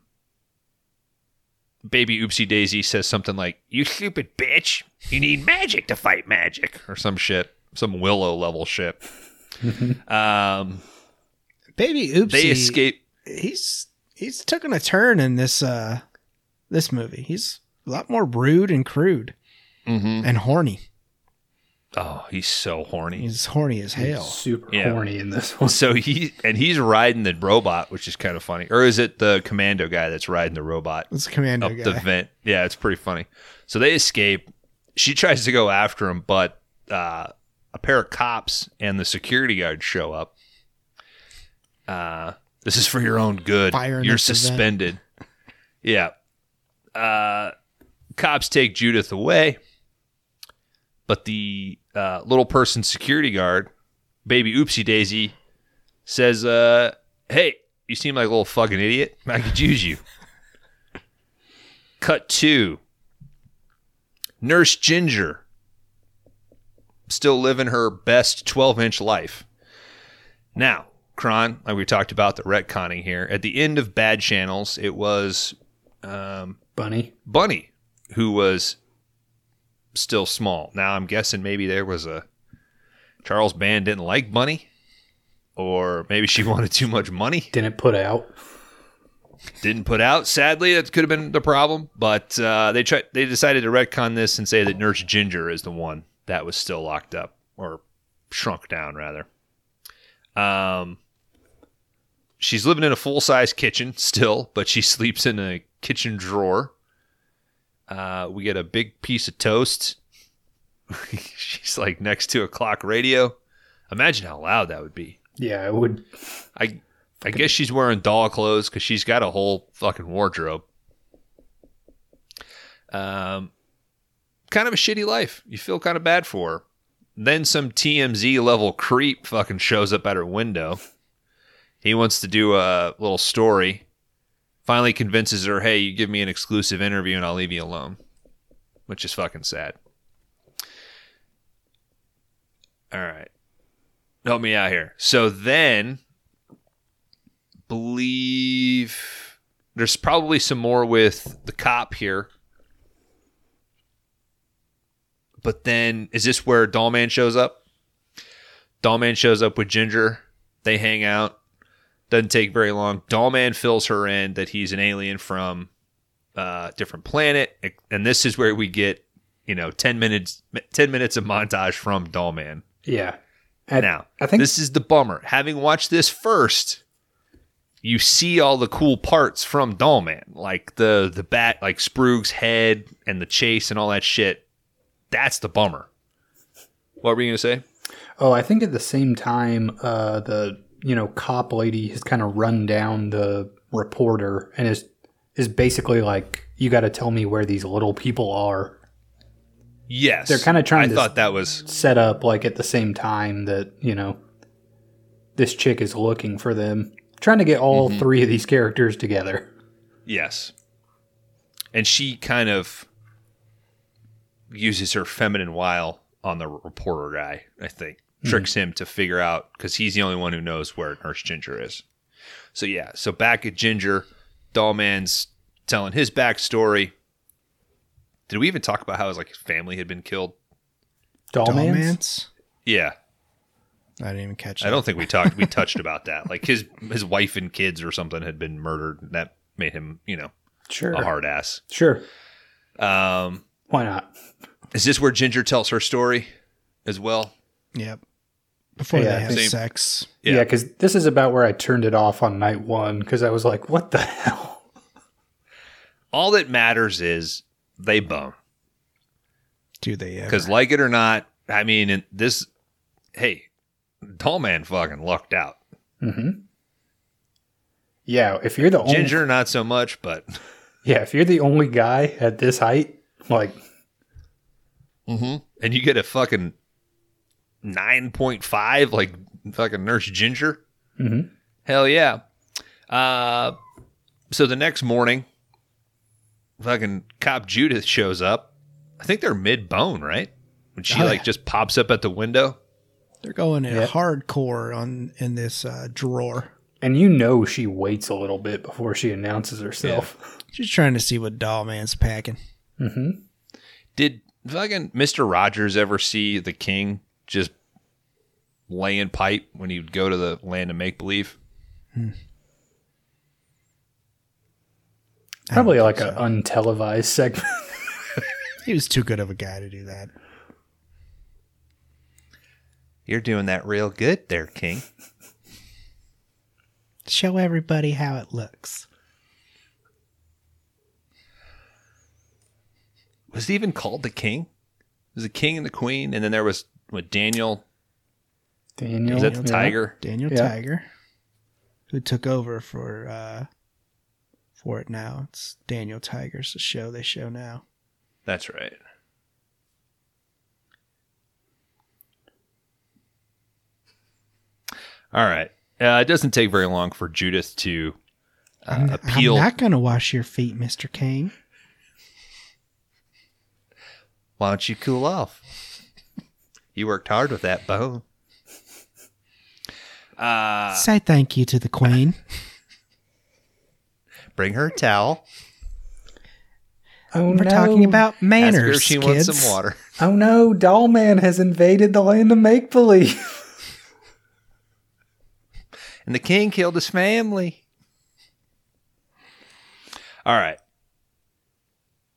baby Oopsie Daisy says something like, "You stupid bitch! You need magic to fight magic," or some shit, some Willow level shit. um, Baby Oopsie. they escape. He's he's taken a turn in this uh this movie. He's a lot more rude and crude Mhm. and horny. Oh, he's so horny. He's horny as hell. Super Yeah. horny in this one. So he and he's riding the robot, which is kind of funny. Or is it the commando guy that's riding the robot? This commando up guy. the vent. Yeah, it's pretty funny. So they escape. She tries to go after him, but uh, a pair of cops and the security guard show up. Uh, this is for your own good. Firing You're up the vent. suspended. Yeah. Uh, cops take Judith away, but the uh, little person security guard, baby Oopsie Daisy, says, uh, "Hey, you seem like a little fucking idiot. I could use you." Cut two. Nurse Ginger. Still living her best 12 inch life. Now, Kron, like we talked about the retconning here, at the end of Bad Channels, it was um, Bunny. Bunny who was still small. Now, I'm guessing maybe there was a Charles Band didn't like Bunny, or maybe she wanted too much money Didn't put out. didn't put out. Sadly, that could have been the problem. But uh, they tried. They decided to retcon this and say that Nurse Ginger is the one that was still locked up or shrunk down, rather. Um, she's living in a full size kitchen still, but she sleeps in a kitchen drawer. Uh, we get a big piece of toast. she's like next to a clock radio. Imagine how loud that would be. Yeah, I would. I I guess she's wearing doll clothes because she's got a whole fucking wardrobe. Um, kind of a shitty life. You feel kind of bad for her. Then some TMZ level creep fucking shows up at her window. He wants to do a little story. Finally convinces her, "Hey, you give me an exclusive interview and I'll leave you alone," which is fucking sad. All right, help me out here. So then believe there's probably some more with the cop here. But then is this where Dollman shows up? Dollman shows up with Ginger. They hang out. Doesn't take very long. Dollman fills her in that he's an alien from a different planet, and this is where we get you know ten minutes ten minutes of montage from Dollman. Yeah. At- Now, I think this is the bummer. Having watched this first, you see all the cool parts from Dollman, like the the bat, like Sprug's head and the chase and all that shit. That's the bummer. What were you gonna say? Oh, I think at the same time, uh, the you know cop lady has kind of run down the reporter and is is basically like, "You got to tell me where these little people are." Yes, They're kinda trying I to- thought that was Set up like at the same time that you know this chick is looking for them, trying to get all mm-hmm. three of these characters together. yes, and she kind of uses her feminine wile on the reporter guy. I think tricks him to figure out because he's the only one who knows where Nurse Ginger is. So yeah, so back at Ginger, Dollman's telling his backstory. Did we even talk about how his like family had been killed? Dollman's? Dollman's? Yeah, I didn't even catch I don't think we talked. We touched about that. Like his his wife and kids or something had been murdered. And That made him, you know, Sure, a hard ass. sure. Um, Why not? is this where Ginger tells her story as well? Yep. Before Yeah, they have same. sex. Yeah. Yeah, because this is about where I turned it off on night one because I was like, "What the hell?" All that matters is they bone. Do they ever? Because like it or not, I mean, in this, hey, Tall Man fucking lucked out. Mm-hmm. Yeah, if you're the only Ginger, not so much, but yeah, if you're the only guy at this height, like Mm-hmm. and you get a fucking nine point five, like fucking Nurse Ginger. Mhm. Hell yeah. Uh, so the next morning, fucking cop Judith shows up. I think they're mid bone, right? When she Oh, like yeah. just pops up at the window. They're going in Yep. hardcore on in this uh, drawer. and you know she waits a little bit before she announces herself. She's trying to see what Dollman's packing. Mm-hmm. Did fucking Mr. Rogers ever see the king just laying pipe when he would go to the land of make believe? Hmm. Probably like an untelevised segment. He was too good of a guy to do that. You're doing that real good there, King. Show everybody how it looks. Was he even called the king? It was the king and the queen, and then there was what Daniel. Daniel, Is that the yeah. tiger? Daniel Yeah. Tiger, who took over for uh, for it now. It's Daniel Tiger's the show they show now. That's right. All right. Uh, it doesn't take very long for Judith to uh, appeal. I'm not going to wash your feet, Mister Kane. Why don't you cool off? You worked hard with that bone. Uh, Say thank you to the Queen. bring her a towel. Oh We're no. talking about Ask her manners, if she kids. wants some water. Oh no, Dollman has invaded the land of make believe. And the king killed his family. All right.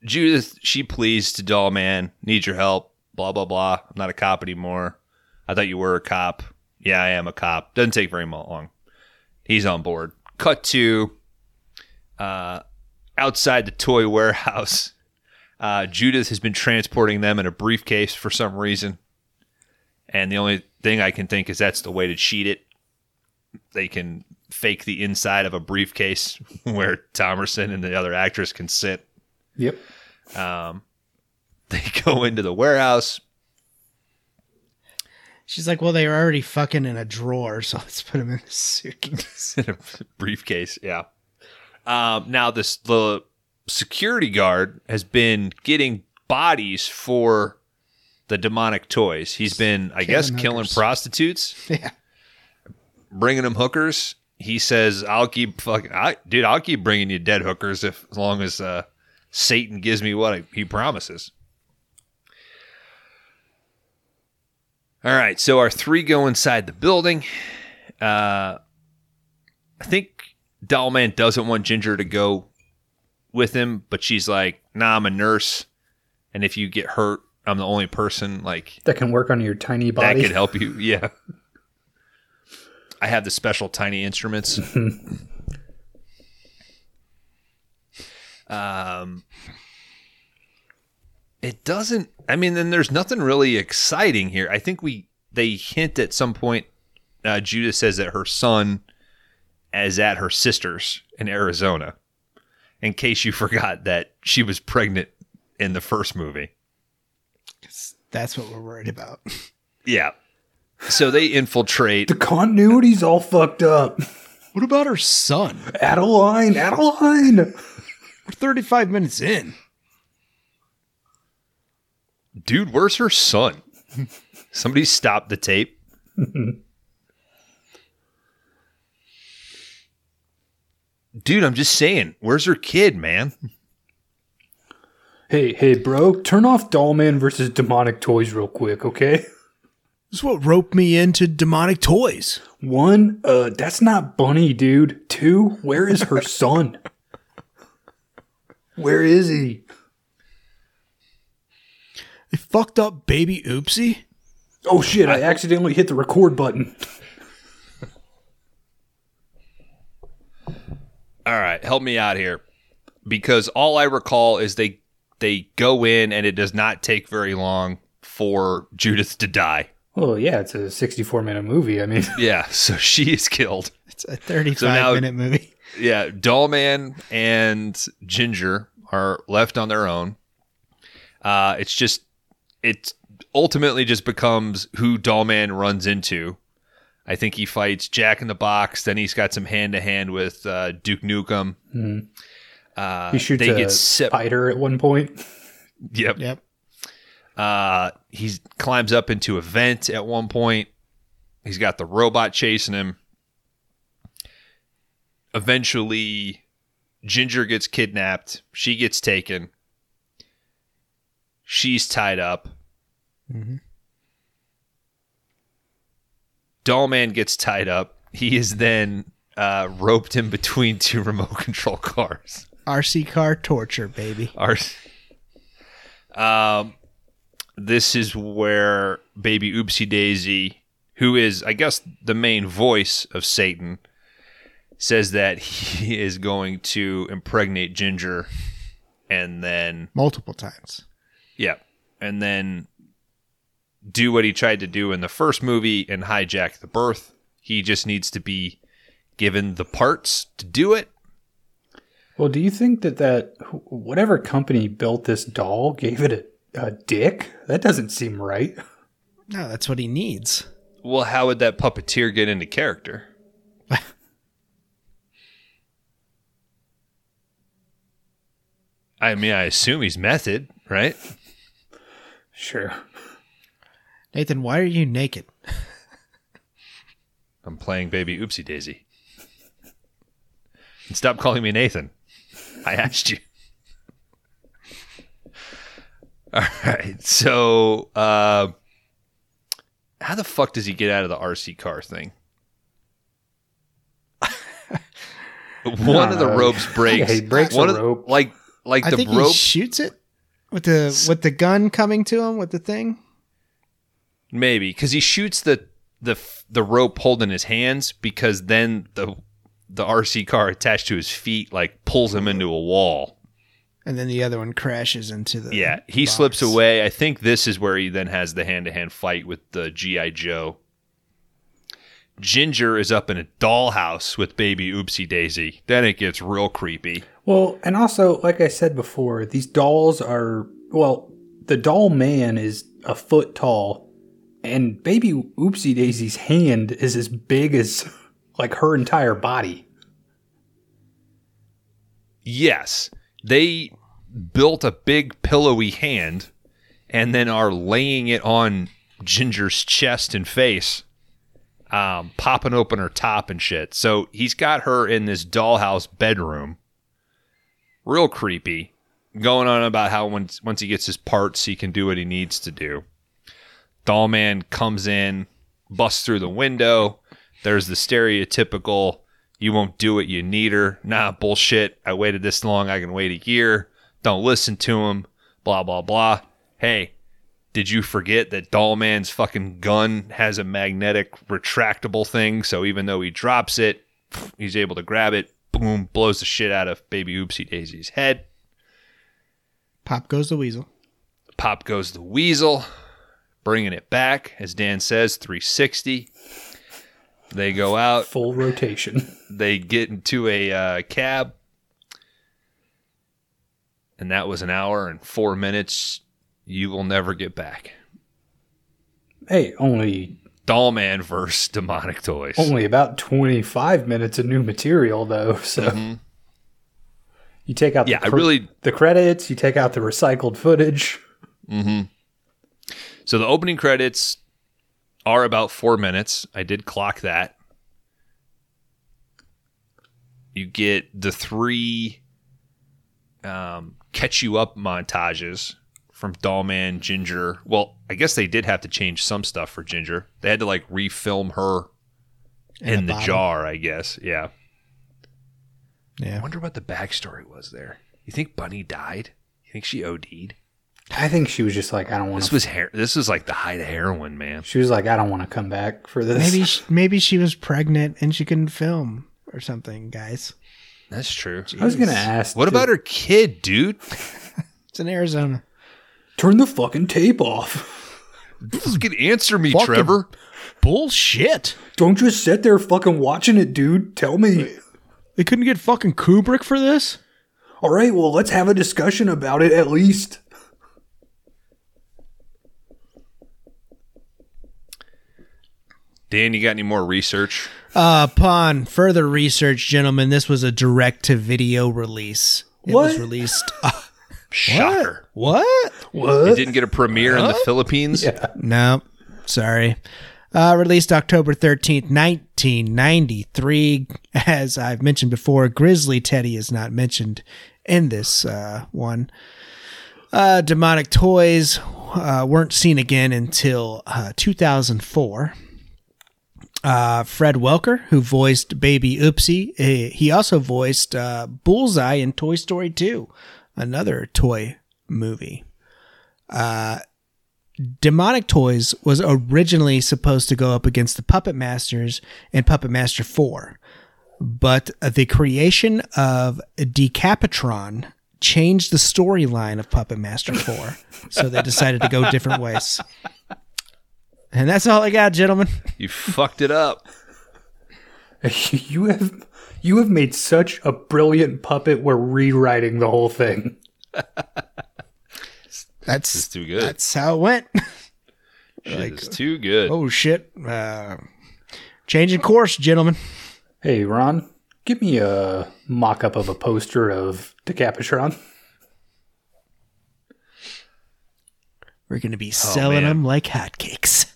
Judith, she pleads to Doll Man, need your help, blah, blah, blah. I'm not a cop anymore. I thought you were a cop. Yeah, I am a cop. Doesn't take very long. He's on board. Cut to uh, outside the toy warehouse. Uh, Judith has been transporting them in a briefcase for some reason. And the only thing I can think is that's the way to cheat it they can fake the inside of a briefcase where Thomerson and the other actress can sit. yep. Um, they go into the warehouse. She's like, well, they were already fucking in a drawer, so let's put them in a suitcase. in a briefcase. Yeah. Um, now this the security guard has been getting bodies for the demonic toys. He's been, I guess, Killing killing prostitutes, yeah. bringing them hookers. He says, "I'll keep fucking, I, dude. I'll keep bringing you dead hookers if as long as uh, Satan gives me what I, he promises." All right, so our three go inside the building. Uh, I think Dollman doesn't want Ginger to go with him, but she's like, "Nah, I'm a nurse, and if you get hurt, I'm the only person like That can work on your tiny body. that could help you." Yeah. I have the special tiny instruments. um, it doesn't. I mean, then there's nothing really exciting here. I think we they hint at some point. Uh, Judith says that her son is at her sister's in Arizona. In case you forgot that she was pregnant in the first movie. That's what we're worried about. Yeah. So they infiltrate. The continuity's all fucked up. What about her son? Adeline, Adeline. We're 35 minutes in. Dude, where's her son? Somebody stop the tape. Dude, I'm just saying, where's her kid, man? Hey, hey, bro, turn off Dollman versus Demonic Toys real quick, okay? This is what roped me into demonic toys. One, uh, that's not Bunny, dude. Two, where is her son? Where is he? They fucked up baby Oopsie. Oh shit, I accidentally hit the record button. All right, help me out here. Because all I recall is they they go in and it does not take very long for Judith to die. Well, yeah, it's a 64 minute movie. I mean, Yeah, so she is killed. It's a 35 now- minute movie. Yeah, Dollman and Ginger are left on their own. Uh, it's just it ultimately just becomes who Dollman runs into. I think he fights Jack in the Box. Then he's got some hand to hand with uh, Duke Nukem. Uh, he shoots they a get sip- spider at one point. Yep. Yep. Uh, he climbs up into a vent at one point. He's got the robot chasing him. Eventually, Ginger gets kidnapped. She gets taken. She's tied up. Dollman gets tied up. He is then uh, roped in between two remote control cars. RC car torture, baby. Our, um, this is where baby Oopsie Daisy, who is, I guess, the main voice of Satan, says that he is going to impregnate Ginger, and then Multiple times. Yeah, and then do what he tried to do in the first movie and hijack the birth. He just needs to be given the parts to do it. Well, do you think that that whatever company built this doll gave it a, a dick? That doesn't seem right. No, that's what he needs. Well, how would that puppeteer get into character? I mean, I assume he's method, right? Sure. Nathan, why are you naked? I'm playing baby Oopsie Daisy. And stop calling me Nathan. I asked you. All right. So, uh, how the fuck does he get out of the RC car thing? One of the Uh, ropes breaks. yeah, he breaks One a of the- rope. Like, like I the think rope. he shoots it with the with the gun coming to him with the thing. Maybe because he shoots the the the rope holding his hands because then the the RC car attached to his feet like pulls him into a wall. And then the other one crashes into the Yeah, he box. slips away. I think this is where he then has the hand to hand fight with the GI Joe. Ginger is up in a dollhouse with baby Oopsie Daisy. Then it gets real creepy. Well, and also, like I said before, these dolls are well, the doll man is a foot tall, and baby Oopsie Daisy's hand is as big as like her entire body. Yes, they built a big pillowy hand and then are laying it on Ginger's chest and face, um, popping open her top and shit. So he's got her in this dollhouse bedroom, real creepy, going on about how once once he gets his parts, he can do what he needs to do. Dollman comes in, busts through the window. There's the stereotypical You won't do it. You need her. Nah, bullshit. I waited this long. I can wait a year. Don't listen to him. Blah, blah, blah. Hey, did you forget that Dollman's fucking gun has a magnetic retractable thing? So even though he drops it, he's able to grab it. Boom, blows the shit out of baby Oopsie Daisy's head. Pop goes the weasel. Pop goes the weasel, bringing it back, as Dan says, 360. They go out. Full rotation. They get into a uh, cab, and that was an hour and four minutes. You will never get back. Hey, only Dollman versus Demonic Toys. only about 25 minutes of new material though. So you take out Mm-hmm. Yeah, the I really- the credits, you take out the recycled footage. So the opening credits are about four minutes. I did clock that. You get the three um, catch you up montages from Dollman, Ginger. Well, I guess they did have to change some stuff for Ginger. They had to like refilm her in, a the bottle. jar, I guess. Yeah. Yeah. I wonder what the backstory was there. You think Bunny died? You think she OD'd? I think she was just like, I don't want This to. was her- this was like the height of heroin, man. She was like, I don't want to come back for this. Maybe sh- maybe she was pregnant and she couldn't film or something, guys. That's true. I was gonna ask. What to about her kid, dude? It's in Arizona. Turn the fucking tape off? Fucking answer me, Fucking- Trevor. Bullshit. Don't just sit there fucking watching it, dude. Tell me. They couldn't get fucking Kubrick for this? All right, well, let's have a discussion about it at least. Dan, you got any more research? Uh, upon further research, gentlemen, this was a direct to video release. It was What? released. Uh, Shocker. what? It didn't get a premiere in the Philippines. No, sorry. Uh, released October 13th, 1993. As I've mentioned before, Grizzly Teddy is not mentioned in this uh, one. Uh, Demonic Toys uh, weren't seen again until uh, 2004. Uh, Fred Welker, who voiced Baby Oopsie, eh, he also voiced uh, Bullseye in Toy Story 2, another toy movie. Uh, Demonic Toys was originally supposed to go up against the Puppet Masters and Puppet Master 4. But the creation of Decapitron changed the storyline of Puppet Master 4. so they decided to go different ways. And that's all I got, gentlemen. You fucked it up. you have you have made such a brilliant puppet. We're rewriting the whole thing. It's That's too good. that's how it went. Shit is too good. oh shit. Uh, changing course, gentlemen. Hey, Ron, give me a mock up of a poster of Decapitron. We're going to be selling man. them like hotcakes.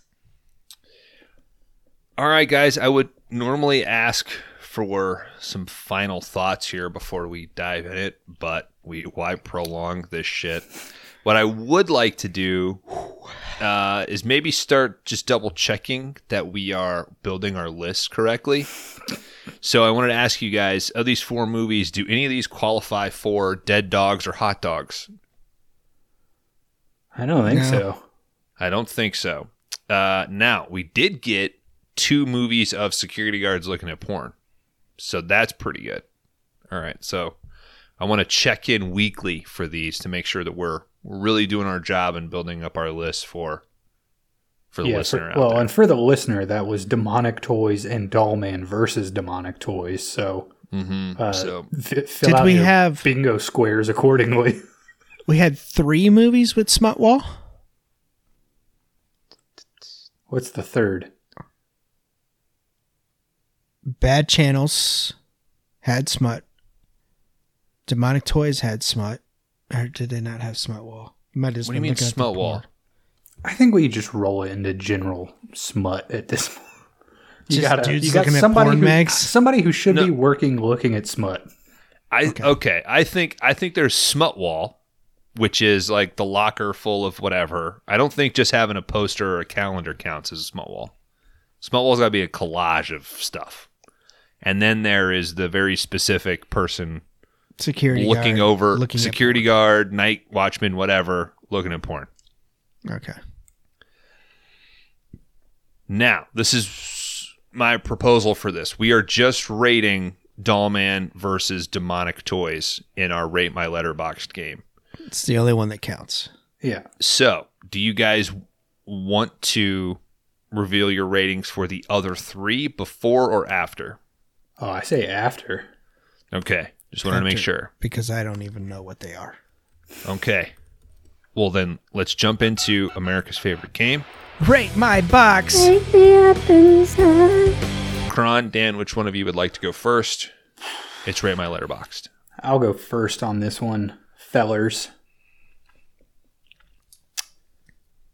All right, guys. I would normally ask for some final thoughts here before we dive in it, but we why prolong this shit? What I would like to do uh, is maybe start just double checking that we are building our list correctly. So I wanted to ask you guys: of these four movies, do any of these qualify for Dead Dogs or Hot Dogs? I don't think No. so. I don't think so. Uh, now we did get two movies of security guards looking at porn, so that's pretty good. All right, so I want to check in weekly for these to make sure that we're we're really doing our job and building up our list for for the Yeah, listener for, out well, there. and for the listener, that was Demonic Toys and Dollman versus Demonic Toys. So, mm-hmm. uh, so fi- fill Did out we your have- bingo squares accordingly? We had three movies with Smutwall. What's the third? Bad Channels had Smut. Demonic Toys had Smut. Or did they not have Smutwall? Might just what do you mean smut wall? I think we just roll it into general smut at this point. You Just got dudes you got looking at somebody porn who, mags? somebody who should No. be working looking at smut. I okay. I think I think there's smut wall, which is like the locker full of whatever. I don't think just having a poster or a calendar counts as a smut wall. Smut wall's got to be a collage of stuff. And then there is the very specific person Security looking guard, over looking security guard, night watchman, whatever, looking at porn. porn. Okay. Now, this is my proposal for this. We are just rating Dollman versus Demonic Toys in our Rate My Letterboxd game. It's the only one that counts. Yeah. So, do you guys want to reveal your ratings for the other three before or after? Oh, I say after. Okay, just wanted to make sure. Because I don't even know what they are. Okay. Well, then let's jump into America's favorite game. Rate my box. Take me up. Kron, Dan, which one of you would like to go first? It's Rate My Letterboxd. I'll go first on this one, fellers.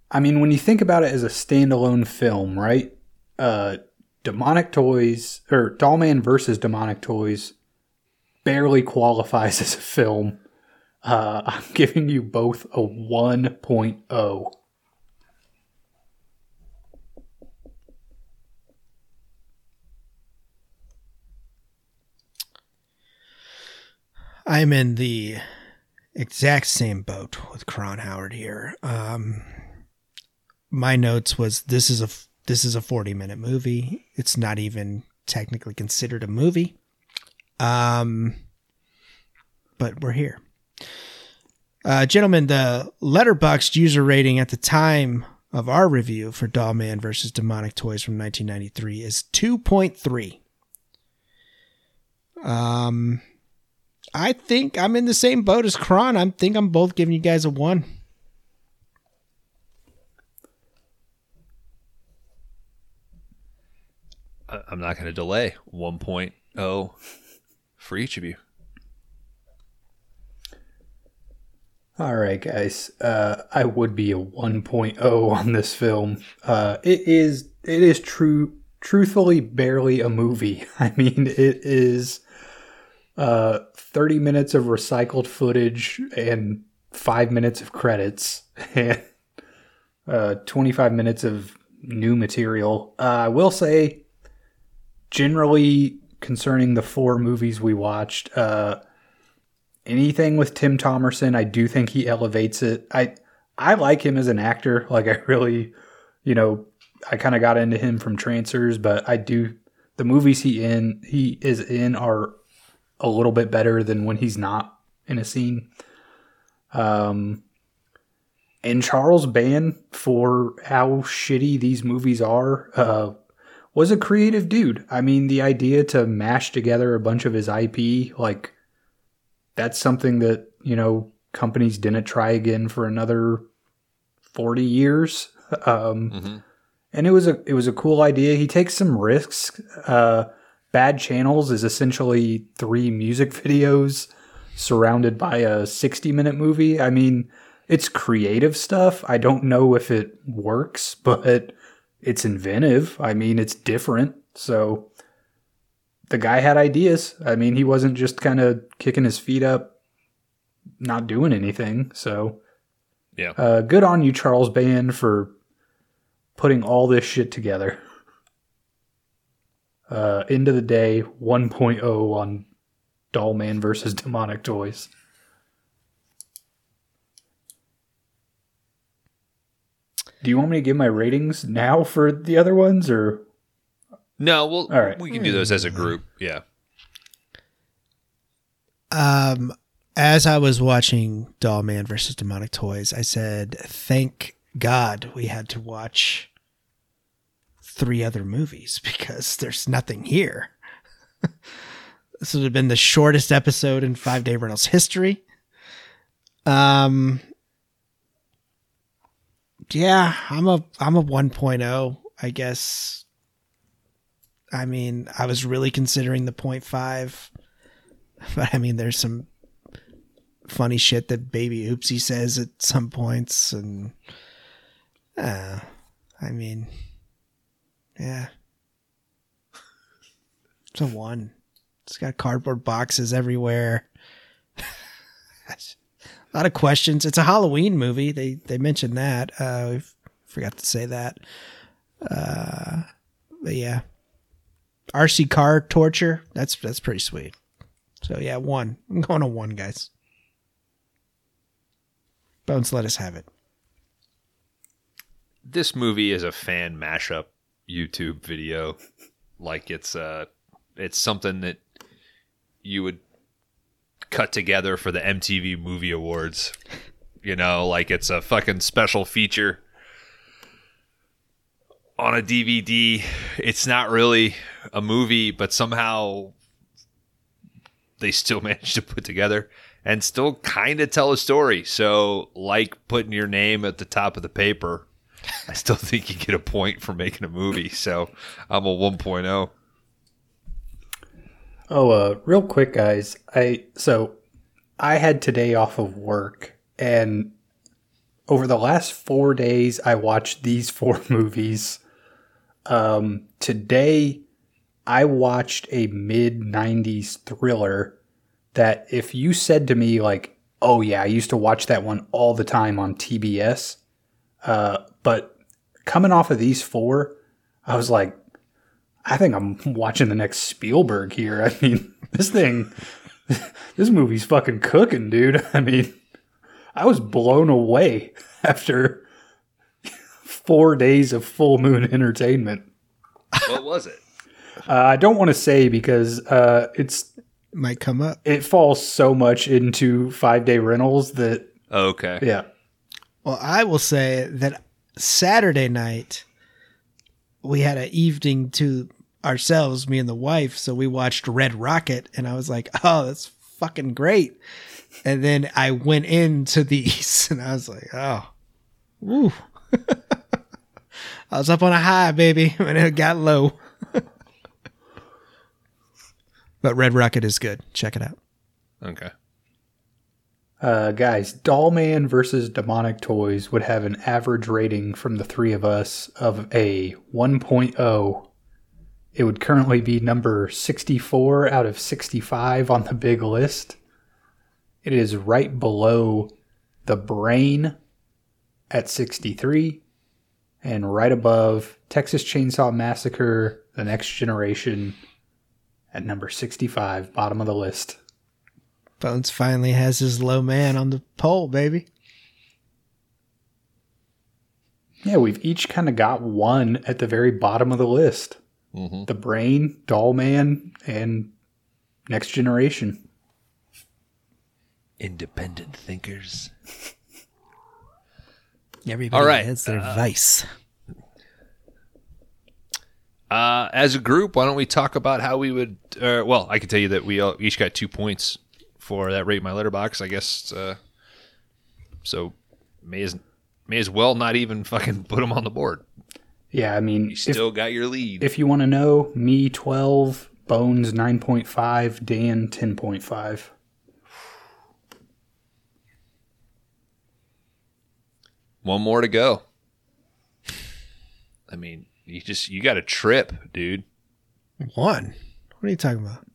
I mean, when you think about it as a standalone film, right? Uh, Demonic Toys or Dollman versus Demonic Toys barely qualifies as a film. Uh, I'm giving you both a oh. 1.0. I'm in the exact same boat with Kron Howard here. Um, my notes was this is a this is a 40 minute movie. It's not even technically considered a movie. Um, but we're here. Uh, gentlemen, the Letterboxd user rating at the time of our review for Dollman versus Demonic Toys from 1993 is 2.3. Um, I think I'm in the same boat as Kron. I think I'm both giving you guys a one. I'm not going to delay 1.0 for each of you. All right, guys. Uh, I would be a 1.0 on this film. Uh, it is it is true truthfully barely a movie. I mean, it is uh, 30 minutes of recycled footage and 5 minutes of credits and uh, 25 minutes of new material. Uh, I will say generally concerning the four movies we watched, uh, anything with Tim Thomerson, I do think he elevates it. I I like him as an actor. Like I really, you know, I kind of got into him from Trancers, but I do the movies he in he is in are a little bit better than when he's not in a scene. Um and Charles Band for how shitty these movies are uh was a creative dude. I mean, the idea to mash together a bunch of his IP like that's something that you know companies didn't try again for another 40 years. Um, and it was a it was a cool idea. He takes some risks. Uh, bad channels is essentially three music videos surrounded by a 60 minute movie. I mean it's creative stuff. I don't know if it works but it's inventive i mean it's different so the guy had ideas. I mean, he wasn't just kind of kicking his feet up, not doing anything. So, Yeah. uh, good on you, Charles Band, for putting all this shit together. Uh, end of the day, 1.0 on Dollman versus Demonic Toys. Do you want me to give my ratings now for the other ones, or No, well, All right. we can do those as a group. Yeah. Um, as I was watching Doll Man versus Demonic Toys, I said, "Thank God we had to watch three other movies because there's nothing here." this would have been the shortest episode in Five Day Rentals history. Um, yeah, I'm a I'm a 1.0, I guess. I mean, I was really considering the 0.5 but I mean, there's some funny shit that Baby Oopsie says at some points, and uh, I mean, yeah, it's a one. It's got cardboard boxes everywhere. a lot of questions. It's a Halloween movie. They they mentioned that. Uh, we forgot to say that. Uh, but yeah, RC car torture. That's that's pretty sweet. So yeah, one. I'm going to one, guys. Bones, let us have it. This movie is a fan mashup YouTube video. Like it's uh it's something that you would cut together for the MTV Movie Awards. You know, like it's a fucking special feature on a DVD. It's not really a movie, but somehow they still managed to put together and still kind of tell a story. So, like putting your name at the top of the paper, I still think you get a point for making a movie. So, I'm a 1.0. Oh, uh, real quick, guys. I so I had today off of work, and over the last four days, I watched these four movies. Um, today, I watched a mid '90s thriller that, if you said to me like, "Oh yeah, I used to watch that one all the time on TBS," uh, but coming off of these four, I was like, I think I'm watching the next Spielberg here. I mean, this thing, this movie's fucking cooking, dude. I mean, I was blown away after four days of full moon entertainment. What was it? Uh, I don't want to say because uh, it's Might come up. it falls so much into five day rentals that Okay. yeah. Well, I will say that Saturday night we had an evening to ourselves, me and the wife. So we watched Red Rocket, and I was like, "Oh, that's fucking great!" And then I went into these, and I was like, "Oh, woo!" I was up on a high, baby, and it got low. but Red Rocket is good. Check it out. Okay. Uh, guys, Dollman versus Demonic Toys would have an average rating from the three of us of a 1.0. It would currently be number 64 out of 65 on the big list. It is right below The Brain at 63 and right above Texas Chainsaw Massacre The Next Generation at number 65, bottom of the list. Bones finally has his low man on the pole, baby. Yeah, we've each kind of got one at the very bottom of the list. Mhm. The Brain, Doll Man, and Next Generation. Independent thinkers. Everybody All right, has their vice. Uh, as a group, why don't we talk about how we would? Uh, well, I can tell you that we all, each got two points for that rate my letterbox. I guess. Uh, so may as may as well not even fucking put them on the board. Yeah, I mean, You if, still got your lead. if you want to know, me 12, Bones 9.5, Dan 10.5. One more to go. I mean, you just you got a trip, dude. One. What are you talking about?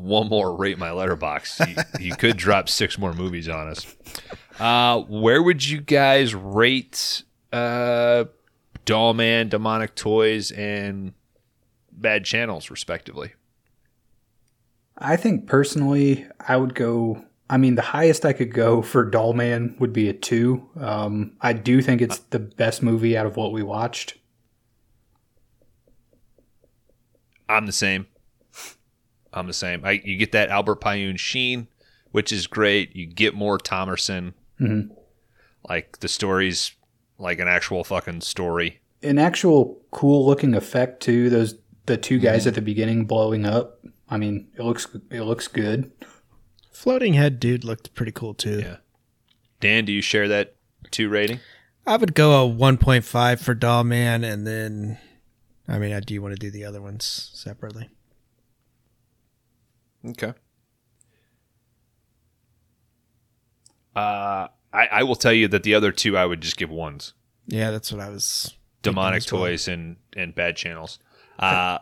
One more rate my letterbox. You, could drop six more movies on us. Uh, where would you guys rate uh, Doll Man, Demonic Toys, and Bad Channels, respectively? I think personally, I would go. I mean, the highest I could go for Doll Man would be a 2. Um, I do think it's the best movie out of what we watched. I'm the same. I'm the same. I, you get that Albert Pyun sheen, which is great. You get more Thomerson. Mhm. Like the story's like an actual fucking story. an actual cool looking effect too. Those the two guys at the beginning blowing up. I mean, it looks it looks good. Floating head dude looked pretty cool too. Yeah. Dan, do you share that two rating? I would go a 1.5 for Doll Man, and then, I mean, I do you want to do the other ones separately. Okay. Uh, I, I will tell you that the other two I would just give ones. Yeah, that's what I was. Demonic as well. toys and and bad channels. Uh,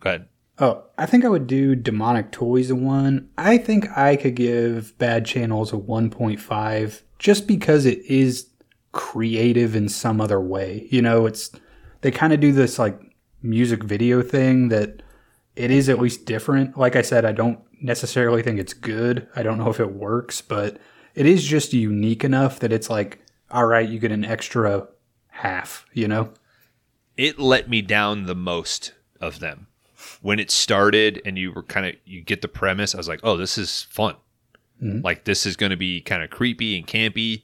go ahead. Oh, I think I would do demonic toys a one. I think I could give bad channels a one point five just because it is creative in some other way. You know, it's they kind of do this like music video thing that it is at least different. Like I said, I don't necessarily think it's good. I don't know if it works, but it is just unique enough that it's like, all right, you get an extra half, you know? it let me down the most of them when it started and you were kind of you get the premise i was like oh this is fun mm-hmm. like this is going to be kind of creepy and campy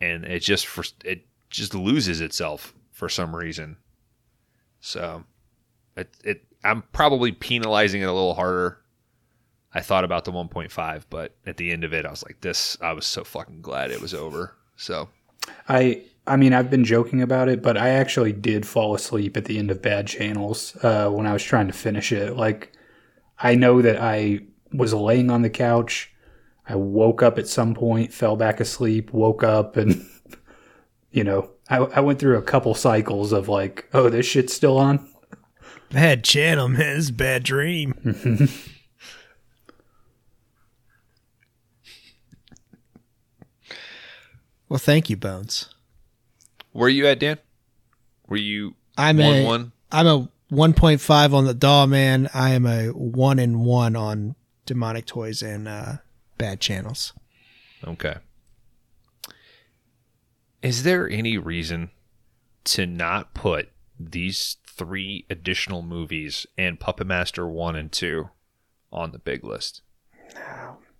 and it just for it just loses itself for some reason so it, it i'm probably penalizing it a little harder i thought about the 1.5 but at the end of it i was like this i was so fucking glad it was over so I I mean I've been joking about it, but I actually did fall asleep at the end of Bad Channels uh, when I was trying to finish it. Like I know that I was laying on the couch. I woke up at some point, fell back asleep, woke up, and you know I, I went through a couple cycles of like, oh, this shit's still on. Bad channel, man. It's a bad dream. well, thank you, Bones. where are you at dan were you I'm one a one I'm a 1.5 on the doll man. I am a one and one on demonic toys and uh, bad channels. Okay. Is there any reason to not put these three additional movies and Puppet Master 1 and 2 on the big list?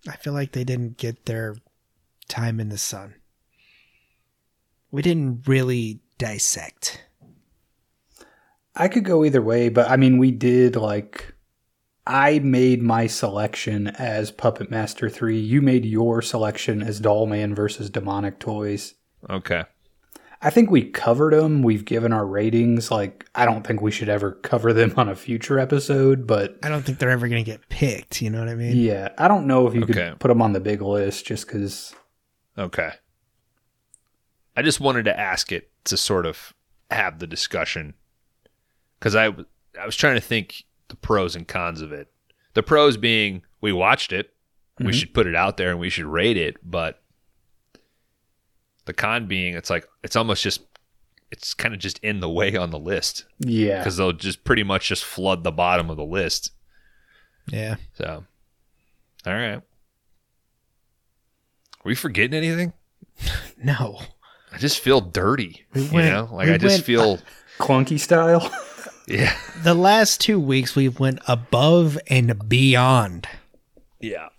I feel like they didn't get their time in the sun. We didn't really dissect. I could go either way, but I mean, we did like. I made my selection as Puppet Master 3. You made your selection as Doll Man versus Demonic Toys. Okay. I think we covered them. We've given our ratings. Like, I don't think we should ever cover them on a future episode, but I don't think they're ever going to get picked. You know what I mean? yeah, I don't know if you Okay. could put them on the big list just because. Okay. I just wanted to ask it to sort of have the discussion because I, I was trying to think the pros and cons of it. The pros being we watched it, we mm-hmm. should put it out there and we should rate it, but the con being it's like it's almost just it's kind of just in the way on the list Yeah. because they'll just pretty much just flood the bottom of the list. Yeah. So, all right. Are we forgetting anything? No. I just feel dirty. We you know, like we I just went- feel, Clunky style. yeah, The last two weeks we went above and beyond. yeah.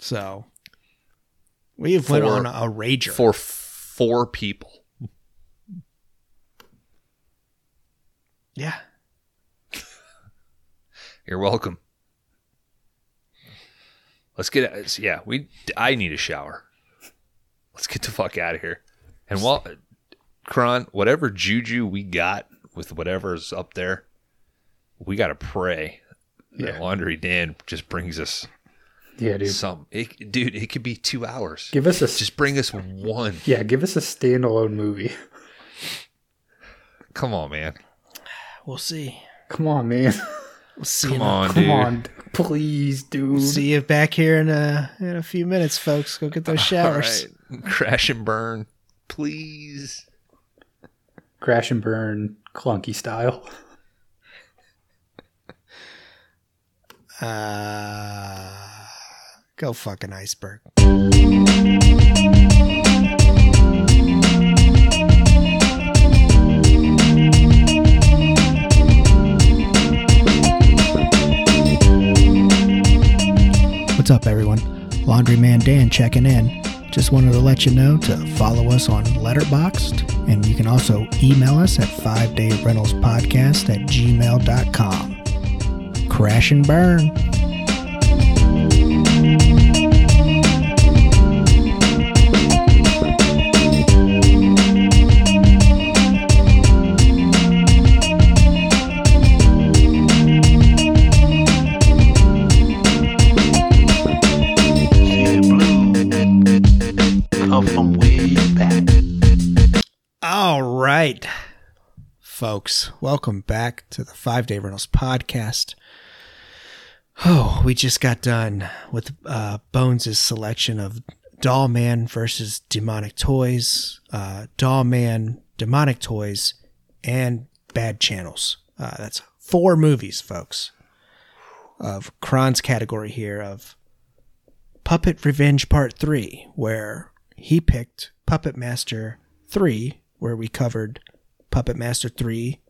So we've went on a rager. For four people, yeah. you're welcome. Let's get, yeah, we, I need a shower. Let's get the fuck out of here. And while, Kron, whatever juju we got with whatever's up there, we got to pray that Laundry Dan just brings us Yeah, dude. some. It, dude, it could be two hours. Give us a Just bring us one. yeah. Give us a standalone movie. Come on, man. We'll see. Come on, man. We'll see. Come in a- on, Come dude. on, please, dude. See you back here in a in a few minutes, folks. Go get those showers. right. Crash and burn, please. Crash and burn, clunky style. Uh, go fucking iceberg. What's up, everyone? Laundryman Dan checking in. Just wanted to let you know to follow us on Letterboxd, and you can also email us at 5 Day Rentals Podcast at gmail.com. Crash and burn. Folks, welcome back to the Five Day Rentals podcast. Oh, we just got done with uh, Bones' selection of Doll Man versus Demonic Toys, uh, Doll Man, Demonic Toys, and bad channels. Uh, that's four movies, folks, of Kron's category here of Puppet Revenge Part 3, where he picked Puppet Master 3, where we covered Puppet Master 3,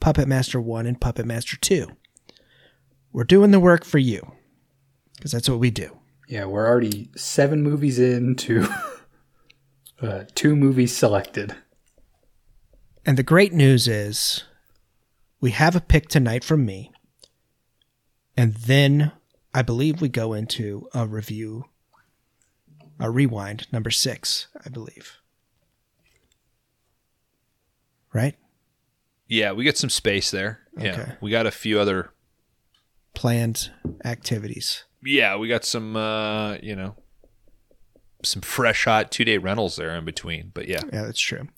Puppet Master 1, and Puppet Master 2. We're doing the work for you, because that's what we do. Yeah, we're already seven movies into uh, two movies selected. And the great news is we have a pick tonight from me. And then I believe we go into a review, a rewind, number six, I believe. Right? Yeah, we get some space there. Yeah, Okay. we got a few other. Planned activities. Yeah, we got some. uh You know, some fresh hot two day rentals there in between. But yeah, Yeah, that's true.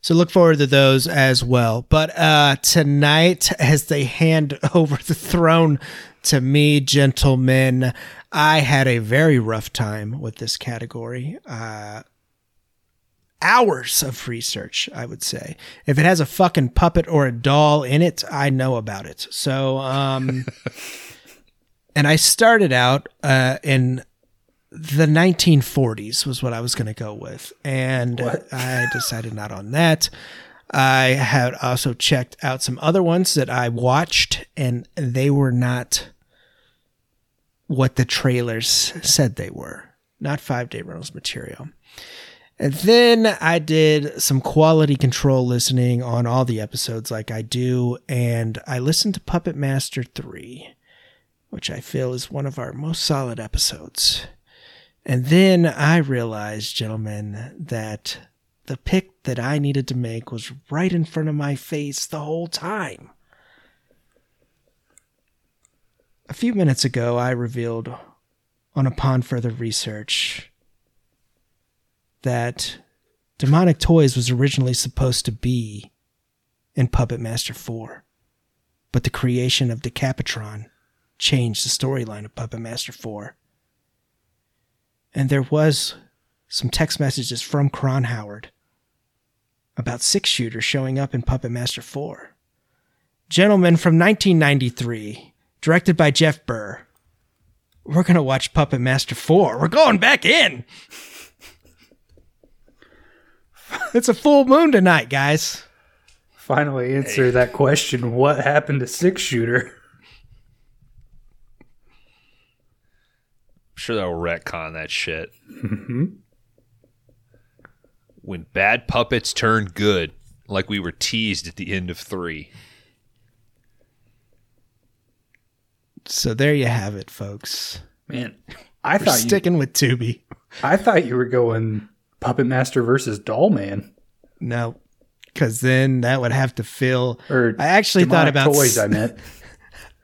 So look forward to those as well. But uh tonight, as they hand over the throne to me, gentlemen, I had a very rough time with this category. Uh hours of research, I would say. If it has a fucking puppet or a doll in it, I know about it. So um and I started out uh in the 1940s was what I was going to go with. And What? I decided not on that. I had also checked out some other ones that I watched, and they were not what the trailers said they were. Not five day rentals material. And then I did some quality control listening on all the episodes, like I do, and I listened to Puppet Master 3, which I feel is one of our most solid episodes. And then I realized, gentlemen, that the pick that I needed to make was right in front of my face the whole time. A few minutes ago, I revealed, on upon further research, that Demonic Toys was originally supposed to be in Puppet Master 4, but the creation of Decapitron changed the storyline of Puppet Master 4 and there was some text messages from Kron Howard about six shooter showing up in Puppet Master 4. Gentlemen from 1993, directed by Jeff Burr. We're going to watch Puppet Master 4. We're going back in. It's a full moon tonight, guys. Finally, answer that question. What happened to Six Shooter? I'm sure they'll retcon that shit. Mm-hmm. when bad puppets turn good, like we were teased at the end of three. So there you have it, folks. Man, I We're thought you, sticking with Tubi. I thought you were going Puppet Master versus Dollman. No, because then that would have to fill. Or I actually thought about toys. s- I meant.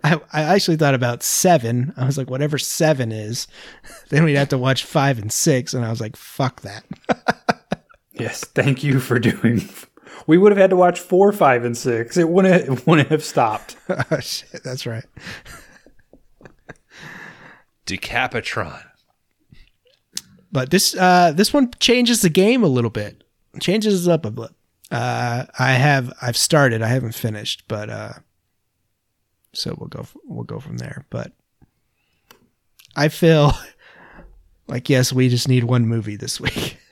I, I actually thought about seven. I was like, whatever seven is, then we'd have to watch five and six. And I was like, fuck that. Yes, thank you for doing. We would have had to watch four, five, and six. It wouldn't. It wouldn't have stopped. oh, shit, that's right. Decapitron. But this uh, this one changes the game a little bit. Changes it up a bit. Uh, I have I've started. I haven't finished, but uh, so we'll go we'll go from there. But I feel like yes, we just need one movie this week.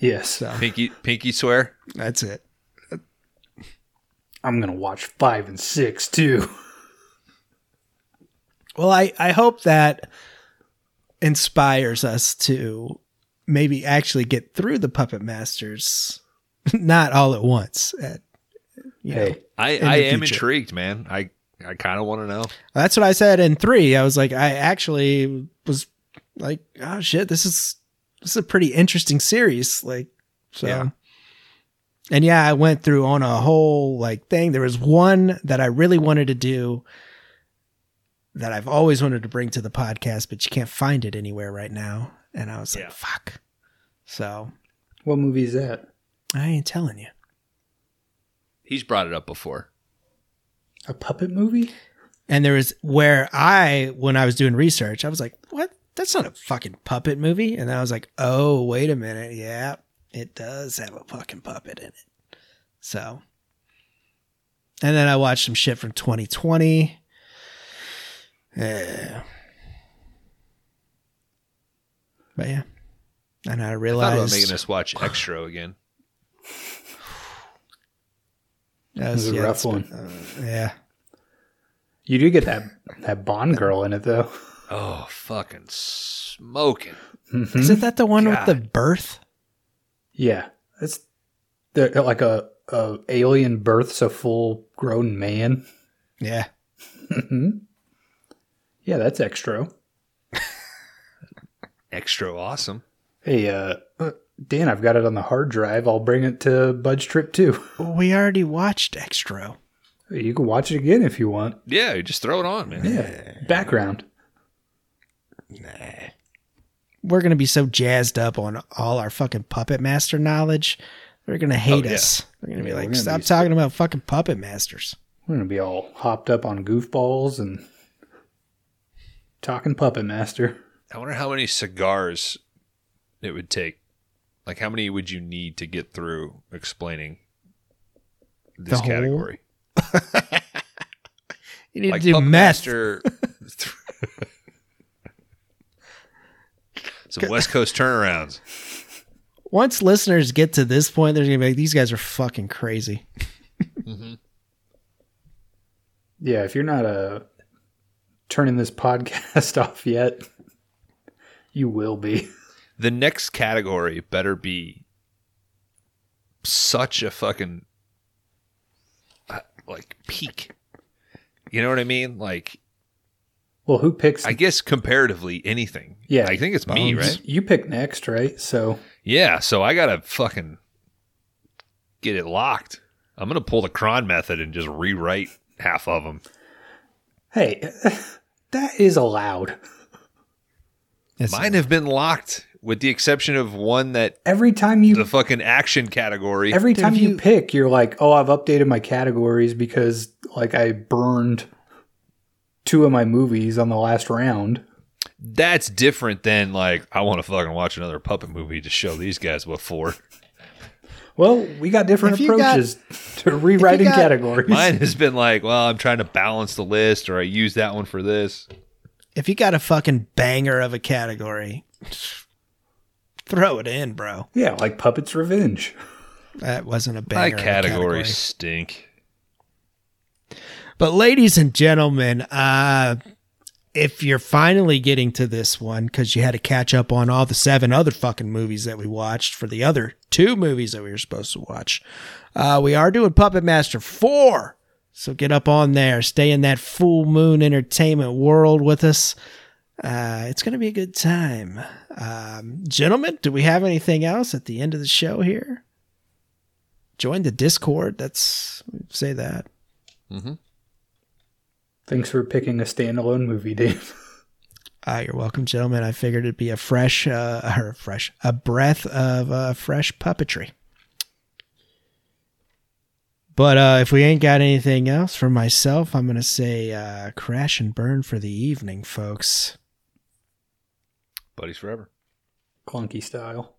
Yes, So Pinky Pinky swear. that's it. I'm gonna watch five and six too. Well, I, I hope that inspires us to maybe actually get through the Puppet Masters, not all at once. At, you know. I, I am future. intrigued, man. I I kind of want to know. That's what I said in three. I was like, I actually was like, oh shit, this is this is a pretty interesting series. Like, so. Yeah. And yeah, I went through on a whole like thing. There was one that I really wanted to do that I've always wanted to bring to the podcast, but you can't find it anywhere right now. And I was like, fuck. So what movie is that? I ain't telling you. He's brought it up before. A puppet movie? And there was where I, when I was doing research, I was like, what? That's not a fucking puppet movie. And I was like, oh, wait a minute. Yeah, it does have a fucking puppet in it. So And then I watched some shit from 2020. Yeah. But yeah. And I realized I thought realized about making us watch Xtro again. that It was a yeah, rough that's- one. uh, yeah. You do get that that Bond girl in it though. Oh, fucking smoking. Isn't that the one with the birth? Yeah, it's the, like a, a alien births a full grown man. Yeah. Yeah, that's Xtro. Extra awesome. Hey, uh, uh, Dan, I've got it on the hard drive. I'll bring it to Bud's trip too. We already watched Xtro. You can watch it again if you want. Yeah, you just throw it on, man. Yeah, background. Nah. We're going to be so jazzed up on all our fucking Puppet Master knowledge. They're going to hate Oh, yeah. us. They're going to be we're like, gonna stop be talking about fucking Puppet Masters. We're gonna be all hopped up on goofballs and talking Puppet Master. I wonder how many cigars it would take. Like, how many would you need to get through explaining this The whole- category? You need Like, to do Puppet. Master- Some West Coast turnarounds. Once listeners get to this point, they're going to be like, these guys are fucking crazy. Yeah, if you're not uh, turning this podcast off yet, you will be. The next category better be such a fucking uh, like peak. You know what I mean? Like, Well, who picks? I guess comparatively anything. Yeah. I think it's me, right? you pick next, right? So Yeah, so I gotta fucking get it locked. I'm gonna pull the Kron method and just rewrite half of them. Hey, that is allowed. It's- Mine have been locked, with the exception of one that Every time you the fucking action category. every time you, you- pick, you're like, oh, I've updated my categories because like I burned two of my movies on the last round. that's different than like I want to fucking watch another puppet movie to show these guys what for. Well, we got different If you got- approaches to rewriting got- categories. Mine has been like, well, I'm trying to balance the list, or I use that one for this. if you got a fucking banger of a category, throw it in, bro. yeah, like Puppets Revenge. That wasn't a banger. My categories category. stink. But ladies and gentlemen, uh, if you're finally getting to this one because you had to catch up on all the seven other fucking movies that we watched for the other two movies that we were supposed to watch, uh, we are doing Puppet Master 4. So get up on there, stay in that full moon entertainment world with us. Uh, it's going to be a good time. Um, gentlemen, do we have anything else at the end of the show here? Join the Discord. That's say that. Thanks for picking a standalone movie, Dave. Uh, you're welcome, gentlemen. I figured it'd be a fresh, uh, or fresh, a breath of uh, fresh puppetry. But uh, if we ain't got anything else for myself, I'm gonna say uh, crash and burn for the evening, folks. Buddies forever. Clunky style.